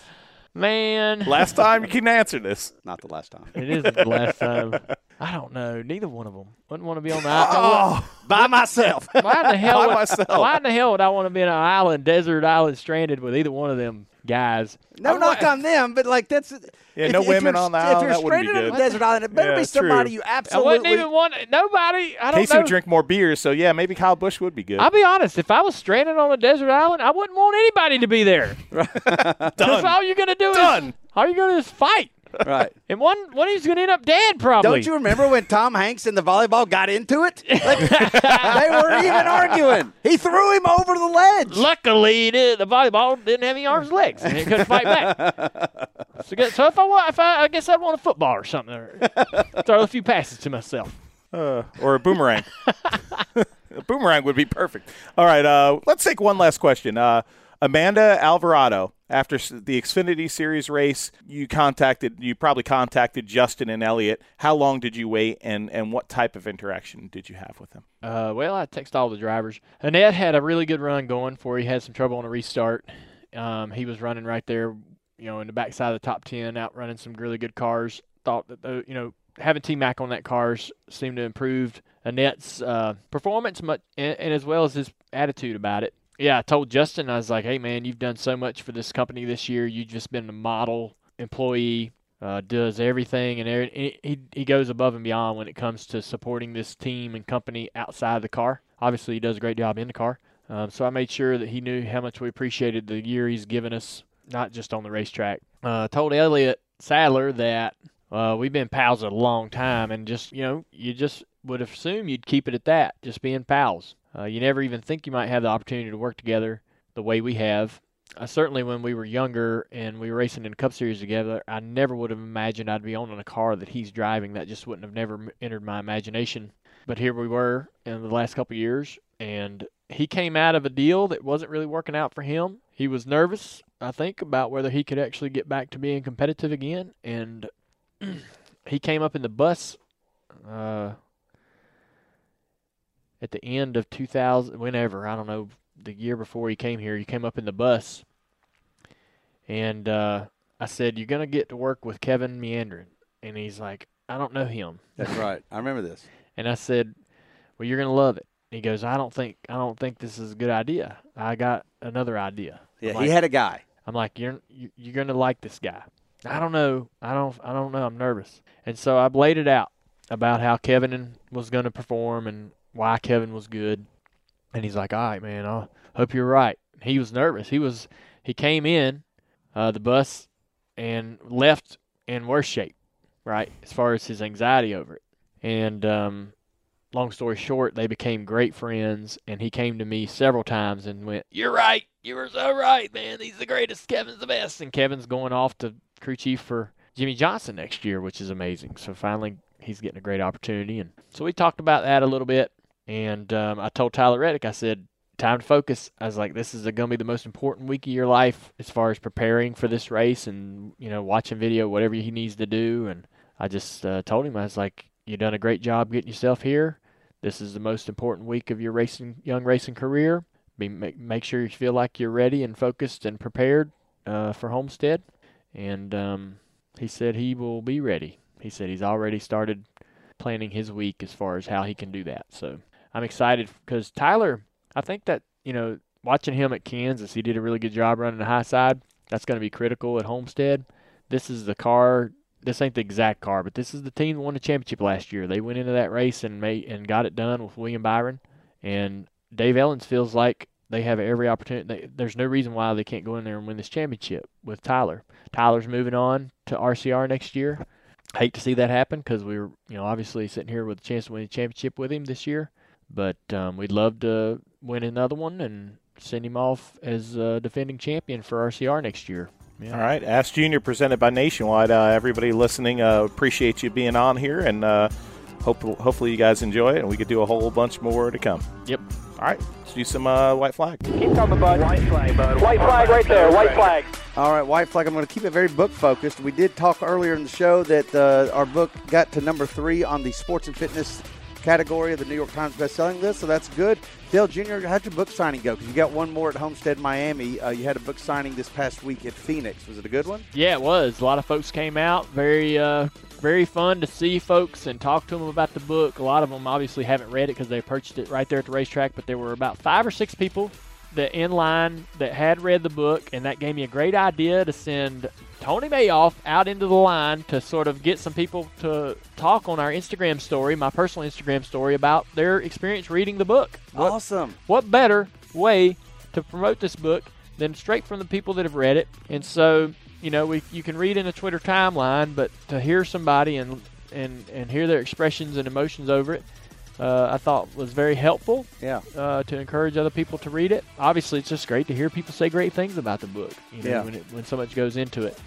Man, Last time you can answer this. <laughs> Not the last time. it isn't the last time. I don't know. Neither one of them. Wouldn't want to be on the Oh, island. <laughs> By myself. Why in the hell? By would, myself. Why in the hell would I want to be in an island, desert island, stranded with either one of them guys? No I'm knock not- on them, but like that's Yeah, if- no if women you're- on the If you're that stranded on a desert island, it better Yeah, be somebody true. you I absolutely. wouldn't even want nobody. I don't know. Casey know. would drink more beers, so yeah, maybe Kyle Busch would be good. I'll be honest. If I was stranded on a desert island, I wouldn't want anybody to be there. <laughs> <laughs> Because all you're gonna do Done. is all you're gonna do is fight, right. and one one of you's gonna end up dead probably. Don't you remember when Tom Hanks and the volleyball got into it? Like, <laughs> they were even arguing. He threw him over the ledge. Luckily, the, the volleyball didn't have any arms or legs, and it couldn't fight back. <laughs> So, so if I want, if I, I guess I'd want a football or something, or throw a few passes to myself. Uh, or a boomerang. <laughs> a boomerang would be perfect. All right, uh, let's take one last question. Uh, Amanda Alvarado, after the Xfinity Series race, you contacted, you probably contacted Justin and Elliott. How long did you wait, and, and what type of interaction did you have with them? Uh, well, I texted all the drivers. Annett had a really good run going for. He had some trouble on a restart. Um, he was running right there, you know, in the backside of the top ten, out running some really good cars. Thought that the, you know having T Mac on that cars seemed to improve Annett's uh, performance, much, and, and as well as his attitude about it. Yeah, I told Justin, I was like, "Hey, man, you've done so much for this company this year. You've just been a model employee." Uh, does everything and he he goes above and beyond when it comes to supporting this team and company outside the car. Obviously, he does a great job in the car. Um, so I made sure that he knew how much we appreciated the year he's given us, not just on the racetrack. Uh, told Elliott Sadler that uh, we've been pals a long time, and just you know, you just would assume you'd keep it at that, just being pals. Uh, you never even think you might have the opportunity to work together the way we have. uh, certainly when we were younger and we were racing in Cup Series together, I never would have imagined I'd be owning a car that he's driving. That just wouldn't have never entered my imagination. But here we were in the last couple years, and he came out of a deal that wasn't really working out for him. He was nervous, I think, about whether he could actually get back to being competitive again, and <clears throat> he came up in the bus uh, at the end of 2000, whenever I don't know, the year before he came here. He came up in the bus, and uh, I said, "You're gonna get to work with Kevin Meendering," and he's like, "I don't know him." That's right. I remember this. <laughs> And I said, "Well, you're gonna love it." He goes, "I don't think I don't think this is a good idea. I got another idea." Yeah, I'm he had a guy. I'm like, "You're you- you're gonna like this guy." I don't know. I don't I don't know. I'm nervous. And so I laid it out about how Kevin was going to perform and why Kevin was good. And he's like, "All right, man. I hope you're right." He was nervous. He was he came in uh, the bus and left in worse shape, right? As far as his anxiety over it. And um, long story short, they became great friends. And he came to me several times and went, "You're right. You were so right, man. He's the greatest. Kevin's the best." And Kevin's going off to crew chief for Jimmie Johnson next year, which is amazing. So finally, he's getting a great opportunity. And so we talked about that a little bit. And um, I told Tyler Reddick, I said, time to focus. I was like, this is going to be the most important week of your life as far as preparing for this race and, you know, watching video, whatever he needs to do. And I just uh, told him, I was like, you've done a great job getting yourself here. This is the most important week of your racing, young racing career. Be, make, make sure you feel like you're ready and focused and prepared uh, for Homestead. And um, he said he will be ready. He said he's already started planning his week as far as how he can do that. So I'm excited because Tyler, I think that, you know, watching him at Kansas, he did a really good job running the high side. That's going to be critical at Homestead. This is the car. This ain't the exact car, but this is the team that won the championship last year. They went into that race and made and got it done with William Byron. And Dave Elenz feels like they have every opportunity. They, there's no reason why they can't go in there and win this championship with Tyler. Tyler's moving on to RCR next year. Hate to see that happen because we were, you know, obviously sitting here with a chance to win the championship with him this year. But um, we'd love to win another one and send him off as uh, defending champion for RCR next year. Yeah. All right, Ask Junior presented by Nationwide. Uh, everybody listening, uh, appreciate you being on here, and uh, hope hopefully you guys enjoy it, and we could do a whole bunch more to come. Yep. All right, let's do some uh, white flag. Keep coming, bud. White flag, bud. White flag right there. White flag. All right, White Flag. I'm going to keep it very book focused. We did talk earlier in the show that uh, our book got to number three on the sports and fitness category of the New York Times best-selling list, so that's good. Dale Jr., how'd your book signing go? Because you got one more at Homestead, Miami. Uh, you had a book signing this past week at Phoenix. Was it a good one? Yeah, it was. A lot of folks came out. Very, uh, very fun to see folks and talk to them about the book. A lot of them obviously haven't read it because they purchased it right there at the racetrack. But there were about five or six people that in line that had read the book, and that gave me a great idea to send Tony Mayoff out into the line to sort of get some people to talk on our Instagram story, my personal Instagram story, about their experience reading the book. What, Awesome. what better way to promote this book than straight from the people that have read it? And so, you know, we you can read in a Twitter timeline, but to hear somebody and and and hear their expressions and emotions over it, uh, I thought was very helpful Yeah. uh, to encourage other people to read it. Obviously, it's just great to hear people say great things about the book. You know, Yeah. when it, when so much goes into it.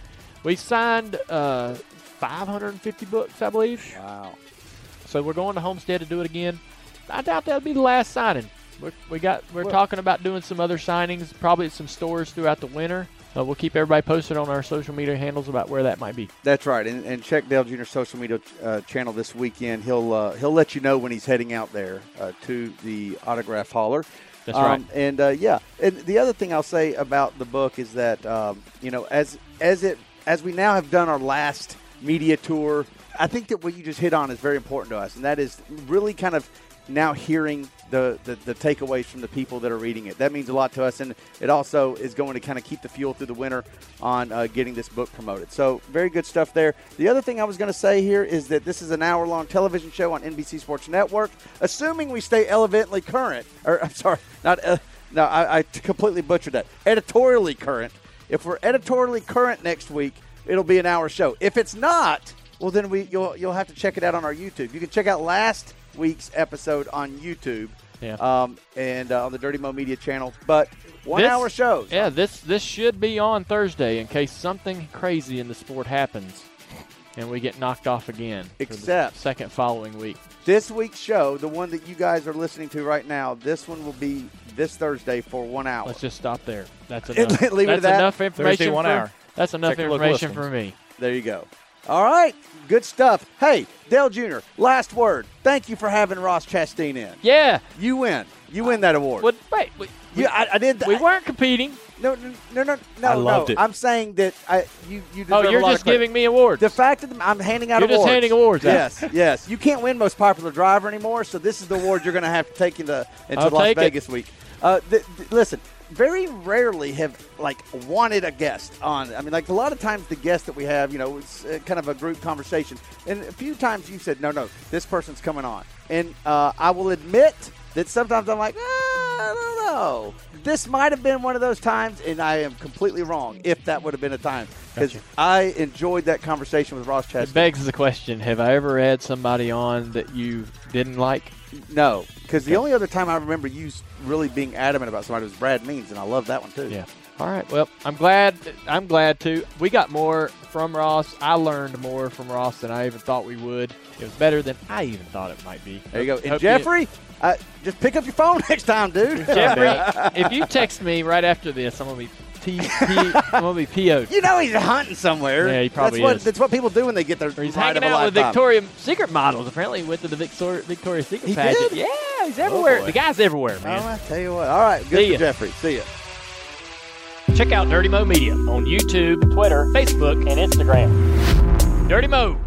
We signed uh, 550 books, I believe. Wow. So we're going to Homestead to do it again. I doubt that'll be the last signing. We're, we got we're Well- talking about doing some other signings, probably at some stores throughout the winter. Uh, we'll keep everybody posted on our social media handles about where that might be. That's right, and, and check Dale Jr.'s social media uh, channel this weekend. He'll uh, he'll let you know when he's heading out there uh, to the autograph hauler. That's Um, right. And uh, yeah, and the other thing I'll say about the book is that um, you know as as it as we now have done our last media tour, I think that what you just hit on is very important to us, and that is really kind of now hearing the, the, the takeaways from the people that are reading it. That means a lot to us, and it also is going to kind of keep the fuel through the winter on uh, getting this book promoted. So, very good stuff there. The other thing I was going to say here is that this is an hour long television show on NBC Sports Network. Assuming we stay elevately current, or <laughs> I'm sorry, not, uh, no, I, I completely butchered that. Editorially current. If we're editorially current next week, it'll be an hour show. If it's not, well, then we you'll, you'll have to check it out on our YouTube. You can check out last week's episode on YouTube Yeah. Um, and uh, on the Dirty Mo Media channel. But one This- hour shows. Yeah, this this should be on Thursday in case something crazy in the sport happens, and we get knocked off again. for the Except- second following week. This week's show, the one that you guys are listening to right now, this one will be this Thursday for one hour. Let's just stop there. That's enough. <laughs> leave it that's at that. enough information. Thursday, one for, hour. That's enough Take information for me. There you go. All right. Good stuff. Hey, Dale Jr., last word. Thank you for having Ross Chastain in. Yeah. You win. You win that award. What? Wait. We, You, I, I did. we weren't competing. No, no, no, no, no. I loved no. it. I'm saying that I, you you. Oh, you're just of giving me awards. The fact that I'm handing out You're just awards. handing awards out. Yes, yes. You can't win most popular driver anymore, so this is the award you're going to have to take into into I'll Las take it. Vegas week. Uh, th- th- listen, very rarely have like wanted a guest on. I mean, like a lot of times the guest that we have, you know, it's uh, kind of a group conversation, and a few times you said, no, no, this person's coming on, and uh, I will admit that sometimes I'm like, ah, I don't know. This might have been one of those times, and I am completely wrong if that would have been a time because I enjoyed that conversation with Ross It begs the question: Have I ever had somebody on that you didn't like? No, because the only other time I remember you really being adamant about somebody was Brad Means, and I love that one too. Yeah. All right. Well, I'm glad. I'm glad too. We got more from Ross. I learned more from Ross than I even thought we would. It was better than I even thought it might be. There you go. Hope And you- Jeffrey, uh, just pick up your phone <laughs> next time, dude. Jeffrey, <laughs> if you text me right after this, I'm gonna be T, P, I'm gonna be PO'd. you know he's hunting somewhere. Yeah, he probably that's what, is. That's what people do when they get their Or he's hanging of a out with. Victoria's Secret models. Apparently, he went to the Victoria, Victoria's Secret He pageant. did? Yeah, he's everywhere. boy. the guy's everywhere, Oh, man. I tell you what. All right, good See for ya. Jeffrey. See ya. Check out Dirty Mo Media on YouTube, Twitter, Facebook, and Instagram. Dirty Mo.